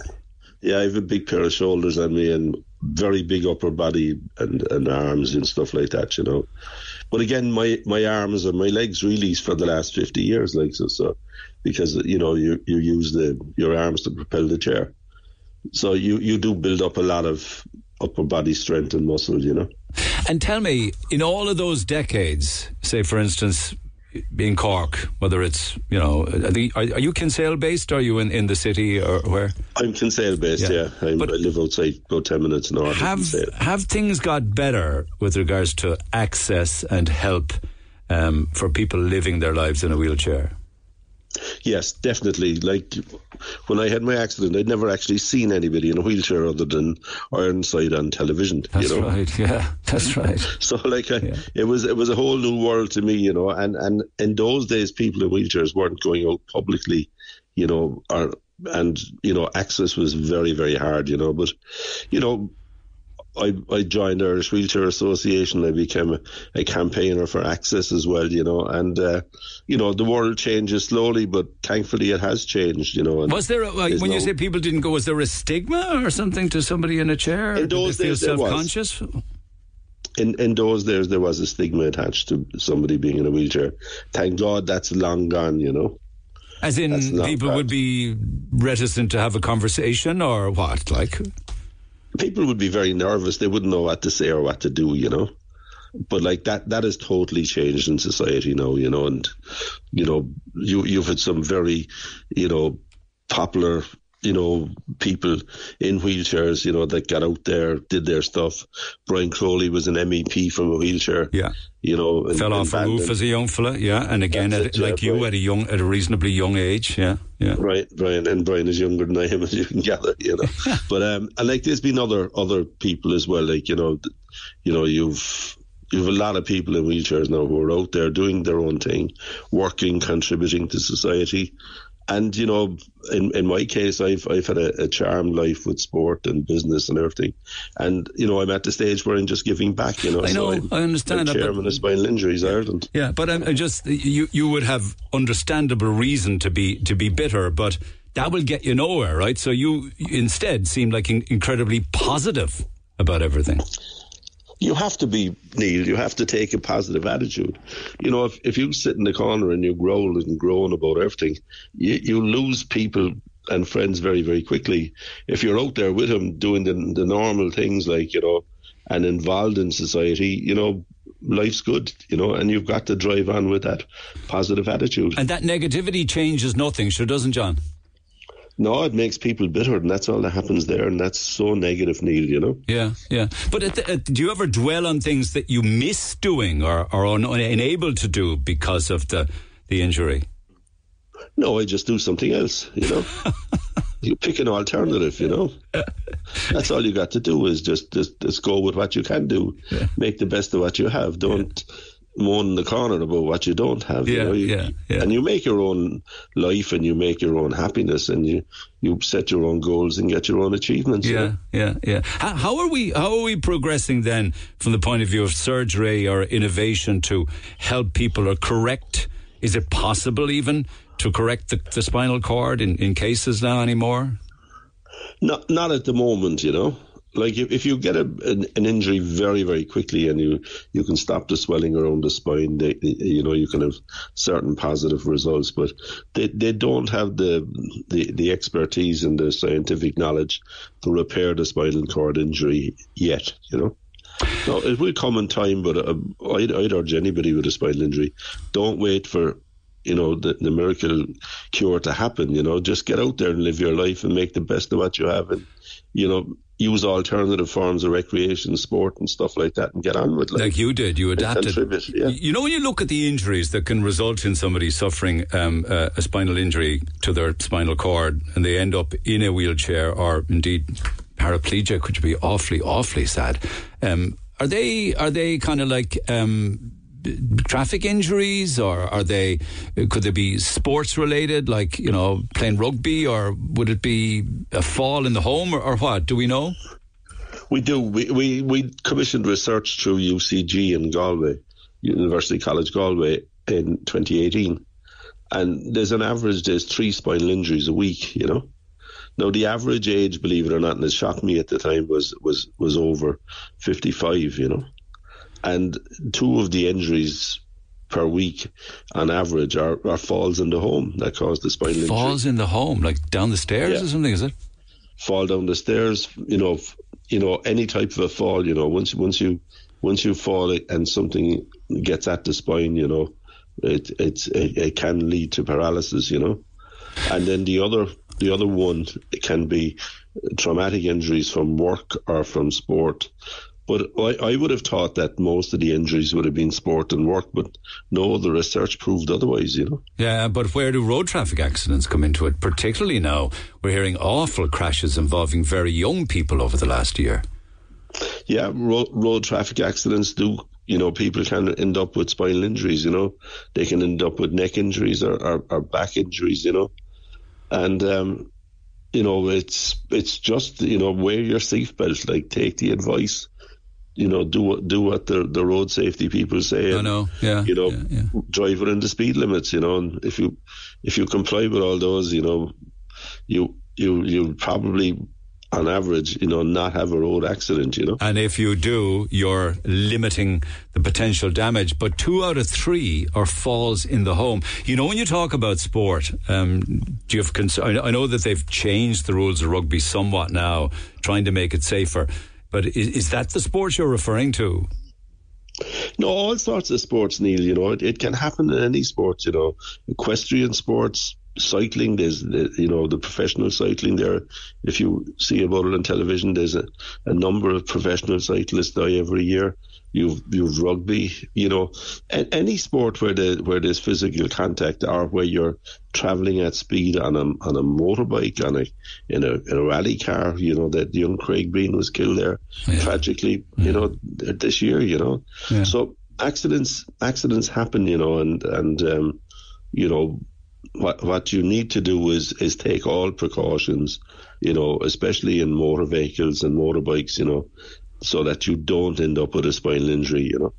Yeah, I have a big pair of shoulders on me and very big upper body and, and arms and stuff like that, you know. But again, my, my arms and my legs really for the last 50 years, like so, so because, you know, you, you use the your arms to propel the chair. So you, you do build up a lot of upper body strength and muscle, you know. And tell me, in all of those decades, say for instance, in Cork, whether it's, you know, are, are you Kinsale based? Or are you in, in the city or where? I'm Kinsale based, Yeah. yeah. I'm, I live outside about 10 minutes north Have, have things got better with regards to access and help um, for people living their lives in a wheelchair? Yes, definitely. Like when I had my accident, I'd never actually seen anybody in a wheelchair other than Ironside on television. That's you know? right. Yeah, that's right. So like I, it was it was a whole new world to me, you know. And and in those days, people in wheelchairs weren't going out publicly, you know, or and you know access was very very hard, you know. But you know, I I joined the Irish Wheelchair Association. I became a, a campaigner for access as well, you know. And uh, you know, the world changes slowly, but thankfully it has changed, you know. Was there, a, when you no- say people didn't go, was there a stigma or something to somebody in a chair? In Did those they feel days there self-conscious? in in those days there was a stigma attached to somebody being in a wheelchair. Thank God that's long gone, you know. As in, people would be reticent to have a conversation or what? Like, People would be very nervous. They wouldn't know what to say or what to do, you know. But like that, that has totally changed in society now, you know. And you know, you you've had some very, you know, popular, you know, people in wheelchairs, you know, that got out there, did their stuff. Brian Crowley was an MEP from a wheelchair. Yeah. You know, and- fell off a roof as a young fella, yeah. And again, at, it, yeah, like you, right. at a young, at a reasonably young age, yeah, yeah. Right, Brian, and Brian is younger than I am, as you can gather, you know. but um, and like there's been other other people as well, like you know, you know, you've you've a lot of people in wheelchairs now who are out there doing their own thing, working, contributing to society. And you know, in in my case, I've I've had a, a charmed life with sport and business and everything, and you know, I'm at the stage where I'm just giving back. You know, I know, I'm, I understand but- chairman of Spinal Injuries Ireland. Yeah, but I'm, I just you you would have understandable reason to be to be bitter, but that will get you nowhere, right? So you instead seem like in, incredibly positive about everything. You have to be Neil. You have to take a positive attitude. You know, if if you sit in the corner and you growl and groan about everything, you you lose people and friends very very quickly. If you're out there with them doing the the normal things like you know, and involved in society, you know. Life's good, you know, and you've got to drive on with that positive attitude. And that negativity changes nothing, sure doesn't, John? No, it makes people bitter, and that's all that happens there, and that's so negative, Neil. You know. Yeah, yeah. But at the, at, do you ever dwell on things that you miss doing or un, unable to do because of the the injury? No, I just do something else, you know. you pick an alternative, you know. That's all you got to do is just just, just go with what you can do. Make the best of what you have. Don't moan in the corner about what you don't have. you Yeah, know? You- yeah, yeah. And you make your own life and you make your own happiness and you, you set your own goals and get your own achievements. you Yeah, know? yeah, yeah. How, how are we? How are we progressing then, from the point of view of surgery or innovation, to help people or correct? Is it possible even to correct the, the spinal cord in, in cases now anymore? Not not at the moment, you know. Like if, if you get a, an, an injury very very quickly and you you can stop the swelling around the spine, they, you know you can have certain positive results. But they, they don't have the, the the expertise and the scientific knowledge to repair the spinal cord injury yet. You know. No, it will come in time, but uh, I'd, I'd urge anybody with a spinal injury, don't wait for you know the, the miracle cure to happen. You know, just get out there and live your life and make the best of what you have, and you know use alternative forms of recreation, sport, and stuff like that, and get on with life. Like you did, you adapted. yeah. You know, when you look at the injuries that can result in somebody suffering um, uh, a spinal injury to their spinal cord, and they end up in a wheelchair or indeed paraplegic, which would be awfully, awfully sad. Um, are they are they kind of like um, traffic injuries, or are they could they be sports related, like you know playing rugby, or would it be a fall in the home, or, or what? Do we know? We do. We, we, we commissioned research through UCG in Galway, University College Galway, in 2018. And there's an average, there's three spinal injuries a week, you know. Now, the average age, believe it or not, and it shocked me at the time, was, was, was over 55, you know. And two of the injuries per week on average are, are falls in the home that cause the spinal injury Falls in the home, like down the stairs Yeah. or something, is it? fall down the stairs, you know, you know, any type of a fall, you know, once once you once you fall and something gets at the spine, you know, it it's it, it can lead to paralysis, you know, and then the other the other one can be traumatic injuries from work or from sport. But I, I would have thought that most of the injuries would have been sport and work, but no, the research proved otherwise, you know. Yeah, but where do road traffic accidents come into it? Particularly now, we're hearing awful crashes involving very young people over the last year. yeah, road, road traffic accidents do. You know, people can end up with spinal injuries. You know, they can end up with neck injuries or, or, or back injuries. You know, and um, you know it's it's just you know wear your seatbelt. Like take the advice. You know, do what do what the the road safety people say. I and, know, yeah, You know, drive within the speed limits. You know, and if you if you comply with all those, you know, you you you probably on average, you know, not have a road accident. You know. And if you do, you're limiting the potential damage. But two out of three are falls in the home. You know, when you talk about sport, um, do you have concern? I know that they've changed the rules of rugby somewhat now, trying to make it safer. But is, is that the sport you're referring to? No, all sorts of sports, Neil. You know, it, it can happen in any sport. You know, equestrian sports, cycling. There's, the, you know, the professional cycling. There, if you see about it on television, there's a, a number of professional cyclists die every year. You've you've rugby. You know, a, any sport where the where there's physical contact or where you're traveling at speed on a on a motorbike on a in a, in a rally car. You know that young Craig Breen was killed there tragically. You know this year. You know, Yeah. so accidents accidents happen. You know, and and um, you know what what you need to do is is take all precautions. You know, especially in motor vehicles and motorbikes. You know. So that you don't end up with a spinal injury, you know.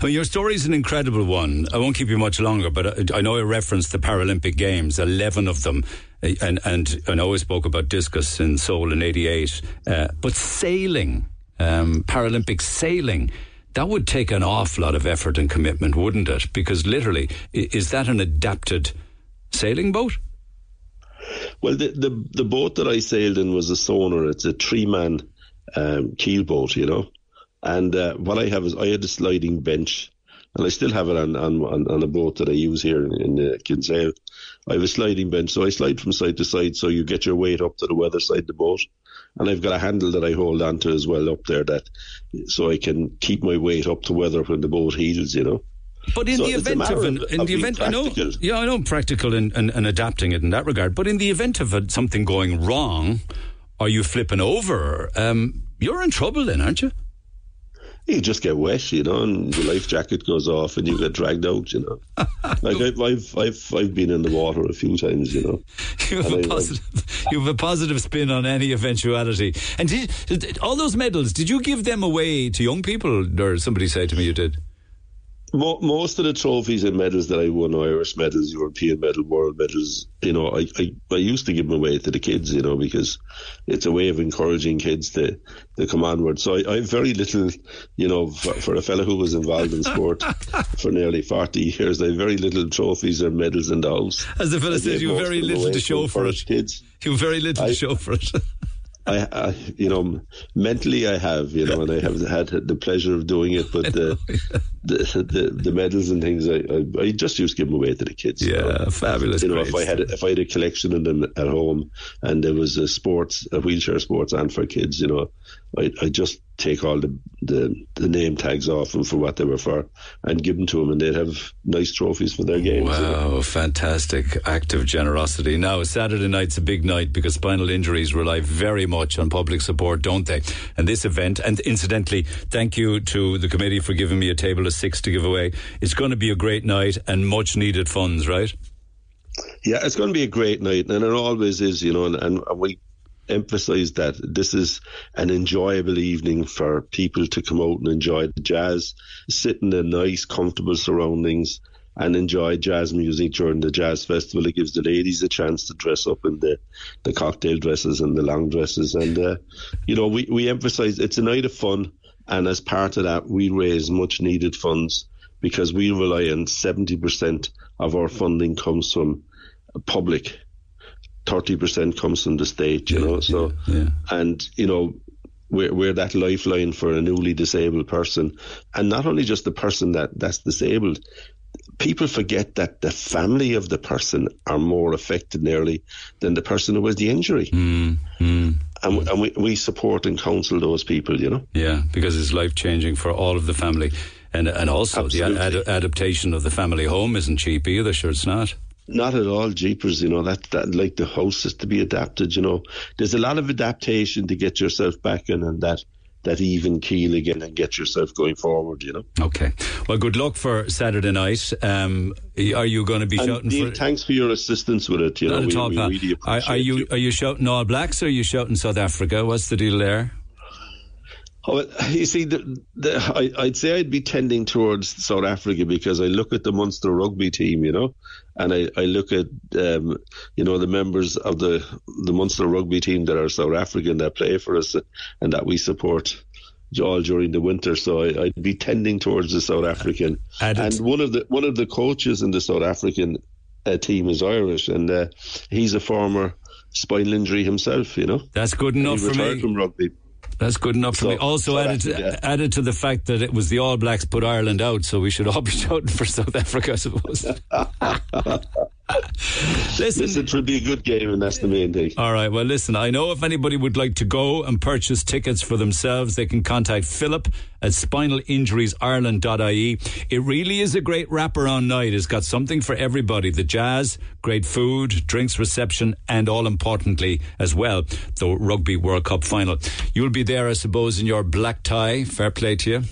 I mean, your story is an incredible one. I won't keep you much longer, but I, I know I referenced the Paralympic Games, 11 of them. uh, And, and I know I spoke about discus in Seoul in 88. Uh, but sailing, um, Paralympic sailing, that would take an awful lot of effort and commitment, wouldn't it? Because literally, is that an adapted sailing boat? Well, the, the the boat that I sailed in was a sonar. It's a three man um, keel boat, you know. And uh, what I have is I had a sliding bench, and I still have it on on, on, on a boat that I use here in, in uh, Kinsale. I have a sliding bench, so I slide from side to side, so you get your weight up to the weather side of the boat. And I've got a handle that I hold onto as well up there, that so I can keep my weight up to weather when the boat heels, you know. But in So the event of an, in of the event, I know, yeah, I know, practical and, and, and adapting it in that regard. But in the event of a, something going wrong, or you flipping over, um, you're in trouble then, aren't you? you just get wet, you know, and your life jacket goes off and you get dragged out, you know. like I've, I've, I've, I've been in the water a few times, you know. You have And a I- positive, you have a positive spin on any eventuality. And did, did- all those medals? Did you give them away to young people, or somebody said to me you did? Mo- most of the trophies and medals that I won, Irish medals, European medal, world medals, you know, I, I, I used to give them away to the kids, you know, because it's a way of encouraging kids to, to come onward. So I, I have very little, you know, for, for a fellow who was involved in sport for nearly 40 years, I have very little trophies or medals the house. As the fellow said, you have very little to show for it. Kids. You have very little I- to show for it. I, I, you know, mentally I have, you know, and I have had the pleasure of doing it. But the, the, the the medals and things, I, I, I just used to give them away to the kids. you Yeah, know. fabulous, You know, if I had if I had a collection of them at home, and there was a sports, a wheelchair sports, and for kids, you know, I I just take all the, the the name tags off them for what they were for, and give them to them, and they'd have nice trophies for their games. you know. Wow, fantastic act of generosity. Now, Saturday night's a big night because spinal injuries rely very much on public support, don't they? And this event, and incidentally, thank you to the committee for giving me a table of six to give away. It's going to be a great night and much needed funds, right? Yeah, it's going to be a great night, and it always is, you know. And, and we emphasise that this is an enjoyable evening for people to come out and enjoy the jazz, sit in the nice, comfortable surroundings, and enjoy jazz music during the jazz festival. It gives the ladies a chance to dress up in the, the cocktail dresses and the long dresses, and uh, you know, we we emphasise it's a night of fun, and as part of that, we raise much needed funds because we rely on seventy percent of our funding comes from public. Thirty percent comes from the state, you know. So, and you know, we're, we're that lifeline for a newly disabled person, and not only just the person that that's disabled. People forget that the family of the person are more affected nearly than the person who has the injury, mm, and, mm. and we, we support and counsel those people. You know. Yeah, because it's life changing for all of the family. And, and also, the ad- adaptation of the family home isn't cheap either, sure, it's not. Not at all, jeepers. You know that that like the house is to be adapted. You know, there's a lot of adaptation to get yourself back in and that that even keel again and get yourself going forward. You know. Okay. Well, good luck for Saturday night. Um, are you going to be And shouting Neil, for? thanks for your assistance with it. You Not know, at we, all, we pal. really Are, appreciate are you are you shouting All Blacks or are you shouting South Africa? What's the deal there? Oh, you see, the, the, I, I'd say I'd be tending towards South Africa because I look at the Munster rugby team, you know, and I, I look at, um, you know, the members of the, the Munster rugby team that are South African that play for us and that we support all during the winter. So I, I'd be tending towards the South African. and one of the one of the coaches in the South African uh, team is Irish, and uh, he's a former spinal injury himself. You know, that's good enough he for retired me. From rugby. That's good enough for me. Also South added to, Africa. added to the fact that it was the All Blacks put Ireland out, so we should all be shouting for South Africa, I suppose. listen, Listen, it will be a good game, and that's the main thing. All right. Well, listen, I know if anybody would like to go and purchase tickets for themselves, they can contact Philip at spinalinjuriesireland.ie. It really is a great wraparound night. It's got something for everybody the jazz, great food, drinks reception, and all importantly, as well, the Rugby World Cup final. You'll be there, I suppose, in your black tie. Fair play to you.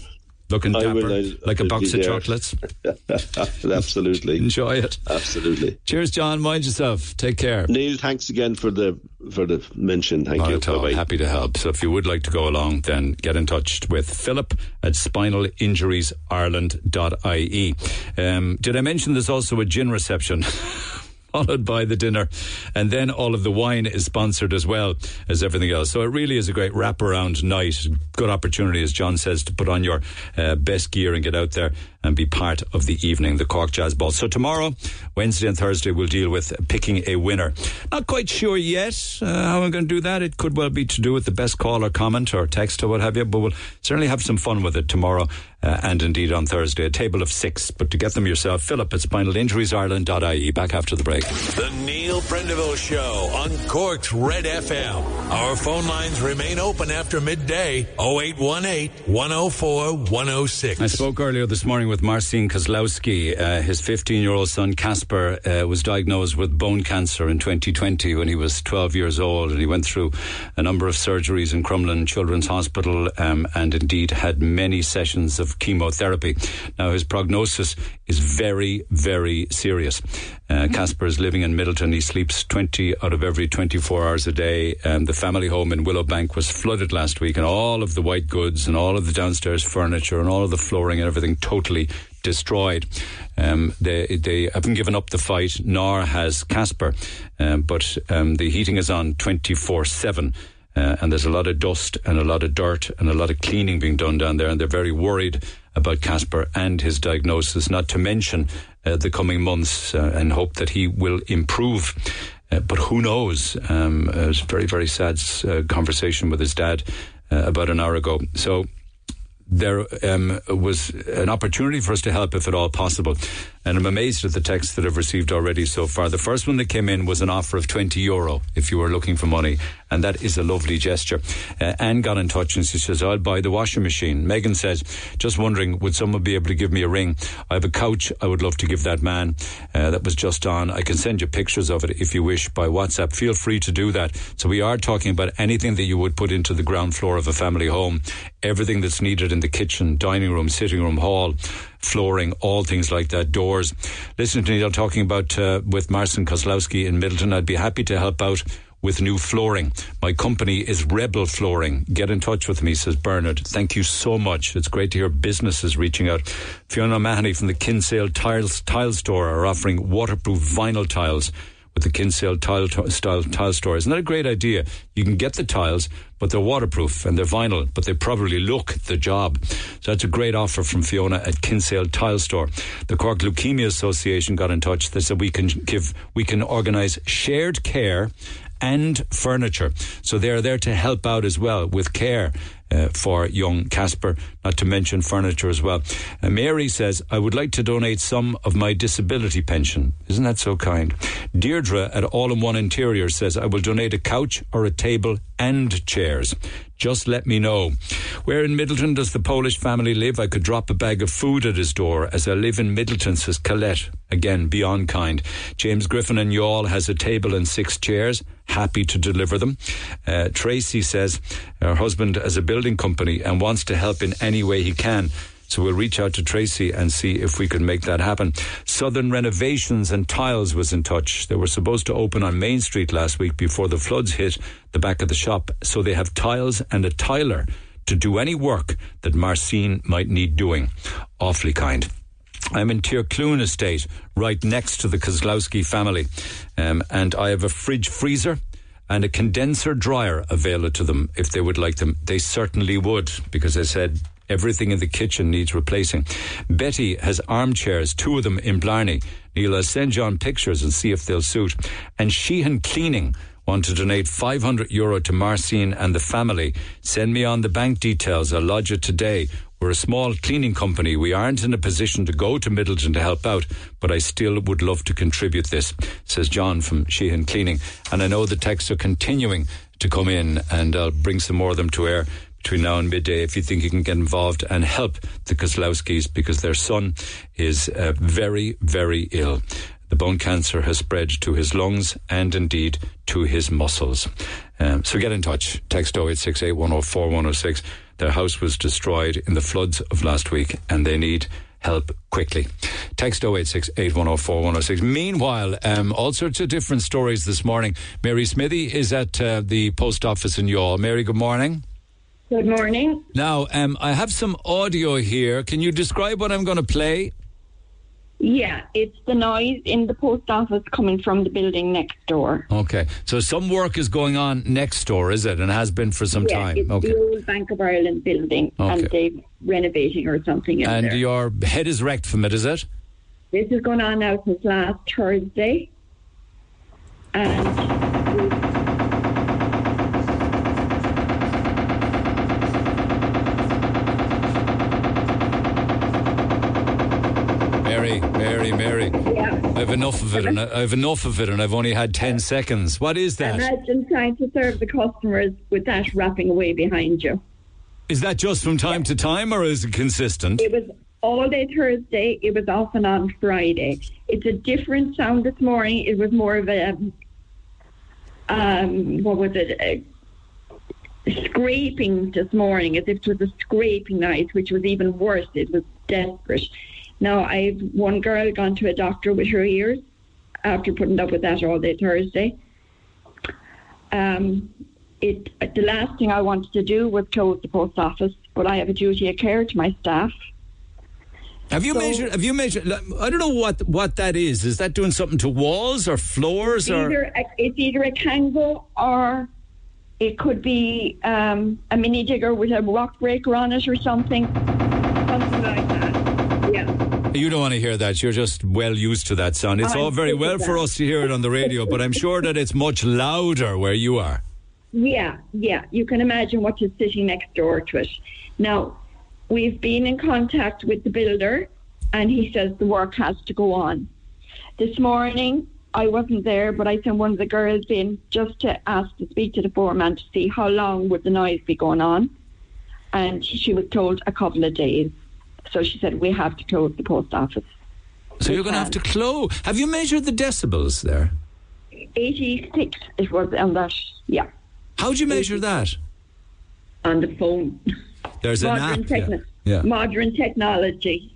Looking dapper, will, like a box of there. chocolates. Absolutely. Enjoy it. Absolutely. Cheers, John. Mind yourself. Take care. Neil, thanks again for the for the mention. Thank Not you. at all. Bye-bye. Happy to help. So if you would like to go along, then get in touch with Philip at spinalinjuriesireland.ie. Um, did I mention there's also a gin reception? Followed by the dinner, and then all of the wine is sponsored as well as everything else. So it really is a great wraparound night. Good opportunity, as John says, to put on your uh, best gear and get out there and be part of the evening, the Cork Jazz Ball. So tomorrow, Wednesday and Thursday, we'll deal with picking a winner. Not quite sure yet uh, how I'm going to do that. It could well be to do with the best call or comment or text or what have you, but we'll certainly have some fun with it tomorrow uh, and indeed on Thursday. A table of six. But to get them yourself, Philip at spinalinjuriesireland.ie. Back after the break. The Neil Prendeville Show on Cork's Red FM. Our phone lines remain open after midday 0818 104 106. I spoke earlier this morning with Marcin Kozlowski. Uh, his 15 year old son Kasper uh, was diagnosed with bone cancer in 2020 when he was 12 years old, and he went through a number of surgeries in Crumlin Children's Hospital um, and indeed had many sessions of chemotherapy. Now, his prognosis is very, very serious. Uh, Kasper is living in Midleton. He sleeps 20 out of every 24 hours a day. Um, the family home in Willowbank was flooded last week, and all of the white goods and all of the downstairs furniture and all of the flooring and everything totally destroyed. Um, they they haven't given up the fight, nor has Kasper, um, but um, the heating is on 24 7. Uh, and there's a lot of dust and a lot of dirt and a lot of cleaning being done down there, and they're very worried about Kasper and his diagnosis, not to mention uh, the coming months, uh, and hope that he will improve. Uh, but who knows? Um, it was a very, very sad uh, conversation with his dad uh, about an hour ago. So there um, was an opportunity for us to help if at all possible. And I'm amazed at the texts that I've received already so far. The first one that came in was an offer of 20 euro if you were looking for money. And that is a lovely gesture. Uh, Anne got in touch and she says, I'll buy the washing machine. Megan says, just wondering, would someone be able to give me a ring? I have a couch I would love to give that man. Uh, that was just on. I can send you pictures of it if you wish by WhatsApp. Feel free to do that. So we are talking about anything that you would put into the ground floor of a family home. Everything that's needed in the kitchen, dining room, sitting room, hall flooring, all things like that, doors. Listen to me, I'm talking about uh, with Marcin Kozlowski in Midleton. I'd be happy to help out with new flooring. My company is Rebel Flooring. Get in touch with me, says Bernard. Thank you so much. It's great to hear businesses reaching out. Fiona Mahoney from the Kinsale Tiles Tile Store are offering waterproof vinyl tiles with the Kinsale tile, style tile store. Isn't that a great idea? You can get the tiles, but they're waterproof and they're vinyl, but they probably look the job. So that's a great offer from Fiona at Kinsale Tile Store. The Cork Leukemia Association got in touch. They said we can give, we can organise shared care and furniture. So they are there to help out as well with care. Uh, for young Kasper, not to mention furniture as well. Uh, Mary says, I would like to donate some of my disability pension. Isn't that so kind? Deirdre at All in One Interior says, I will donate a couch or a table and chairs. Just let me know. Where in Midleton does the Polish family live? I could drop a bag of food at his door as I live in Midleton, says Colette. Again, beyond kind. James Griffin and Youghal has a table and six chairs. Happy to deliver them. Uh, Tracy says her husband has a building company and wants to help in any way he can. So we'll reach out to Tracy and see if we can make that happen. Southern Renovations and Tiles was in touch. They were supposed to open on Main Street last week before the floods hit the back of the shop. So they have tiles and a tiler to do any work that Marcin might need doing. Awfully kind. I'm in Tircloon Estate, right next to the Kozlowski family, um, and I have a fridge freezer and a condenser dryer available to them if they would like them. They certainly would, because they said everything in the kitchen needs replacing. Betty has armchairs, two of them in Blarney. Neil, I'll send on pictures and see if they'll suit. And Sheehan Cleaning want to donate 500 euro to Marcin and the family. Send me on the bank details. I'll lodge it today. We're a small cleaning company. We aren't in a position to go to Midleton to help out, but I still would love to contribute this, says John from Sheehan Cleaning. And I know the texts are continuing to come in, and I'll bring some more of them to air between now and midday if you think you can get involved and help the Kozlowskis because their son is uh, very, very ill. The bone cancer has spread to his lungs and indeed to his muscles. Um, so get in touch. Text 0868 104 106. Their house was destroyed in the floods of last week and they need help quickly. Text 086 106. Meanwhile, um, all sorts of different stories this morning. Mary Smithy is at uh, the post office in Youghal. Mary, good morning. Good morning. Now, um, I have some audio here. Can you describe what I'm going to play? Yeah, it's the noise in the post office coming from the building next door. Okay, so some work is going on next door, is it? And has been for some yeah, time. It's okay. the old Bank of Ireland building, Okay. and they're renovating or something. And there. your head is wrecked from it, is it? This has gone on now since last Thursday. And Mary, Mary. Yeah. I have enough of it, and I have enough of it, and I've only had ten seconds. What is that? imagine trying to serve the customers with that wrapping away behind you. Is that just from time to time, or is it consistent? It was all day Thursday. It was off and on Friday. It's a different sound this morning. It was more of a, um, what was it? A scraping this morning, as if it was a scraping noise, which was even worse. It was desperate. Now, I've one girl gone to a doctor with her ears after putting up with that all day Thursday. Um, it the last thing I wanted to do was close the post office, but I have a duty of care to my staff. Have you measured? Have you measured? I don't know what what that is. Is that doing something to walls or floors or? Either a, it's either a Kango or it could be um, a mini digger with a rock breaker on it or something, something like that. Yeah. You don't want to hear that. You're just well used to that sound. It's oh, I'm all very well for us to hear it on the radio, but I'm sure that it's much louder where you are. Yeah, yeah. You can imagine what is sitting next door to it. Now, we've been in contact with the builder, and he says the work has to go on. This morning, I wasn't there, but I sent one of the girls in just to ask to speak to the foreman to see how long would the noise be going on. And she was told a couple of days. So she said, we have to close the post office. So you're going to have to close. Have you measured the decibels there? 86 it was on that, yeah. How do you measure that? On the phone. There's an modern, app. yeah. techno- Yeah. modern technology.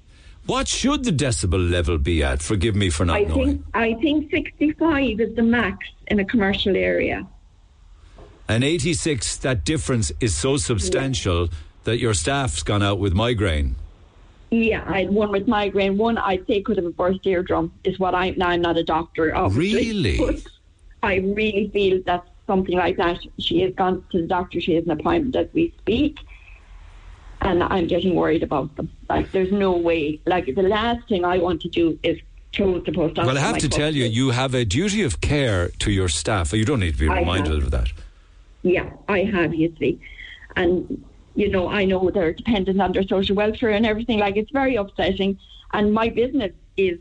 What should the decibel level be at? Forgive me for not I knowing. think I think 65 is the max in a commercial area. And 86, that difference is so substantial that your staff's gone out with migraine. Yeah, I had one with migraine. One I'd say could have a burst eardrum. Is what I now I'm not a doctor. Obviously, Really? but I really feel that something like that. She has gone to the doctor. She has an appointment as we speak, and I'm getting worried about them. Like, there's no way. Like, the last thing I want to do is close the post office. Well, I have to tell you, you have a duty of care to your staff. You don't need to be reminded of that. Yeah, I have, you see. And, you know, I know they're dependent on their social welfare and everything. Like, it's very upsetting. And my business is,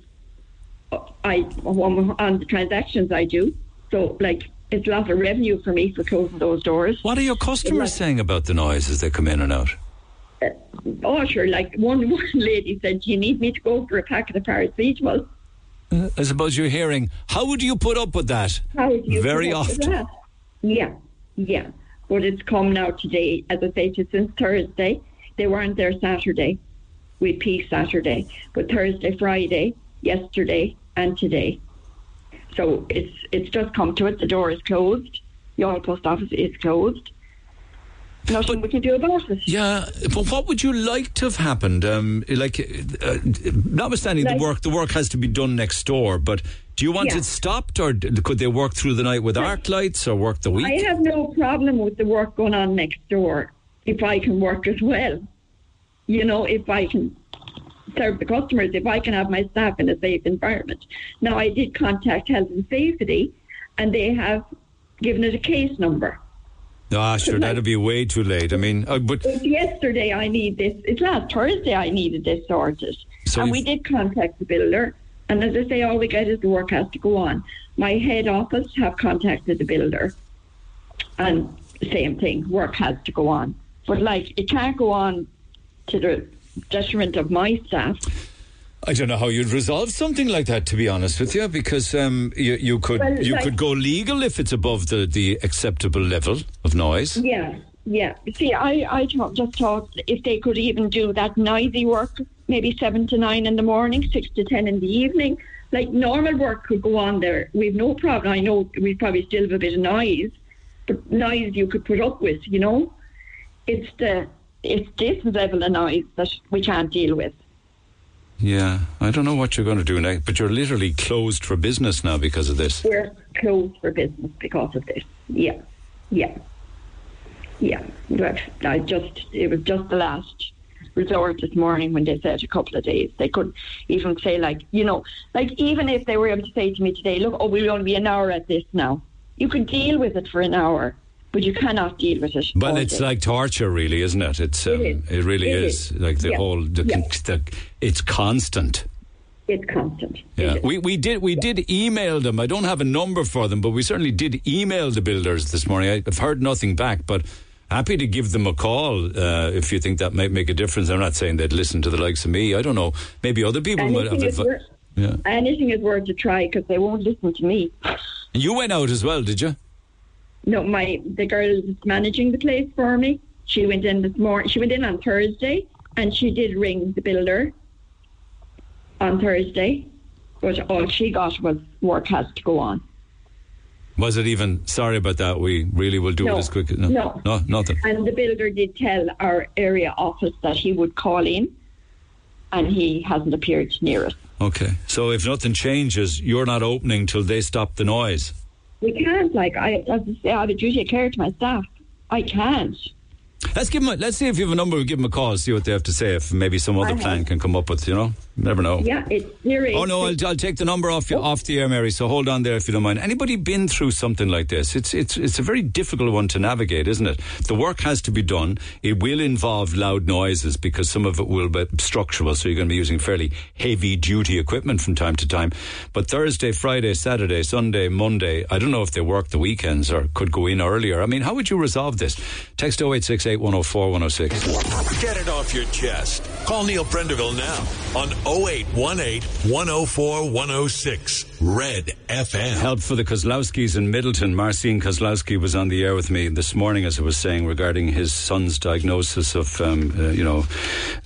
I on the transactions I do. So, like, it's a lot of revenue for me for closing those doors. What are your customers saying about the noise as they come in and out? Oh, sure. Like, one, one lady said, Do you need me to go for a packet of paracetamol? Uh, I suppose you're hearing, how would you put up with that? How do you Very put up with often. Yeah, yeah. But it's come now today, as I say since Thursday. They weren't there Saturday. We peace Saturday. But Thursday, Friday, yesterday, and today. So it's it's just come to it. The door is closed. The old post office is closed. Nothing we can do about it. Yeah, but what would you like to have happened? Um, like, uh, notwithstanding Like- the work, the work has to be done next door. But do you want Yeah. it stopped, or could they work through the night with arc lights, or work the week? I have no problem with the work going on next door if I can work as well. You know, if I can serve the customers, if I can have my staff in a safe environment. Now, I did contact Health and Safety, and they have given it a case number. Ah, sure, that'd be way too late. I mean, uh, but It's yesterday I need this. It's last Thursday I needed this sorted. So and we did contact the builder. And as I say, all we get is the work has to go on. My head office have contacted the builder. And same thing, work has to go on. But like, it can't go on to the detriment of my staff. I don't know how you'd resolve something like that. To be honest with you, because um, you, you could Well, you like- could go legal if it's above the, the acceptable level of noise. Yeah, yeah. See, I, I thought, just thought if they could even do that noisy work, maybe seven to nine in the morning, six to ten in the evening. Like normal work could go on there. We've no problem. I know we probably still have a bit of noise, but noise you could put up with, you know. It's the it's this level of noise that we can't deal with. Yeah, I don't know what you're going to do next, but you're literally closed for business now because of this. We're closed for business because of this. Yeah, yeah, yeah. But I just it was just the last resort this morning when they said a couple of days. They couldn't even say like you know like even if they were able to say to me today, look, oh, we'll only be an hour at this now. You could deal with it for an hour, but you cannot deal with it. But it's day. like torture, really, isn't it? It's um, is. it really It is. is. like the Yeah. whole the, Yeah. the it's constant. it's constant. Yeah, we we did we did email them. I don't have a number for them, but we certainly did email the builders this morning. I've heard nothing back, but happy to give them a call uh, if you think that might make a difference. I'm not saying they'd listen to the likes of me. I don't know. Maybe other people might have. Anything is, advi- worth, yeah, anything is worth a try because they won't listen to me. and you went out as well, did you? No, my the girl that's managing the place for me. She went in this morning. She went in on Thursday, and she did ring the builder on Thursday, but all she got was work has to go on. Was it even? Sorry about that. We really will do No, it as quick. No, no. no, nothing. And the builder did tell our area office that he would call in, and he hasn't appeared near us. Okay, so if nothing changes, you're not opening till they stop the noise. We can't, like, I, as I say, I have a duty of care to my staff. I can't. Let's give them. A, let's see if you have a number. We'll give them a call. See what they have to say. If maybe some other plan can come up with. You know. Never know. Yeah, it's serious. Oh no, I'll, I'll take the number off you off the air, Mary. So hold on there if you don't mind. Anybody been through something like this? It's it's it's a very difficult one to navigate, isn't it? The work has to be done. It will involve loud noises because some of it will be structural, so you're going to be using fairly heavy duty equipment from time to time. But Thursday, Friday, Saturday, Sunday, Monday, I don't know if they work the weekends or could go in earlier. I mean, how would you resolve this? Text 0868 104 106. Get it off your chest. Call Neil Prendeville now on 0818 104 106. Red FM. Help for the Kozlowskis in Midleton. Marcin Kozlowski was on the air with me this morning, as I was saying, regarding his son's diagnosis of, um, uh, you know,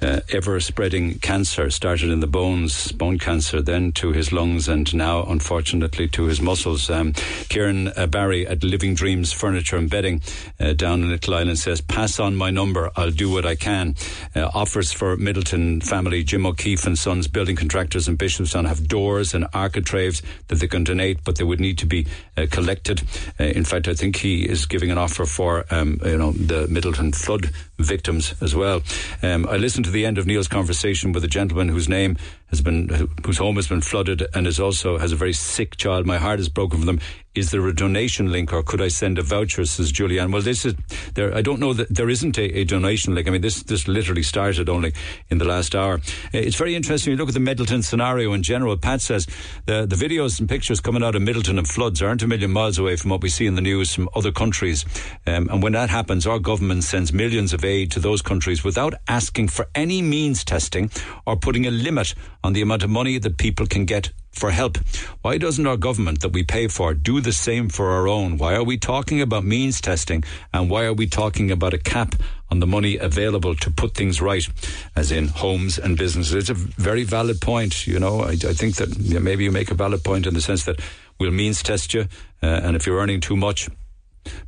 uh, ever-spreading cancer. Started in the bones, bone cancer, then to his lungs, and now, unfortunately, to his muscles. Um, Kieran uh, Barry at Living Dreams Furniture and Bedding uh, down in Little Island says, "Pass on my number. I'll do what I can." Uh, offers for Midleton family, Jim O'Keefe and Sons Building Contractors in Bishopstown have doors and architraves that they can donate, but they would need to be uh, collected. Uh, in fact, I think he is giving an offer for um, you know the Midleton flood victims as well. Um, I listened to the end of Neil's conversation with a gentleman whose name has been whose home has been flooded and is also has a very sick child. My heart is broken for them. Is there a donation link, or could I send a voucher? Says Julianne. Well, this is there. I don't know that there isn't a, a donation link. I mean, this this literally started only in the last hour. Uh, It's very interesting. You look at the Midleton scenario in general. Pat says the the videos and pictures coming out of Midleton and floods aren't a million miles away from what we see in the news from other countries. Um, and when that happens, our government sends millions of aid to those countries without asking for any means testing or putting a limit on the amount of money that people can get for help. Why doesn't our government that we pay for do the same for our own? Why are we talking about means testing and why are we talking about a cap on the money available to put things right, as in homes and businesses? It's a very valid point. You know, I, I think that maybe you make a valid point in the sense that we'll means test you, uh, and if you're earning too much,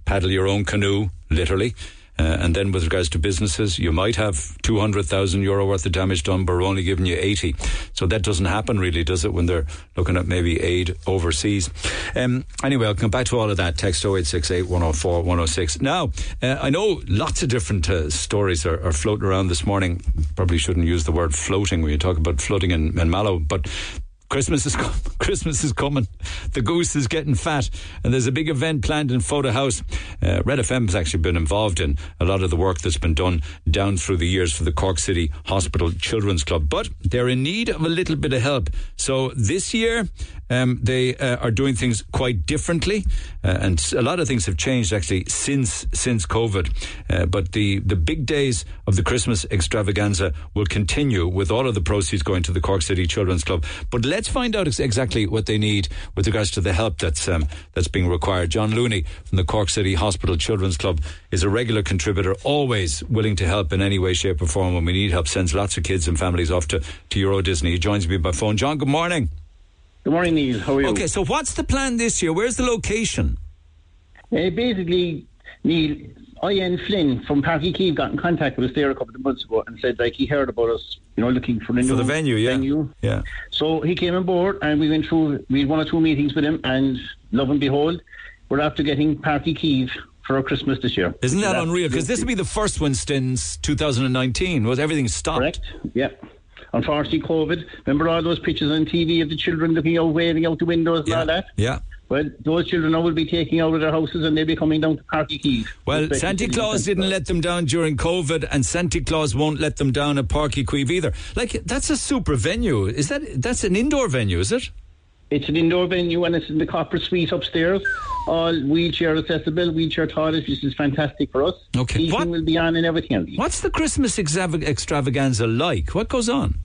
paddle your own canoe, literally. Uh, and then with regards to businesses, you might have 200,000 euro worth of damage done, but we're only giving you 80. So that doesn't happen really, does it, when they're looking at maybe aid overseas? Um, anyway, I'll come back to all of that. Text 0868 104 106. Now, uh, I know lots of different uh, stories are, are floating around this morning. Probably shouldn't use the word floating when you talk about flooding in, in Mallow, but Christmas is com- Christmas is coming. The goose is getting fat, and there's a big event planned in Fota House. Uh, Red FM has actually been involved in a lot of the work that's been done down through the years for the Cork City Hospital Children's Club, but they're in need of a little bit of help. So this year, um, they uh, are doing things quite differently, uh, and a lot of things have changed actually since since COVID. Uh, but the the big days of the Christmas extravaganza will continue with all of the proceeds going to the Cork City Children's Club. But let's find out ex- exactly what they need with regards to the help that's um, that's being required. John Looney from the Cork City Hospital Children's Club is a regular contributor, always willing to help in any way, shape, or form when we need help. Sends lots of kids and families off to to Euro Disney. He joins me by phone. John, good morning. Good morning, Neil. How are you? Okay, so what's the plan this year? Where's the location? Uh, basically, Neil, Ian Flynn from Páirc Uí Chaoimh got in contact with us there a couple of months ago and said like he heard about us, you know, looking for For the venue, yeah. venue. Yeah. So he came on board and we went through we had one or two meetings with him and lo and behold, we're after getting Páirc Uí Chaoimh for our Christmas this year. Isn't that unreal? Because this will be the first one since 2019. Was everything stopped? Correct. Yeah. Unfortunately, COVID. Remember all those pictures on TV of the children looking out, waving out the windows and all that? Yeah. Well, those children now will be taking out of their houses and they'll be coming down to Páirc Uí Chaoimh. Well, Santa Claus didn't let them down during COVID, and Santa Claus won't let them down at Páirc Uí Chaoimh either. Like that's a super venue. Is that that's an indoor venue? Is it? It's an indoor venue and it's in the Copper Suite upstairs. All wheelchair accessible, wheelchair toilets, which is fantastic for us. Okay. Heating What- will be on and everything else. What's the Christmas extrava- extravaganza like? What goes on?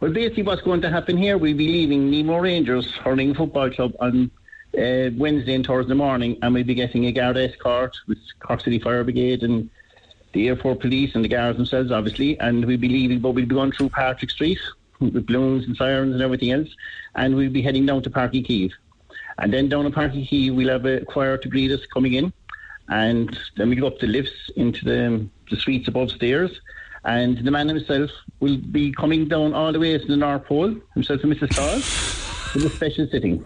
Well, basically, what's going to happen here, we'll be leaving Nemo Rangers Hurling Football Club on uh, Wednesday and Thursday morning, and we'll be getting a guard escort with Cork City Fire Brigade and the airport police and the guards themselves, obviously, and we'll be leaving, but we'll be going through Patrick Street with balloons and sirens and everything else, and we'll be heading down to Páirc Uí Chaoimh. And then down at Páirc Uí Chaoimh, we'll have a choir to greet us coming in, and then we go up the lifts into the, the suites above stairs. And the man himself will be coming down all the way to the North Pole, himself and Mrs. Claus, with a special sitting.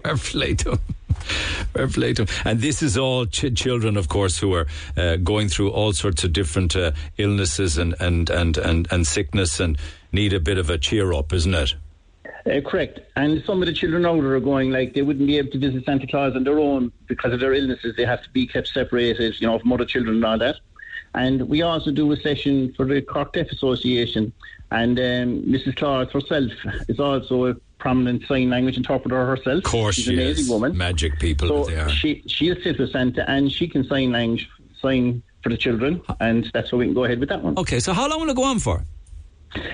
Play to. And this is all ch- children, of course, who are uh, going through all sorts of different uh, illnesses and, and, and, and, and sickness. And need a bit of a cheer up, isn't it? Uh, correct. And some of the children older are going like they wouldn't be able to visit Santa Claus on their own because of their illnesses. They have to be kept separated, you know, from other children and all that. And we also do a session for the Cork Deaf Association. And um, Mrs. Clark herself is also a prominent sign language interpreter herself. Of course, She's she an amazing is. woman. Magic people So they are. she she is sit with Santa and she can sign language sign for the children, and that's how we can go ahead with that one. Okay, so how long will it go on for?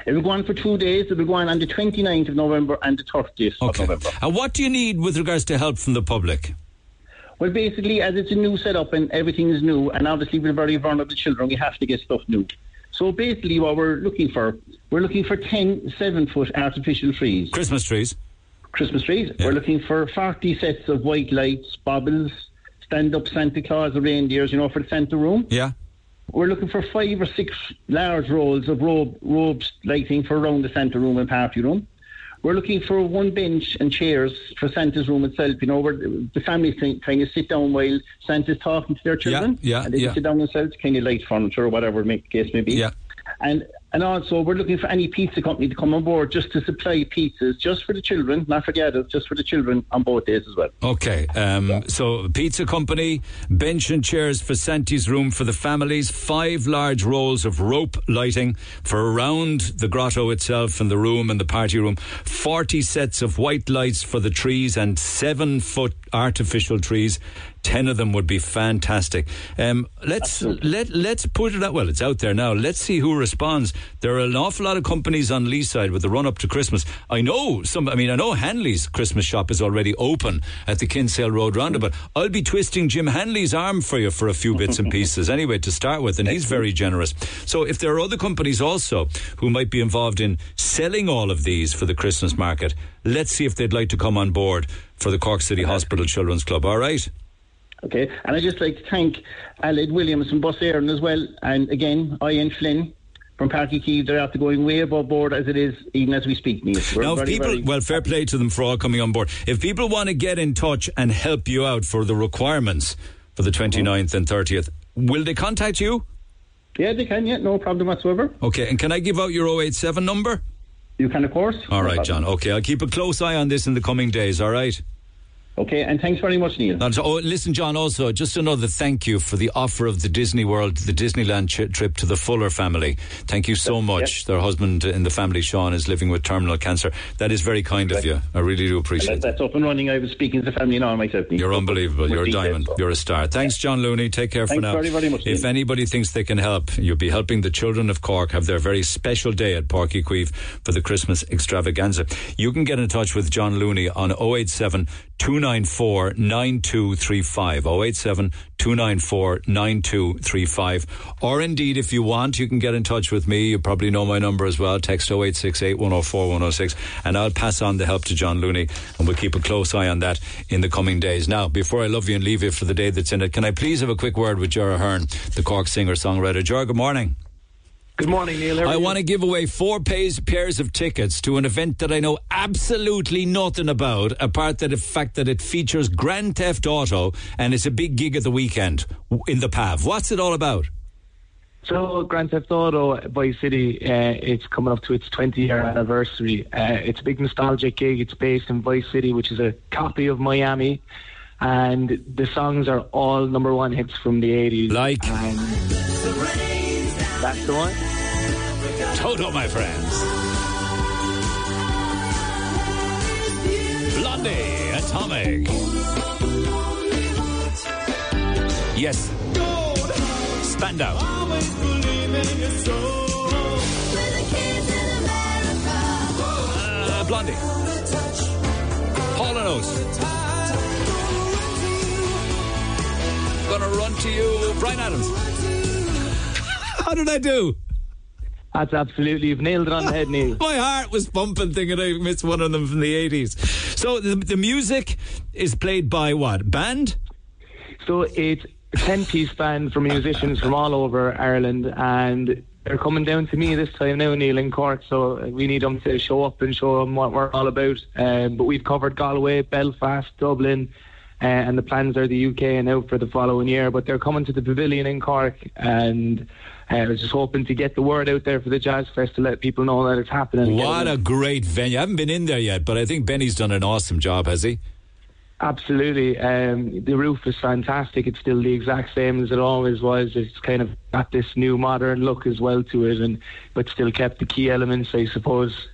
It will go on for two days. It will go on on the 29th of November and the 30th of November. And what do you need with regards to help from the public? Well, basically, as it's a new setup and everything is new, and obviously we're very vulnerable children, we have to get stuff new. So basically, what we're looking for, we're looking for 10 seven foot artificial trees. Christmas trees. Christmas trees. We're looking for 40 sets of white lights, baubles, stand up Santa Claus reindeers, you know, for the Santa room. Yeah. We're looking for five or six large rolls of robe, robes lighting for around the Santa room and party room. We're looking for one bench and chairs for Santa's room itself, you know, where the family can kind of sit down while Santa's talking to their children. yeah, yeah, and they yeah. sit down themselves, kind of light furniture or whatever the case may be. Yeah. And and also we're looking for any pizza company to come on board just to supply pizzas just for the children, not for the adults, just for the children on both days as well. Okay, um, so pizza company, bench and chairs for Santi's room for the families, five large rolls of rope lighting for around the grotto itself and the room and the party room, 40 sets of white lights for the trees and seven foot artificial trees. Ten of them would be fantastic. Um, let's let let's put it out. Well, it's out there now. Let's see who responds. There are an awful lot of companies on Lee side with the run up to Christmas. I know some. I mean, I know Hanley's Christmas shop is already open at the Kinsale Road roundabout. But I'll be twisting Jim Hanley's arm for you for a few bits and pieces anyway to start with, and he's very generous. So if there are other companies also who might be involved in selling all of these for the Christmas market, let's see if they'd like to come on board for the Cork City Hospital Children's Club. All right. Okay, and I'd just like to thank Aled Williams from Bus Éireann as well, and again, Ian Flynn from Páirc Uí Chaoimh. They're after going way above board as it is, even as we speak, Neil. Now, if very, people, very- well, fair play to them for all coming on board. If people want to get in touch and help you out for the requirements for the uh-huh. 29th and 30th, will they contact you? Yeah, they can, yeah, no problem whatsoever. Okay, and can I give out your 087 number? You can, of course. All No right, problem. John. Okay, I'll keep a close eye on this in the coming days, all right? Okay, and thanks very much, Neil. Oh, listen, John, also, just another thank you for the offer of the Disney World, the Disneyland chi- trip to the Fuller family. Thank you so much. Their husband in the family, Sean, is living with terminal cancer. That is very kind of you. I really do appreciate That, it. that's up and running. I was speaking to the family now myself. Neil. You're unbelievable. You're a diamond. You're a star. Thanks, John Looney. Take care for Thanks now. very, very much, If Neil. anybody thinks they can help, you'll be helping the children of Cork have their very special day at Páirc Uí Chaoimh for the Christmas extravaganza. You can get in touch with John Looney on 087 294 9235. 087 294 9235. Or indeed, if you want, you can get in touch with me. You probably know my number as well. Text 0868 104 106. And I'll pass on the help to John Looney and we'll keep a close eye on that in the coming days. Now, before I love you and leave you for the day that's in it, can I please have a quick word with Jara Hearn, the Cork singer songwriter? Jara, good morning. Good morning, Neil. I want to give away four pays, pairs of tickets to an event that I know absolutely nothing about, apart from the fact that it features Grand Theft Auto and it's a big gig at the weekend in the PAV. What's it all about? So, Grand Theft Auto Vice City, uh, it's coming up to its 20 year anniversary. Uh, it's a big nostalgic gig. It's based in Vice City, which is a copy of Miami. And the songs are all number one hits from the 80s. Like? And that's the one. Toto, my friends. Blondie, Atomic. Yes. Spandau. Uh, Blondie. Hall and Oates. Gonna run to you, Bryan Adams. How did I do? That's absolutely, you've nailed it on the head, Neil. My heart was pumping thinking I missed one of them from the 80s. So the, the music is played by what? Band? So it's a 10 piece band from musicians from all over Ireland and they're coming down to me this time now, Neil, in Cork. So we need them to show up and show them what we're all about. Um, but we've covered Galway, Belfast, Dublin, uh, and the plans are the UK and out for the following year. But they're coming to the Pavilion in Cork, and uh, I was just hoping to get the word out there for the Jazz Fest to let people know that it's happening. What a great venue! I haven't been in there yet, but I think Benny's done an awesome job, has he? Absolutely. Um, the roof is fantastic. It's still the exact same as it always was. It's kind of got this new modern look as well to it, and but still kept the key elements, I suppose.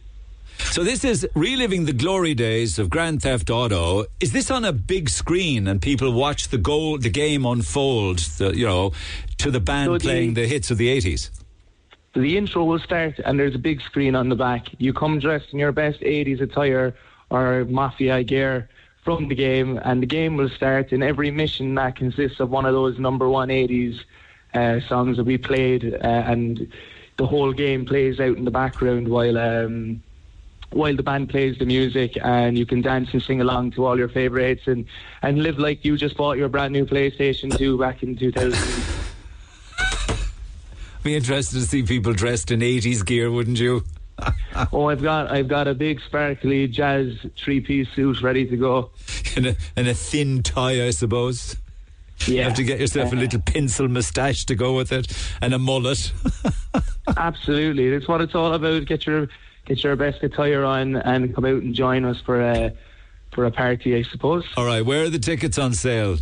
So this is reliving the glory days of Grand Theft Auto. Is this on a big screen and people watch the goal, the game unfold? The, you know, to the band So the- playing the hits of the eighties. So the intro will start, and there's a big screen on the back. You come dressed in your best 80s attire or mafia gear from the game, and the game will start. And every mission that consists of one of those number one eighties uh, songs that we played, uh, and the whole game plays out in the background while. Um, while the band plays the music and you can dance and sing along to all your favourites and, and live like you just bought your brand new PlayStation 2 back in 2000. Be interested to see people dressed in eighties gear, wouldn't you? oh, I've got I've got a big sparkly jazz three piece suit ready to go. in a, in a thin tie, I suppose. You have to get yourself a little pencil moustache to go with it and a mullet. Absolutely, that's what it's all about. Get your get your best attire on and come out and join us for a for a party, I suppose. All right, where are the tickets on sale?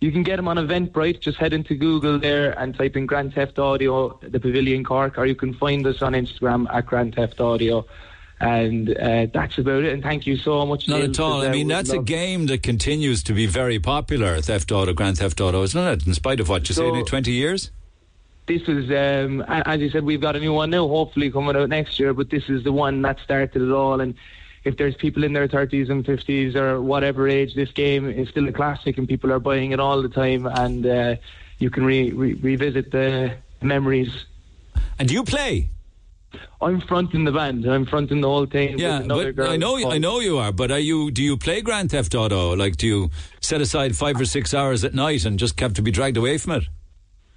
You can get them on Eventbrite. Just head into Google there and type in Grand Theft Audio, the Pavilion Cork, or you can find us on Instagram at Grand Theft Audio. And uh, that's about it. And thank you so much. Not Neil, at all. I uh, mean, that's a game that continues to be very popular. Theft Auto, Grand Theft Auto, isn't it? In spite of what you So- say, twenty years. This is, um, as you said, we've got a new one now, hopefully coming out next year. But this is the one that started it all. And if there's people in their 30s and 50s or whatever age, this game is still a classic, and people are buying it all the time. And uh, you can re- re- revisit the memories. And do you play? I'm fronting the band. I'm fronting the whole thing. Yeah, with another but I know I know you are. But are you? Do you play Grand Theft Auto? Like, do you set aside five or six hours at night and just have to be dragged away from it?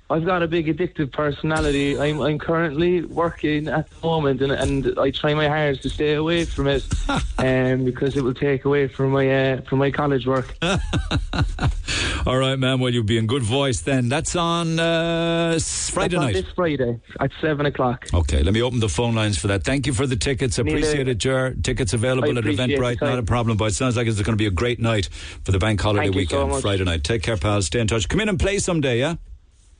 I've got a big addictive personality. I'm I'm currently working at the moment, and and I try my hardest to stay away from it, um, because it will take away from my uh, from my college work. All right, man. Well, you'll be in good voice then. That's on uh, Friday That's on night. This Friday at seven o'clock. Okay, let me open the phone lines for that. Thank you for the tickets. Appreciate it, Jer. Tickets available at Eventbrite. Not a problem, but it sounds like it's going to be a great night for the bank holiday Thank so weekend, much. Friday night. Take care, pals. Stay in touch. Come in and play someday, yeah?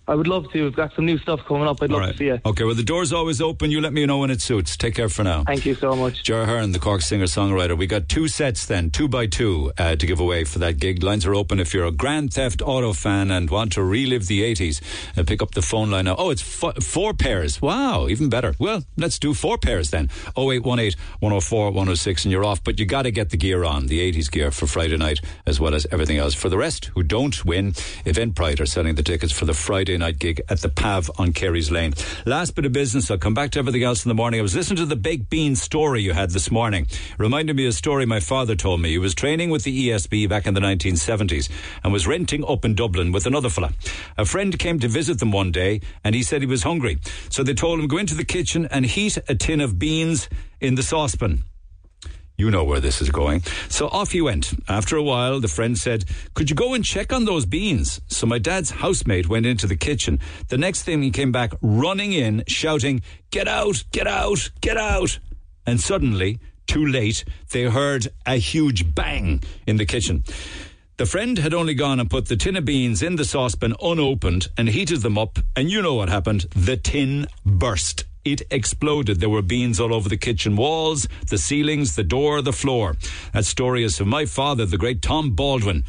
I would love to. We've got some new stuff coming up. I'd All love right. to see you. Okay, well, the door's always open. You let me know when it suits. Take care for now. Thank you so much. Jar Hearn, the Cork singer songwriter. We got two sets then, two by two, uh, to give away for that gig. Lines are open if you're a Grand Theft Auto fan and want to relive the 80s. Uh, pick up the phone line now. Oh, it's fo- four pairs. Wow, even better. Well, let's do four pairs then. 0818 104 106, and you're off. But you got to get the gear on, the 80s gear for Friday night, as well as everything else. For the rest who don't win, Eventbrite are selling the tickets for the Friday night gig at the Pav on Carey's Lane. Last bit of business. I'll come back to everything else in the morning. I was listening to the baked bean story you had this morning. Reminded me of a story my father told me. He was training with the ESB back in the 1970s and was renting up in Dublin with another fella. A friend came to visit them one day and he said he was hungry. So they told him go into the kitchen and heat a tin of beans in the saucepan. You know where this is going. So off he went. After a while, the friend said, Could you go and check on those beans? So my dad's housemate went into the kitchen. The next thing he came back running in, shouting, Get out, get out, get out. And suddenly, too late, they heard a huge bang in the kitchen. The friend had only gone and put the tin of beans in the saucepan unopened and heated them up, and you know what happened. The tin burst. It exploded. There were beans all over the kitchen walls, the ceilings, the door, the floor. That story is from my father, the great Tom Baldwin,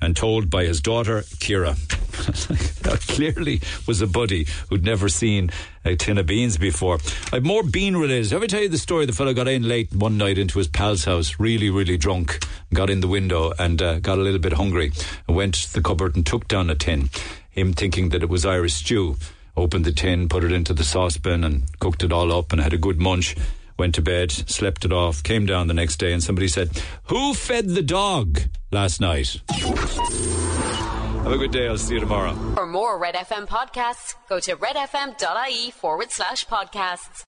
and told by his daughter, Kira. that clearly was a buddy who'd never seen a tin of beans before. I've more bean related. Ever tell you the story? The fellow got in late one night into his pal's house, really, really drunk, got in the window and uh, got a little bit hungry, and went to the cupboard and took down a tin. Him thinking that it was Irish stew. Opened the tin, put it into the saucepan, and cooked it all up, and had a good munch. Went to bed, slept it off, came down the next day, and somebody said, "Who fed the dog last night?" Have a good day. I'll see you tomorrow. For more Red FM podcasts, go to redfm.ie forward slash podcasts.